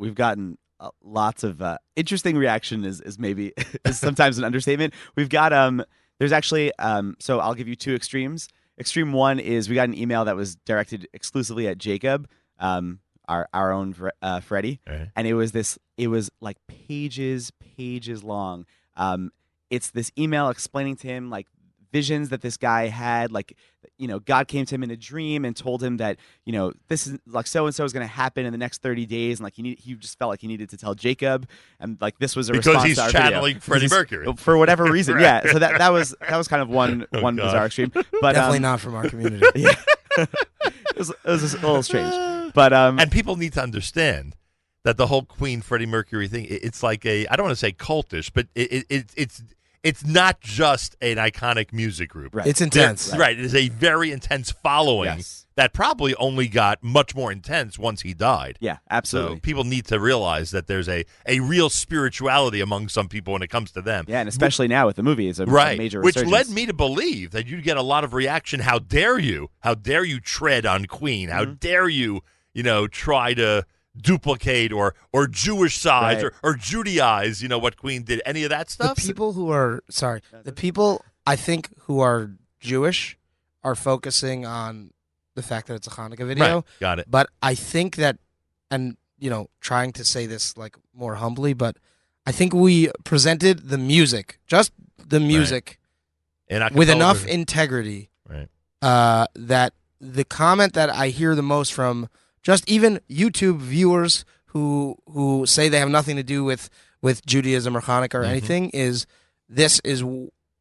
we've gotten uh, lots of uh, interesting reaction. Is is maybe is sometimes an understatement. We've got um. There's actually um. So I'll give you two extremes. Extreme one is we got an email that was directed exclusively at Jacob, um, our our own uh, Freddie, Right. and it was this. It was like pages, pages long. Um, it's this email explaining to him like visions that this guy had, like you know God came to him in a dream and told him that you know this is like so and so is going to happen in the next 30 days and like he need, he just felt like he needed to tell Jacob and like this was a Because response he's to our video. channeling Because Freddie Mercury. for whatever reason Right. yeah so that that was that was kind of one Oh, one gosh. bizarre extreme but Definitely um, not from our community. yeah it was, it was a little strange but um and people need to understand that the whole Queen Freddie Mercury thing, i- it's like a I don't want to say cultish, but it, it, it it's it's not just an iconic music group. Right. It's intense. Right. It is a very intense following Yes. that probably only got much more intense once he died. yeah absolutely So people need to realize that there's a, a real spirituality among some people when it comes to them. yeah and especially now with the movie it's a, a right. major Which resurgence. led me to believe that you'd get a lot of reaction. How dare you? How dare you tread on Queen? How Mm-hmm. dare you, you know, try to duplicate or or Jewish size Right. or, or Judaize, you know, what Queen did. Any of that stuff. the people who are sorry, the people I think who are Jewish are focusing on the fact that it's a Hanukkah video. Right. Got it. But I think that, and you know, trying to say this like more humbly, but I think we presented the music, just the music, And with enough it- integrity Right. uh, that the comment that I hear the most from just even YouTube viewers who who say they have nothing to do with with Judaism or Hanukkah or Mhm. anything is this is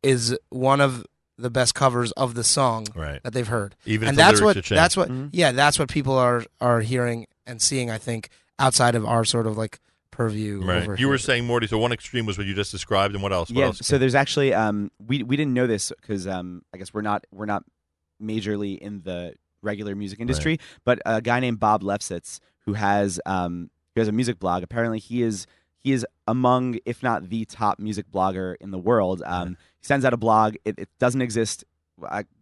is one of the best covers of the song Right. that they've heard. Even and the that's lyrics what have changed. that's what Mhm. yeah that's what people are are hearing and seeing. I think outside of our sort of like purview. Right. over You were saying, Morty, so one extreme was what you just described, and what else? What yeah else? so there's actually um we we didn't know this because um i guess we're not we're not majorly in the regular music industry but a guy named bob Lefsetz who has um who has a music blog apparently he is he is among if not the top music blogger in the world um he sends out a blog it, it doesn't exist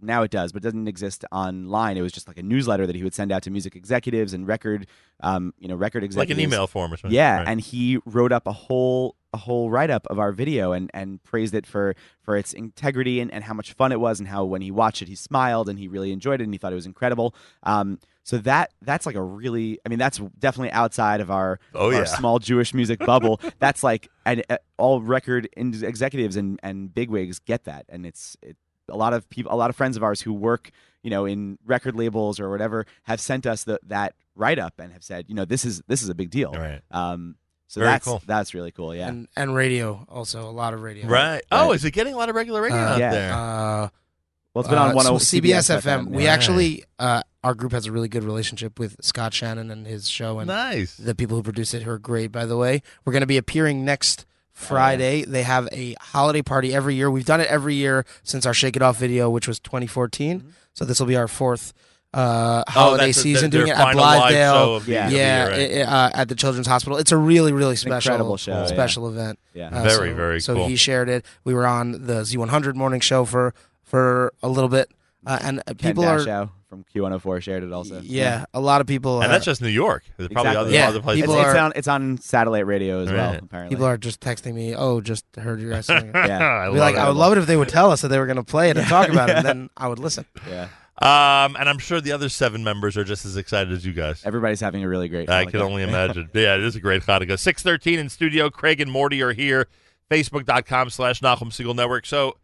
now it does, but it doesn't exist online. It was just like a newsletter that he would send out to music executives and record, um, you know, record executives. like an email form or something. Yeah, Right. and he wrote up a whole a whole write up of our video and and praised it for for its integrity and, and how much fun it was and how when he watched it he smiled and he really enjoyed it and he thought it was incredible. Um, so that that's like a really I mean that's definitely outside of our Oh, our yeah. small Jewish music bubble. that's like and uh, all record in- executives and and bigwigs get that and it's it, a lot of people a lot of friends of ours who work you know in record labels or whatever have sent us the, that write up and have said you know this is this is a big deal Right. um so Very that's cool. that's really cool yeah and and radio also a lot of radio. Right. Oh, is it getting a lot of regular radio Uh, out yeah. there? Uh, well it's been on uh, one so oh CBS, FM. We Right. actually, uh, our group has a really good relationship with Scott Shannon and his show, and nice. the people who produce it who are great. By the way, we're going to be appearing next Friday. They have a holiday party every year. We've done it every year since our Shake It Off video, which was 2014. So this will be our fourth uh, holiday Oh, season their doing it at final live Blythedale. show Yeah. yeah, year, right? i- uh, at the Children's Hospital. It's a really, really special, Incredible show, yeah. special event. Yeah. Uh, Very, so- very So cool. he shared it. We were on the Z100 morning show for for a little bit, uh, and uh, Ken people are from Q104 shared it also yeah, a lot of people. and are- that's just New York. There's probably Exactly. other, Yeah, other places. it's, people it's are- on it's on satellite radio as well apparently people are just texting me. Oh, just heard you guys saying it. yeah I I'd love like, it. I would love it if they would tell us that they were going to play it and talk about it, and then I would listen. yeah Um, and I'm sure the other seven members are just as excited as you guys. everybody's having a really great I Hanukkah. can only imagine. yeah, it is a great Hanukkah. Six thirteen in studio. Craig and Morty are here. Facebook.com slash Nachum Segal Network. So,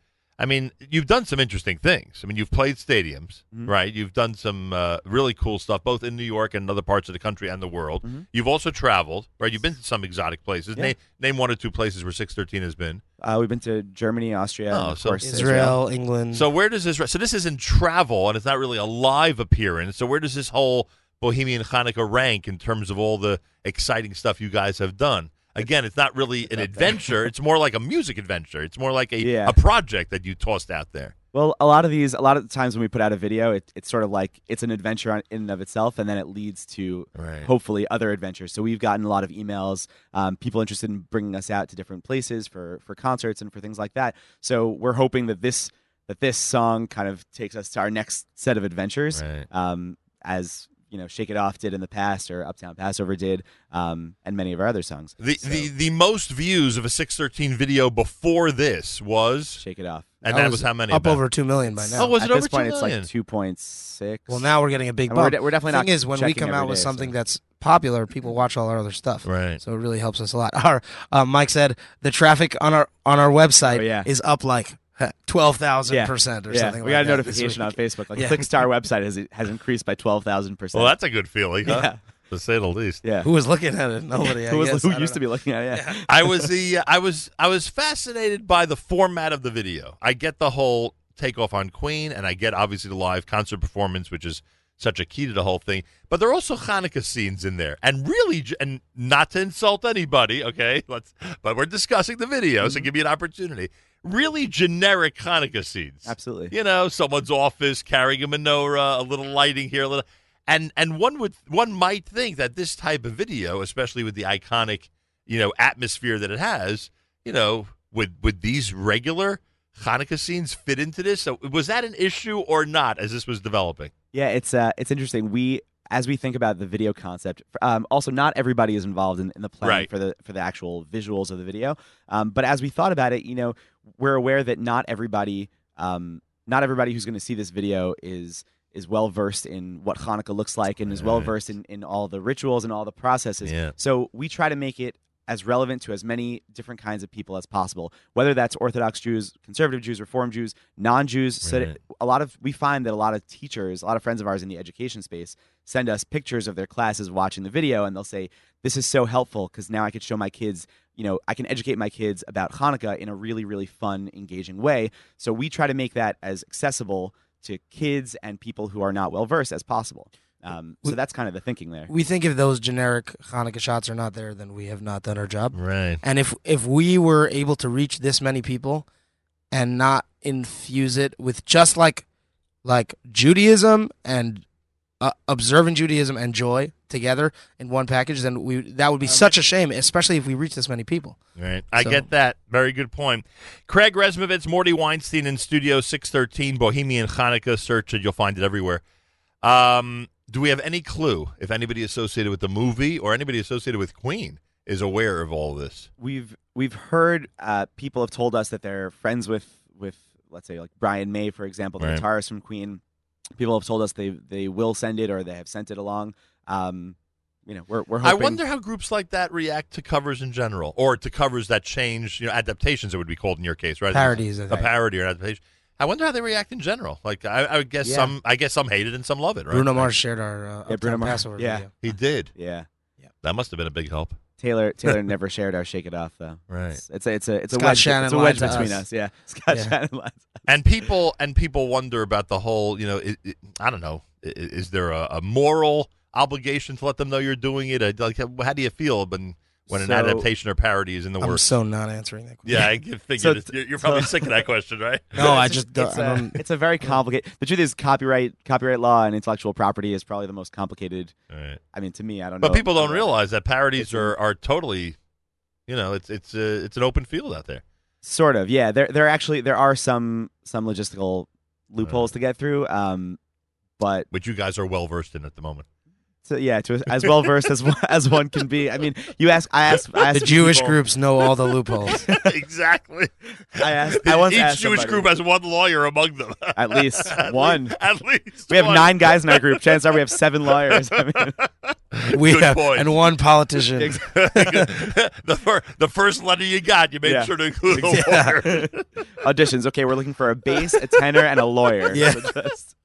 I mean, you've done some interesting things. I mean, you've played stadiums, Mhm. right? You've done some uh, really cool stuff, both in New York and other parts of the country and the world. Mhm. You've also traveled, right? You've been to some exotic places. Yeah. Name, name one or two places where six thirteen has been. uh, we've been to Germany Austria Oh, of so course Israel, England. So where does this? So this isn't travel, and it's not really a live appearance. So where does this whole Bohemian Hanukkah rank in terms of all the exciting stuff you guys have done? Again, it's not really an adventure. It's more like a music adventure. It's more like a, Yeah. a project that you tossed out there. Well, a lot of these, a lot of the times when we put out a video, it, it's sort of like it's an adventure on, in and of itself, and then it leads to Right. hopefully other adventures. So we've gotten a lot of emails, um, people interested in bringing us out to different places for for concerts and for things like that. So we're hoping that this that this song kind of takes us to our next set of adventures, Right. um, as you know, Shake It Off did in the past, or Uptown Passover did, um, and many of our other songs. The, So, the the most views of a six thirteen video before this was, Shake It Off. and That that, was was how many? up about? over two million by now. Oh, was At it over this point, two it's million? like two point six. Well, now we're getting a big And we're bump. de- we're definitely the Thing not is, when we come every out with day, something so- that's popular, people watch all our other stuff. Right. So it really helps us a lot. Our uh, Mike said the traffic on our on our website Oh, yeah. is up like twelve thousand Yeah. percent or Yeah. something. We like got a that notification on. Facebook. Like Yeah. click to our website has has increased by twelve thousand percent. Well, that's a good feeling, huh? Yeah. To say the least. Yeah. Who was looking at it? Nobody. I who was, guess. who I used know. to be looking at it? Yeah. I was the I was I was fascinated by the format of the video. I get the whole takeoff on Queen, and I get obviously the live concert performance, which is such a key to the whole thing. But there are also Hanukkah scenes in there, and really, and not to insult anybody, okay? Let's, but we're discussing the video, so mm-hmm. give me an opportunity. Really generic Hanukkah scenes, Absolutely. You know, someone's office carrying a menorah, a little lighting here, a little, and and one would one might think that this type of video, especially with the iconic, you know, atmosphere that it has, you know, would would these regular Hanukkah scenes fit into this? So was that an issue or not as this was developing? Yeah, it's uh, it's interesting. We as we think about the video concept, um, also not everybody is involved in, in the planning Right. for the for the actual visuals of the video. Um, but as we thought about it, you know, we're aware that not everybody, um, not everybody who's going to see this video is is well versed in what Hanukkah looks like and is well versed in, in all the rituals and all the processes. Yeah. So we try to make it as relevant to as many different kinds of people as possible, whether that's Orthodox Jews, conservative Jews, Reform Jews, non-Jews. So Right. a lot of we find that a lot of teachers, a lot of friends of ours in the education space, send us pictures of their classes watching the video, and they'll say, "This is so helpful because now I could show my kids." You know, I can educate my kids about Hanukkah in a really, really fun, engaging way. So we try to make that as accessible to kids and people who are not well versed as possible. Um, so We- that's kind of the thinking there. We think if those generic Hanukkah shots are not there, then we have not done our job. Right. And if if we were able to reach this many people and not infuse it with just like like Judaism and uh, observant Judaism and joy together in one package, then we that would be such a shame, especially if we reach this many people. Right. I So- get that. Very good point. Craig Resmovitz, Morty Weinstein in Studio 613, Bohemian Hanukkah. Search it. You'll find it everywhere. Um, do we have any clue if anybody associated with the movie or anybody associated with Queen is aware of all this? we've we've heard uh, people have told us that they're friends with with let's say like Brian May for example, the Right. guitarist from Queen. People have told us they they will send it or they have sent it along. Um, you know, we're we're I wonder how groups like that react to covers in general, or to covers that change, you know, adaptations. It would be called in your case, right? Parodies, I a think. parody or adaptation. I wonder how they react in general. Like, I, I would guess Yeah. some. I guess some hate it and some love it. Right? Bruno Mars shared our uh, Yeah, Bruno Mars. Passover Yeah. video. He did. Yeah, Yeah. That must have been a big help. Taylor Taylor never shared our Shake It Off though. Right. It's it's a it's a, it's a wedge, Shannon it's a wedge between us. us. Yeah. Scott Yeah. Shannon lied. and people and people wonder about the whole you know it, it- i don't know i- i- is there a, a moral obligation to let them know you're doing it like how do you feel when when an So- adaptation or parody is in the I'm works so not answering that. question. yeah i figured So- it- you're, you're probably so- sick of that question right No, I It's just don't. it's, I a, it's a very complicated. The truth is, copyright copyright law and intellectual property is probably the most complicated. Right. I mean, to me, I don't know. but people don't realize that parodies are, are totally you know it's it's uh, it's an open field out there Sort of, yeah. There, there actually there are some some logistical loopholes to get through. Um, but which you guys are well versed in at the moment so yeah, to as well versed as one- as one can be. I mean, you ask, I asked, I asked the Jewish people- groups know all the loopholes. exactly I asked, I once each asked jewish somebody- group has one lawyer among them At least At one. least- at least We have one. nine guys in our group. Chances are we have seven lawyers. I mean, we Good have, point. and one politician. the, fir- the first letter you got, you made Yeah. sure to include a lawyer. auditions. Okay, we're looking for a bass, a tenor, and a lawyer. Yeah. So just-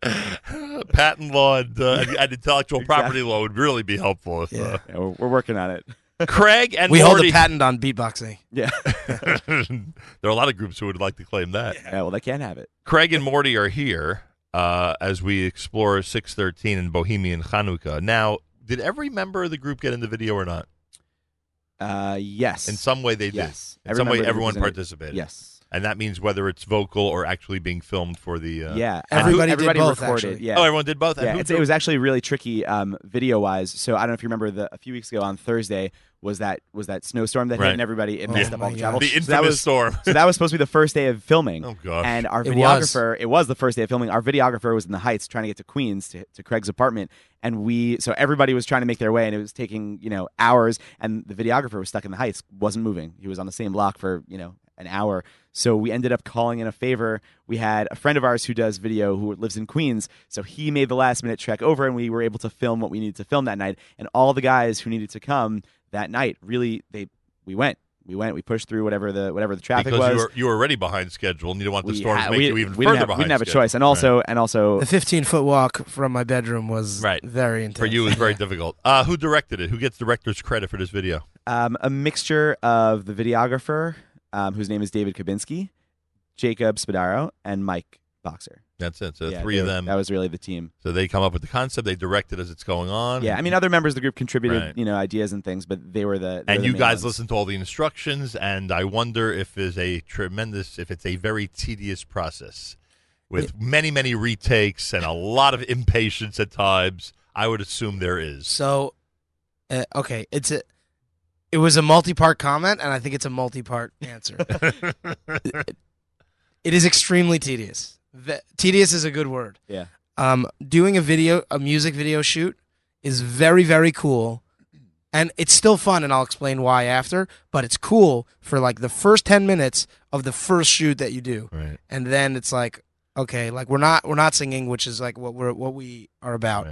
Patent law and, uh, and intellectual property law would really be helpful. If, Yeah. yeah, we're, we're working on it. uh, Craig and we hold a patent on beatboxing. Yeah. there are a lot of groups who would like to claim that. yeah. Well, they can't have it. Craig and Morty are here uh, as we explore 613 and Bohemian Chanukah. Now, did every member of the group get in the video or not? Uh, yes. In some way, they did. In Every some way, of the group everyone was in it. participated. Yes. And that means whether it's vocal or actually being filmed for the. Uh, yeah. and who- Everybody did everybody both, recorded. actually. Yeah. Oh, everyone did both. Yeah, it's, it was actually really tricky um, video wise. So I don't know if you remember the a few weeks ago on Thursday was that was that snowstorm that hit Right. and everybody it Oh messed my up all the God. travel. the So that was storm. so that was supposed to be the first day of filming. Oh, gosh. And our It was. videographer, it was the first day of filming. Our videographer was in the Heights trying to get to Queens to, to Craig's apartment, and we so everybody was trying to make their way, and it was taking you know hours. And the videographer was stuck in the Heights, wasn't moving. He was on the same block for you know an hour. So we ended up calling in a favor. We had a friend of ours who does video who lives in Queens, so he made the last minute trek over, and we were able to film what we needed to film that night. And all the guys who needed to come that night, really, they we went. we went, we pushed through whatever the whatever the traffic because was. you were you were already behind schedule, and you don't want the We storm ha- to make we- you even we further didn't have, behind. We didn't have a choice, and also Right. and also The 15 foot walk from my bedroom was Right. very intense. for you it was very difficult. Uh, who directed it? Who gets director's credit for this video? um, a mixture of the videographer, um, whose name is David Kabinski, Jacob Spadaro, and Mike Boxer. That's it. So Yeah, three of them. That was really the team. So they come up with the concept. They direct it as it's going on. Yeah, I mean, other members of the group contributed, Right. you know, ideas and things, but they were the. they were and the you main guys ones. listen to all the instructions, and I wonder if there's a tremendous, if it's a very tedious process with many, many retakes and a lot of impatience at times. I would assume there is. So, uh, okay, it's a. It was a multi-part comment, and I think it's a multi-part answer. it, it is extremely tedious. Ve- tedious is a good word. Yeah. Um, doing a video, a music video shoot, is very, very cool, and it's still fun, and I'll explain why after. But it's cool for like the first ten minutes of the first shoot that you do, Right. and then it's like, okay, like we're not we're not singing, which is like what we're what we are about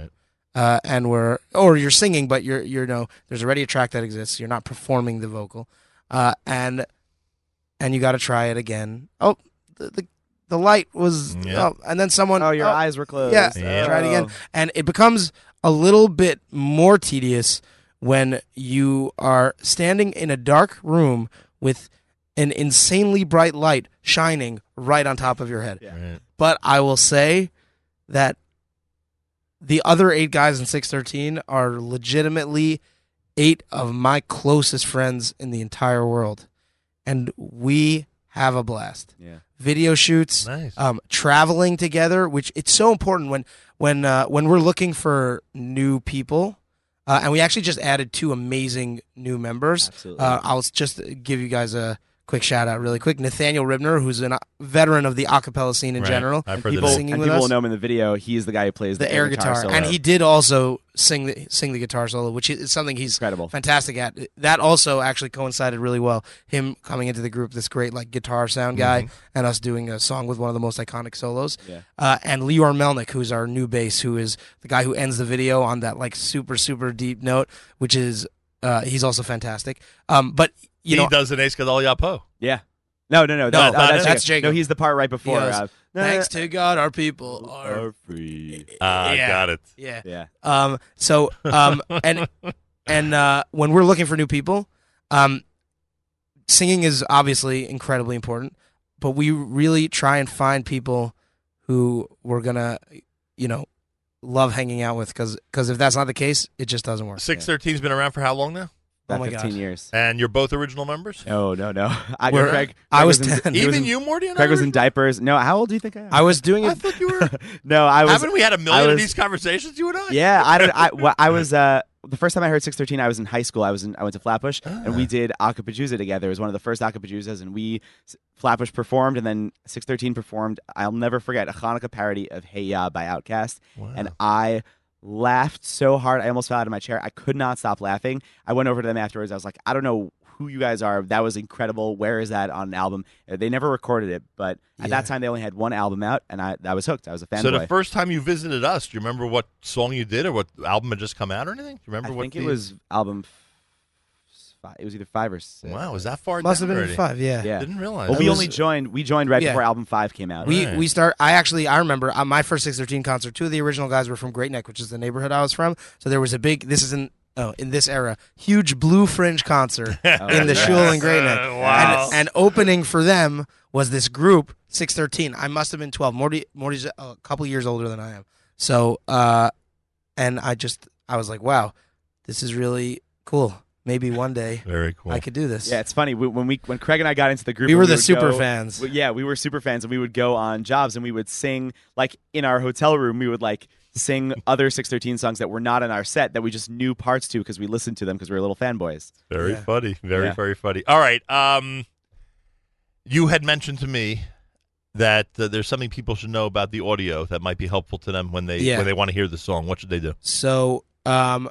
uh, and we're or you're singing, but you're you know there's already a track that exists. You're not performing the vocal, uh, and and you got to try it again. Oh, the the, the light was, Yeah. oh, and then someone. Oh, your eyes were closed. Yeah, Yeah. try it again, Oh. and it becomes a little bit more tedious when you are standing in a dark room with an insanely bright light shining right on top of your head. Right. But I will say that the other eight guys in 613 are legitimately eight of my closest friends in the entire world. And we have a blast. Yeah. Video shoots, Nice. um, traveling together, which it's so important when when uh, when we're looking for new people. Uh, and we actually just added two amazing new members. Absolutely. Uh, I'll just give you guys a quick shout out really quick. Nathaniel Ribner, who's a veteran of the acapella scene in Right. general, and people, singing and with people us will know him in the video. He's the guy who plays the, the air guitar, solo. and he did also sing the sing the guitar solo, which is something he's Incredible. fantastic at. That also actually coincided really well. Him coming into the group, this great like guitar sound guy, Mhm. and us doing a song with one of the most iconic solos. Yeah. Uh, and Lior Melnick, who's our new bass, who is the guy who ends the video on that like super super deep note, which is uh, he's also fantastic. Um, but you he know, does an Ace Gadol Yapo. Yeah. No, no, no. No, that- that's- that's, that's Jacob. Jacob. No, he's the part right before. He goes, uh, no, no, Thanks to God, our people are free. Ah, Yeah. got it. Yeah. Yeah. Um. So um. and and uh, when we're looking for new people, um, singing is obviously incredibly important, but we really try and find people who we're gonna, you know, love hanging out with. Because if that's not the case, it just doesn't work. Six thirteen's been around for how long now? Oh About my 15 God. years. And you're both original members. No, no, no. I, We're- Craig, I Craig was in- 10. he was Even in- you, Morty, and Craig I was were- in diapers. No, how old do you think I am? I was doing I it. thought you were. no, I was. Haven't we had a million of these conversations, you and I? Yeah, I don't. I, well, I was uh, the first time I heard 613. I was in high school. I was in. I went to Flatbush, and we did Acapajuzza together. It was one of the first Acapajuzzas, and we Flatbush performed, and then 613 performed. I'll never forget a Hanukkah parody of Hey Ya by Outkast, and I laughed so hard I almost fell out of my chair. I could not stop laughing. I went over to them afterwards. I was like, I don't know who you guys are. That was incredible. Where is that on an album? Uh, They never recorded it, but at that time they only had one album out, and I, I was hooked. I was a fanboy. So the first time you visited us, do you remember what song you did or what album had just come out or anything? Do you remember I what? think it was album. F- Five. It was either five or six. Wow, was that far? Must down have been already? five, yeah. Yeah. Didn't realize. Well, that. we was- only joined. We joined right Yeah. before album five came out. We Right. we start. I actually I remember uh, my first six thirteen concert. Two of the original guys were from Great Neck, which is the neighborhood I was from. So there was a big. This is in oh in this era huge blue fringe concert in the yes. Shul in Great Neck. Wow. And, and opening for them was this group six thirteen. I must have been twelve. Morty Morty's a couple years older than I am. So uh, and I just I was like, wow, this is really cool. Maybe one day Very cool. I could do this. Yeah, it's funny we, when we when Craig and I got into the group. We and were the super go- fans. we- yeah, we were super fans, and we would go on jobs and we would sing like in our hotel room. We would like sing other six thirteen songs that were not in our set that we just knew parts to because we listened to them because we were little fanboys. Very Yeah. funny. Very, Yeah. very funny. All right. Um, you had mentioned to me that uh, there's something people should know about the audio that might be helpful to them when they Yeah. when they want to hear the song. What should they do? So um,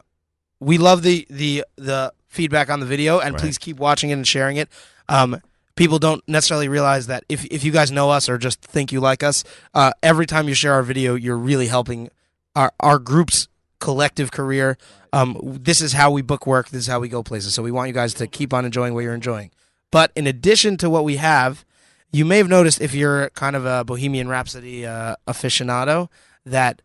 we love the the the feedback on the video, and Right. please keep watching it and sharing it. Um, people don't necessarily realize that if if you guys know us or just think you like us, uh, every time you share our video, you're really helping our our group's collective career. Um, this is how we book work. This is how we go places. So we want you guys to keep on enjoying what you're enjoying. But in addition to what we have, you may have noticed if you're kind of a Bohemian Rhapsody uh, aficionado that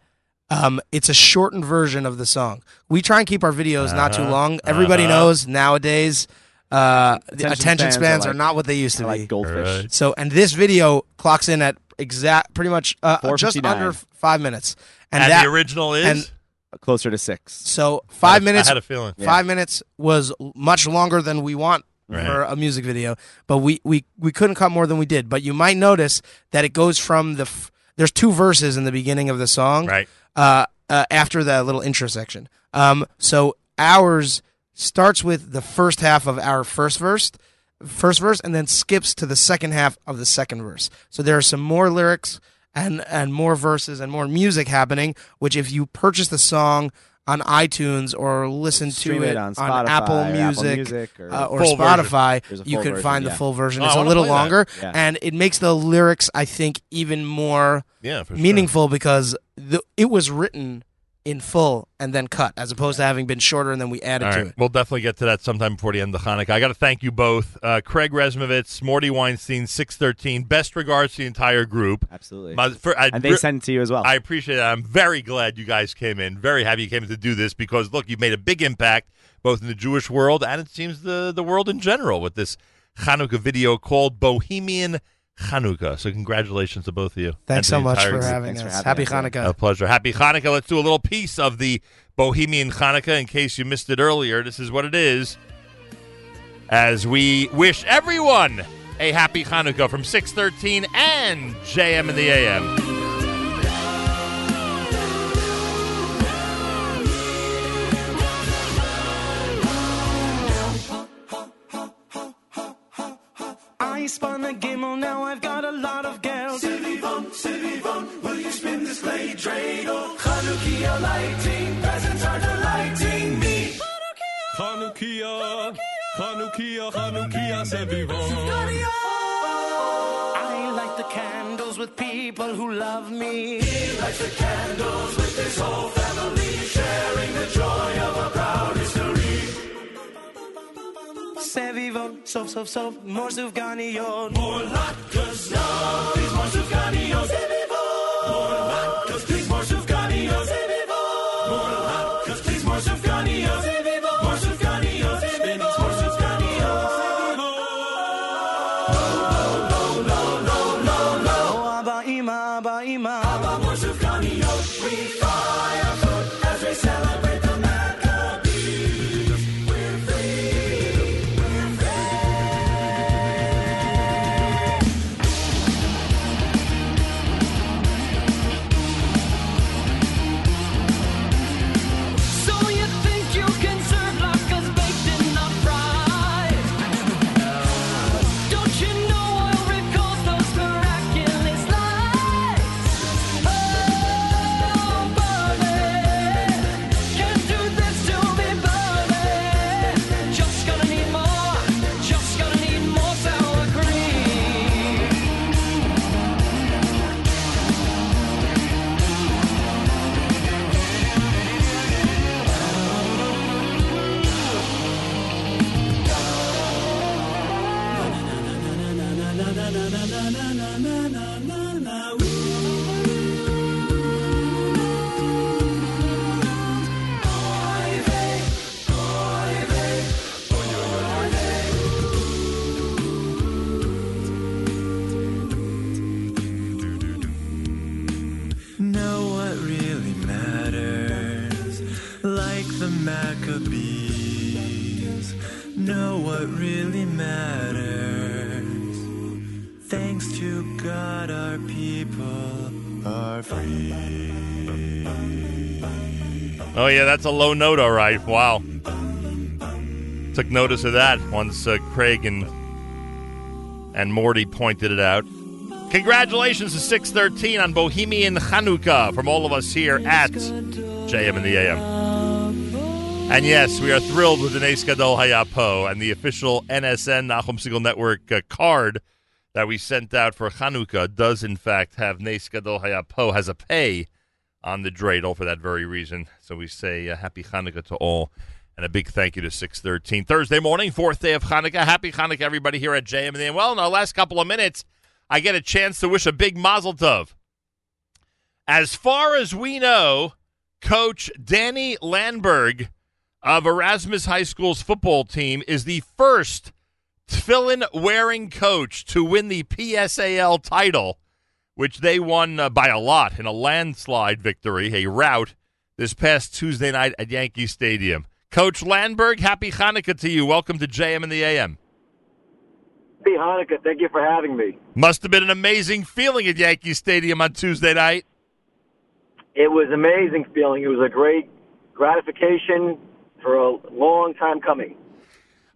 um, it's a shortened version of the song. We try and keep our videos not too Uh-huh. long. Everybody Uh-huh. knows nowadays uh, the Attention attention spans spans, are are, not what they used to are like be. goldfish. Right. So, and this video clocks in at exact, pretty much uh, just under five minutes. And the that, original is? and closer to six. so five I minutes. I had a feeling. Five minutes was much longer than we want Right. for a music video, but we, we we couldn't cut more than we did. But you might notice that it goes from the f- there's two verses in the beginning of the song, right? Uh, uh, after the little intro section. Um, so ours starts with the first half of our first verse, first verse, and then skips to the second half of the second verse. So there are some more lyrics and and more verses and more music happening. Which, if you purchase the song on iTunes or listen Stream to it it on on, Apple or Apple Music, Music or- uh, or Spotify, you full can version, find yeah. the full version. Oh, it's I a wanna little longer, Yeah. and it makes the lyrics, I think, even more Yeah, for sure. meaningful because the, it was written in full and then cut, as opposed to having been shorter and then we added All to it. We'll definitely get to that sometime before the end of Hanukkah. I got to thank you both. Uh, Craig Resmovitz, Morty Weinstein, 613. Best regards to the entire group. Absolutely. My- for- I and they re- send it to you as well. I appreciate it. I'm very glad you guys came in. Very happy you came in to do this because, look, you've made a big impact both in the Jewish world and it seems the, the world in general with this Hanukkah video called Bohemian Hanukkah. So, congratulations to both of you. Thanks so much for group. having us. Happy Hanukkah. A pleasure. Happy Hanukkah. Let's do a little piece of the Bohemian Hanukkah in case you missed it earlier. This is what it is. As we wish everyone a happy Hanukkah from 613 and JM in the AM. I spun a gimel, now I've got a lot of girls. Sevivon, Sevivon, will you spin this blade dreidel? Chanukia lighting, presents are delighting me. Chanukia, Chanukia, Chanukia, Sevivon. I light the candles with people who love me. He lights the candles with his whole family, sharing the joy of a proud history. Sevivon, sof, sof, sof, more sufganiyot. More latkes, no, please more sufganiyot. Sevivon. Oh, yeah, that's a low note, all right. Wow. Took notice of that once uh, Craig and, and Morty pointed it out. Congratulations to 613 on Bohemian Hanukkah from all of us here at JM and the AM. And yes, we are thrilled with the Nes Gadol Hayapo and the official NSN Nachum Segal Network uh, card that we sent out for Hanukkah does in fact have Nes Gadol Hayapo has a pay on the dreidel for that very reason. So we say uh, happy Hanukkah to all. And a big thank you to 613. Thursday morning, fourth day of Hanukkah. Happy Hanukkah, everybody here at JM. And well, in our last couple of minutes, I get a chance to wish a big mazel tov. As far as we know, Coach Danny Landberg of Erasmus High School's football team is the first tefillin wearing coach to win the PSAL title, which they won uh, by a lot in a landslide victory, a rout, this past Tuesday night at Yankee Stadium. Coach Landberg, happy Hanukkah to you. Welcome to JM and the AM. Happy Hanukkah. Thank you for having me. Must have been an amazing feeling at Yankee Stadium on Tuesday night. It was an amazing feeling. It was a great gratification for a long time coming.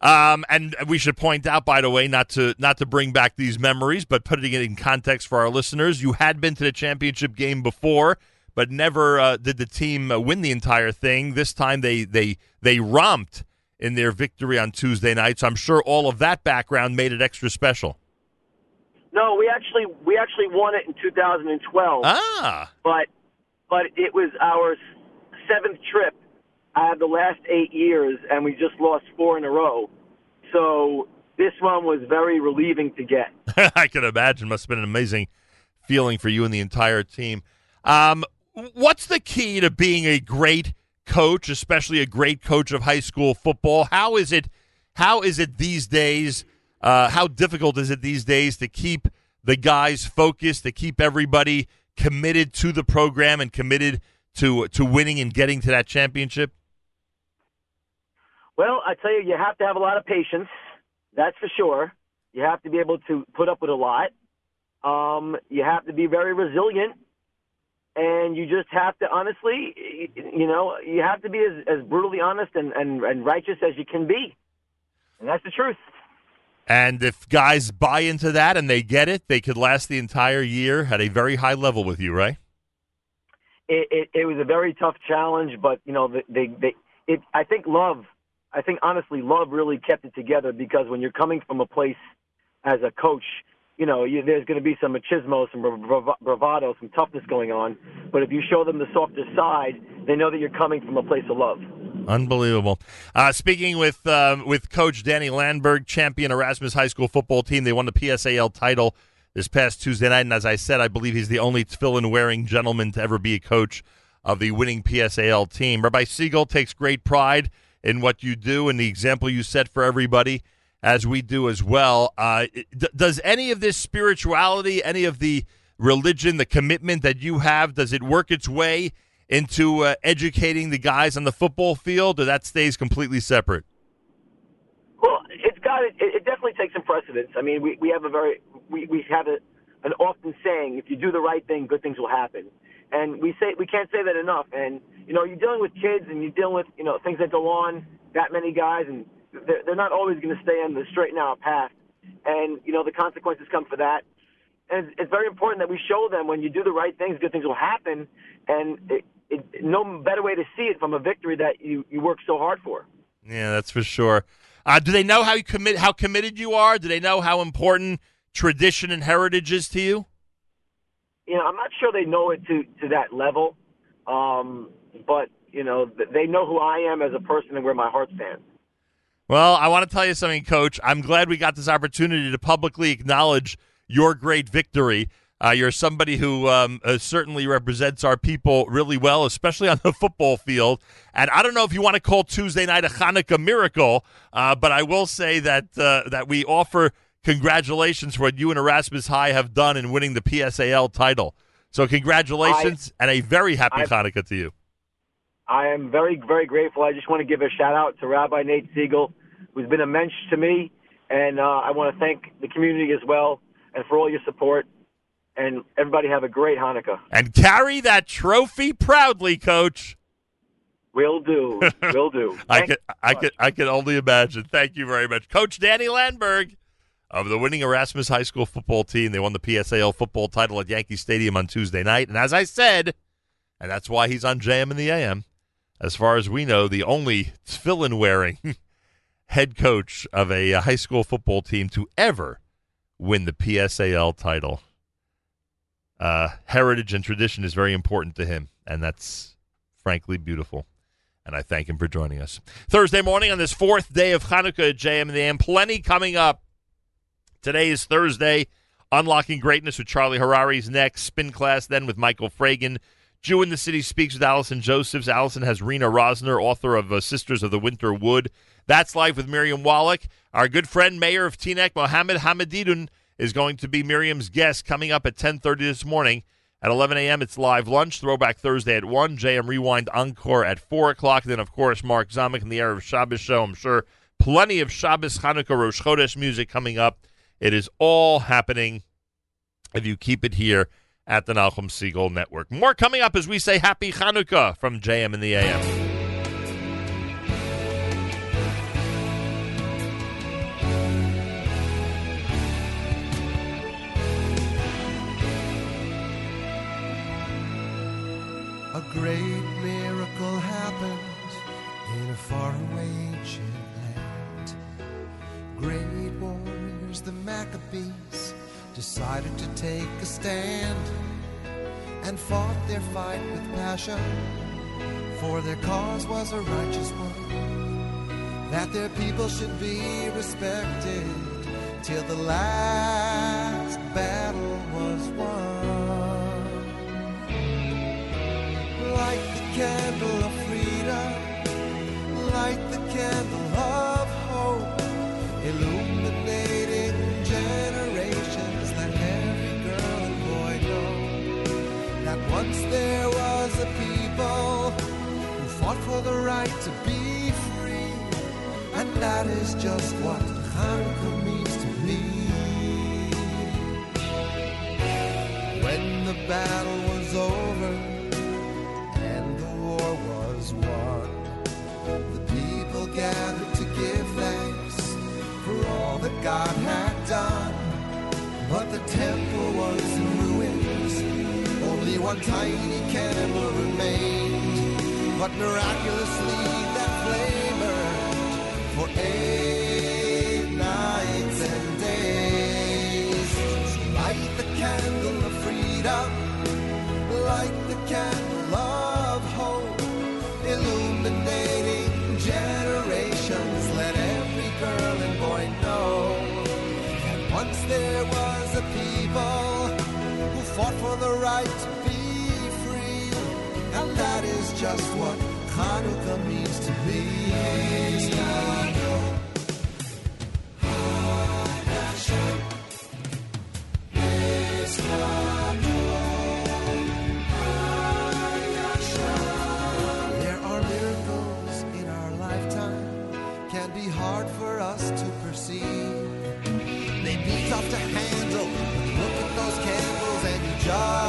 Um, and we should point out, by the way, not to not to bring back these memories, but putting it in context for our listeners, you had been to the championship game before, but never uh, did the team uh, win the entire thing. This time, they they they romped in their victory on Tuesday night. So I'm sure all of that background made it extra special. No, we actually we actually won it in 2012. Ah, but but it was our seventh trip out of the last eight years, and we just lost four in a row. So this one was very relieving to get. I can imagine. Must have been an amazing feeling for you and the entire team. Um, what's the key to being a great coach, especially a great coach of high school football? How is it? How is it these days? Uh, how difficult is it these days to keep the guys focused, to keep everybody committed to the program and committed to to winning and getting to that championship? Well, I tell you, you have to have a lot of patience. That's for sure. You have to be able to put up with a lot. Um, you have to be very resilient, and you just have to honestly, you know, you have to be as, as brutally honest and, and, and righteous as you can be, and that's the truth. And if guys buy into that and they get it, they could last the entire year at a very high level with you, right? It, it, it was a very tough challenge, but you know, they, they, they it. I think love. I think honestly, love really kept it together because when you're coming from a place as a coach, you know, you, there's going to be some machismo, some brav- bravado, some toughness going on. But if you show them the softer side, they know that you're coming from a place of love. Unbelievable. Uh, speaking with um, with Coach Danny Landberg, champion Erasmus High School football team, they won the PSAL title this past Tuesday night. And as I said, I believe he's the only tefillin wearing gentleman to ever be a coach of the winning PSAL team. Rabbi Siegel takes great pride in what you do and the example you set for everybody, as we do as well. Uh, d- does any of this spirituality, any of the religion, the commitment that you have, does it work its way into uh, educating the guys on the football field, or that stays completely separate? Well, it's got it. It definitely takes some precedence. I mean, we we have a very we we have a an often saying: if you do the right thing, good things will happen. And we say we can't say that enough. And you know, you're dealing with kids, and you're dealing with you know things that go on. That many guys, and they're, they're not always going to stay on the straight and narrow path. And you know, the consequences come for that. And it's, it's very important that we show them when you do the right things, good things will happen. And it, it, no better way to see it from a victory that you you work so hard for. Yeah, that's for sure. Uh, do they know how you commit how committed you are? Do they know how important tradition and heritage is to you? You know, I'm not sure they know it to to that level, um, but you know, they know who I am as a person and where my heart stands. Well, I want to tell you something, Coach. I'm glad we got this opportunity to publicly acknowledge your great victory. Uh, you're somebody who um, uh, certainly represents our people really well, especially on the football field. And I don't know if you want to call Tuesday night a Hanukkah miracle, uh, but I will say that uh, that we offer congratulations for what you and Erasmus High have done in winning the PSAL title. So congratulations and a very happy I- Hanukkah to you. I am very, very grateful. I just want to give a shout out to Rabbi Nate Siegel, who's been a mensch to me, and uh, I want to thank the community as well, and for all your support. And everybody have a great Hanukkah. And carry that trophy proudly, Coach. Will do. Will do. I can, I could, I could only imagine. Thank you very much, Coach Danny Landberg of the winning Erasmus High School football team. They won the PSAL football title at Yankee Stadium on Tuesday night, and as I said, and that's why he's on JM in the AM. As far as we know, the only tefillin wearing head coach of a uh, high school football team to ever win the PSAL title. Uh, heritage and tradition is very important to him, and that's frankly beautiful. and I thank him for joining us. Thursday morning on this fourth day of Hanukkah JM and the AM. Plenty coming up. Today is Thursday. Unlocking Greatness with Charlie Harary's next. Spin class then with Michael Fragin. Jew in the City speaks with Allison Josephs. Allison has Rena Rossner, author of uh, Sisters of the Winter Wood. That's live with Miriam Wallach. Our good friend, Mayor of Teaneck, Mohammed Hameeduddin, is going to be Miriam's guest coming up at 10.30 this morning. At 11 a.m., it's live lunch. Throwback Thursday at 1. JM Rewind Encore at 4 o'clock. Then, of course, Mark Zamek in the Erev Shabbos show. I'm sure plenty of Shabbos, Hanukkah, Rosh Chodesh music coming up. It is all happening if you keep it here at the Nachum Segal Network. More coming up as we say Happy Hanukkah from JM in the AM. A great miracle happened in a faraway ancient land. Great the Maccabees, decided to take a stand and fought their fight with passion, for their cause was a righteous one, that their people should be respected till the last battle was won. Light the candle for the right to be free, and that is just what Hanukkah means to me. When the battle was over and the war was won. The people gathered to give thanks for all that God had done. But the temple was in ruins, only one tiny candle remained. But miraculously, that flame burned for eight nights and days. Light the candle of freedom light the candle of hope, illuminating generations. Let every girl and boy know that once there was a people who fought for the right just what Hanukkah means to me. There are miracles in our lifetime, can be hard for us to perceive. They be tough to handle. Look at those candles and you just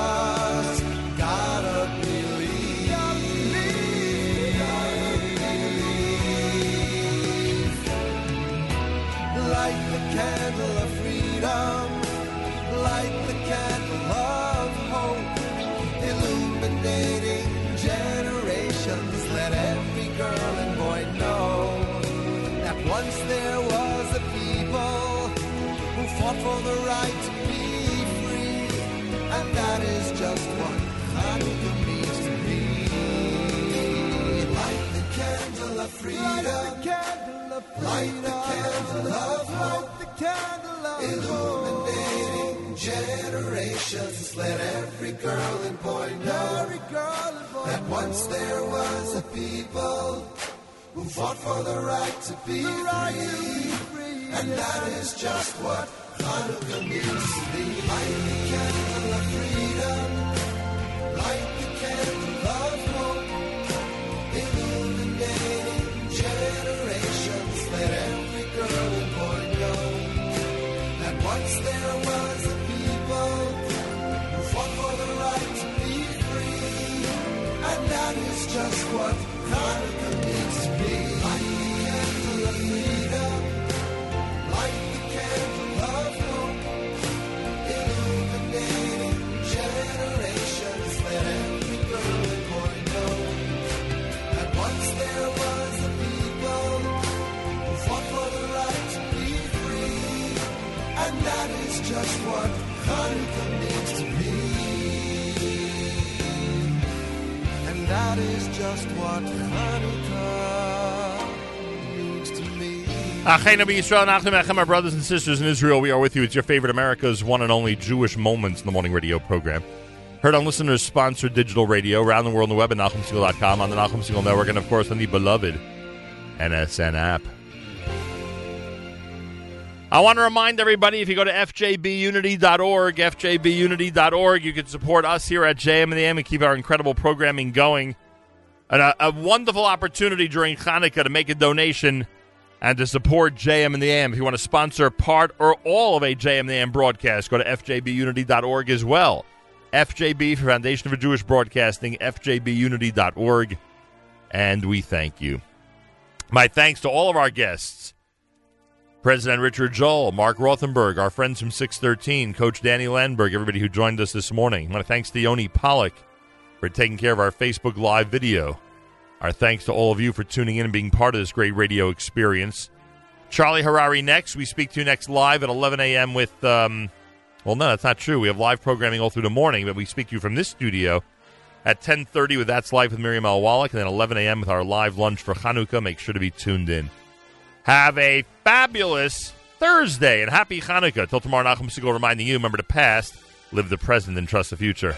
for the right to be free, and that is just what Hanukkah means to me. Light the candle of freedom. Light the candle of hope. Illuminating generations. Let every girl and boy know that once there was a people who fought for the right to be free. And that is just what Hanukkah means to me. Light the candle of freedom. Light the candle of hope. Illuminating generations. Let every girl and boy know that once there was a people who fought for the right to be free. And that is just what For the right to me. That is just what Hanukkah means to me. My brothers and sisters in Israel, we are with you. It's your favorite America's one and only Jewish Moments in the Morning Radio program. Heard on listeners sponsored digital radio around the world on the web at NachumSegal.com, on the Nachum Segal Network, and of course on the beloved NSN app. I want to remind everybody if you go to fjbunity.org, fjbunity.org, you can support us here at JM and the AM and keep our incredible programming going. And a, a wonderful opportunity during Hanukkah to make a donation and to support JM and the AM. If you want to sponsor part or all of a JM and the AM broadcast, go to fjbunity.org as well. FJB for Foundation for Jewish Broadcasting, fjbunity.org. And we thank you. My thanks to all of our guests. President Richard Joel, Marc Rothenberg, our friends from Six13, Coach Danny Landberg, everybody who joined us this morning. My thanks to Yoni Pollock for taking care of our Facebook Live video. Our thanks to all of you for tuning in and being part of this great radio experience. Charlie Harary next. We speak to you next live at 11 a.m. with, um, well, no, that's not true. We have live programming all through the morning, but we speak to you from this studio at 10.30 with That's Life with Miriam L. Wallach, and then 11 a.m. with our live lunch for Hanukkah. Make sure to be tuned in. Have a fabulous Thursday and happy Hanukkah. Till tomorrow, Nachum Segal reminding you, remember the past, live the present, and trust the future.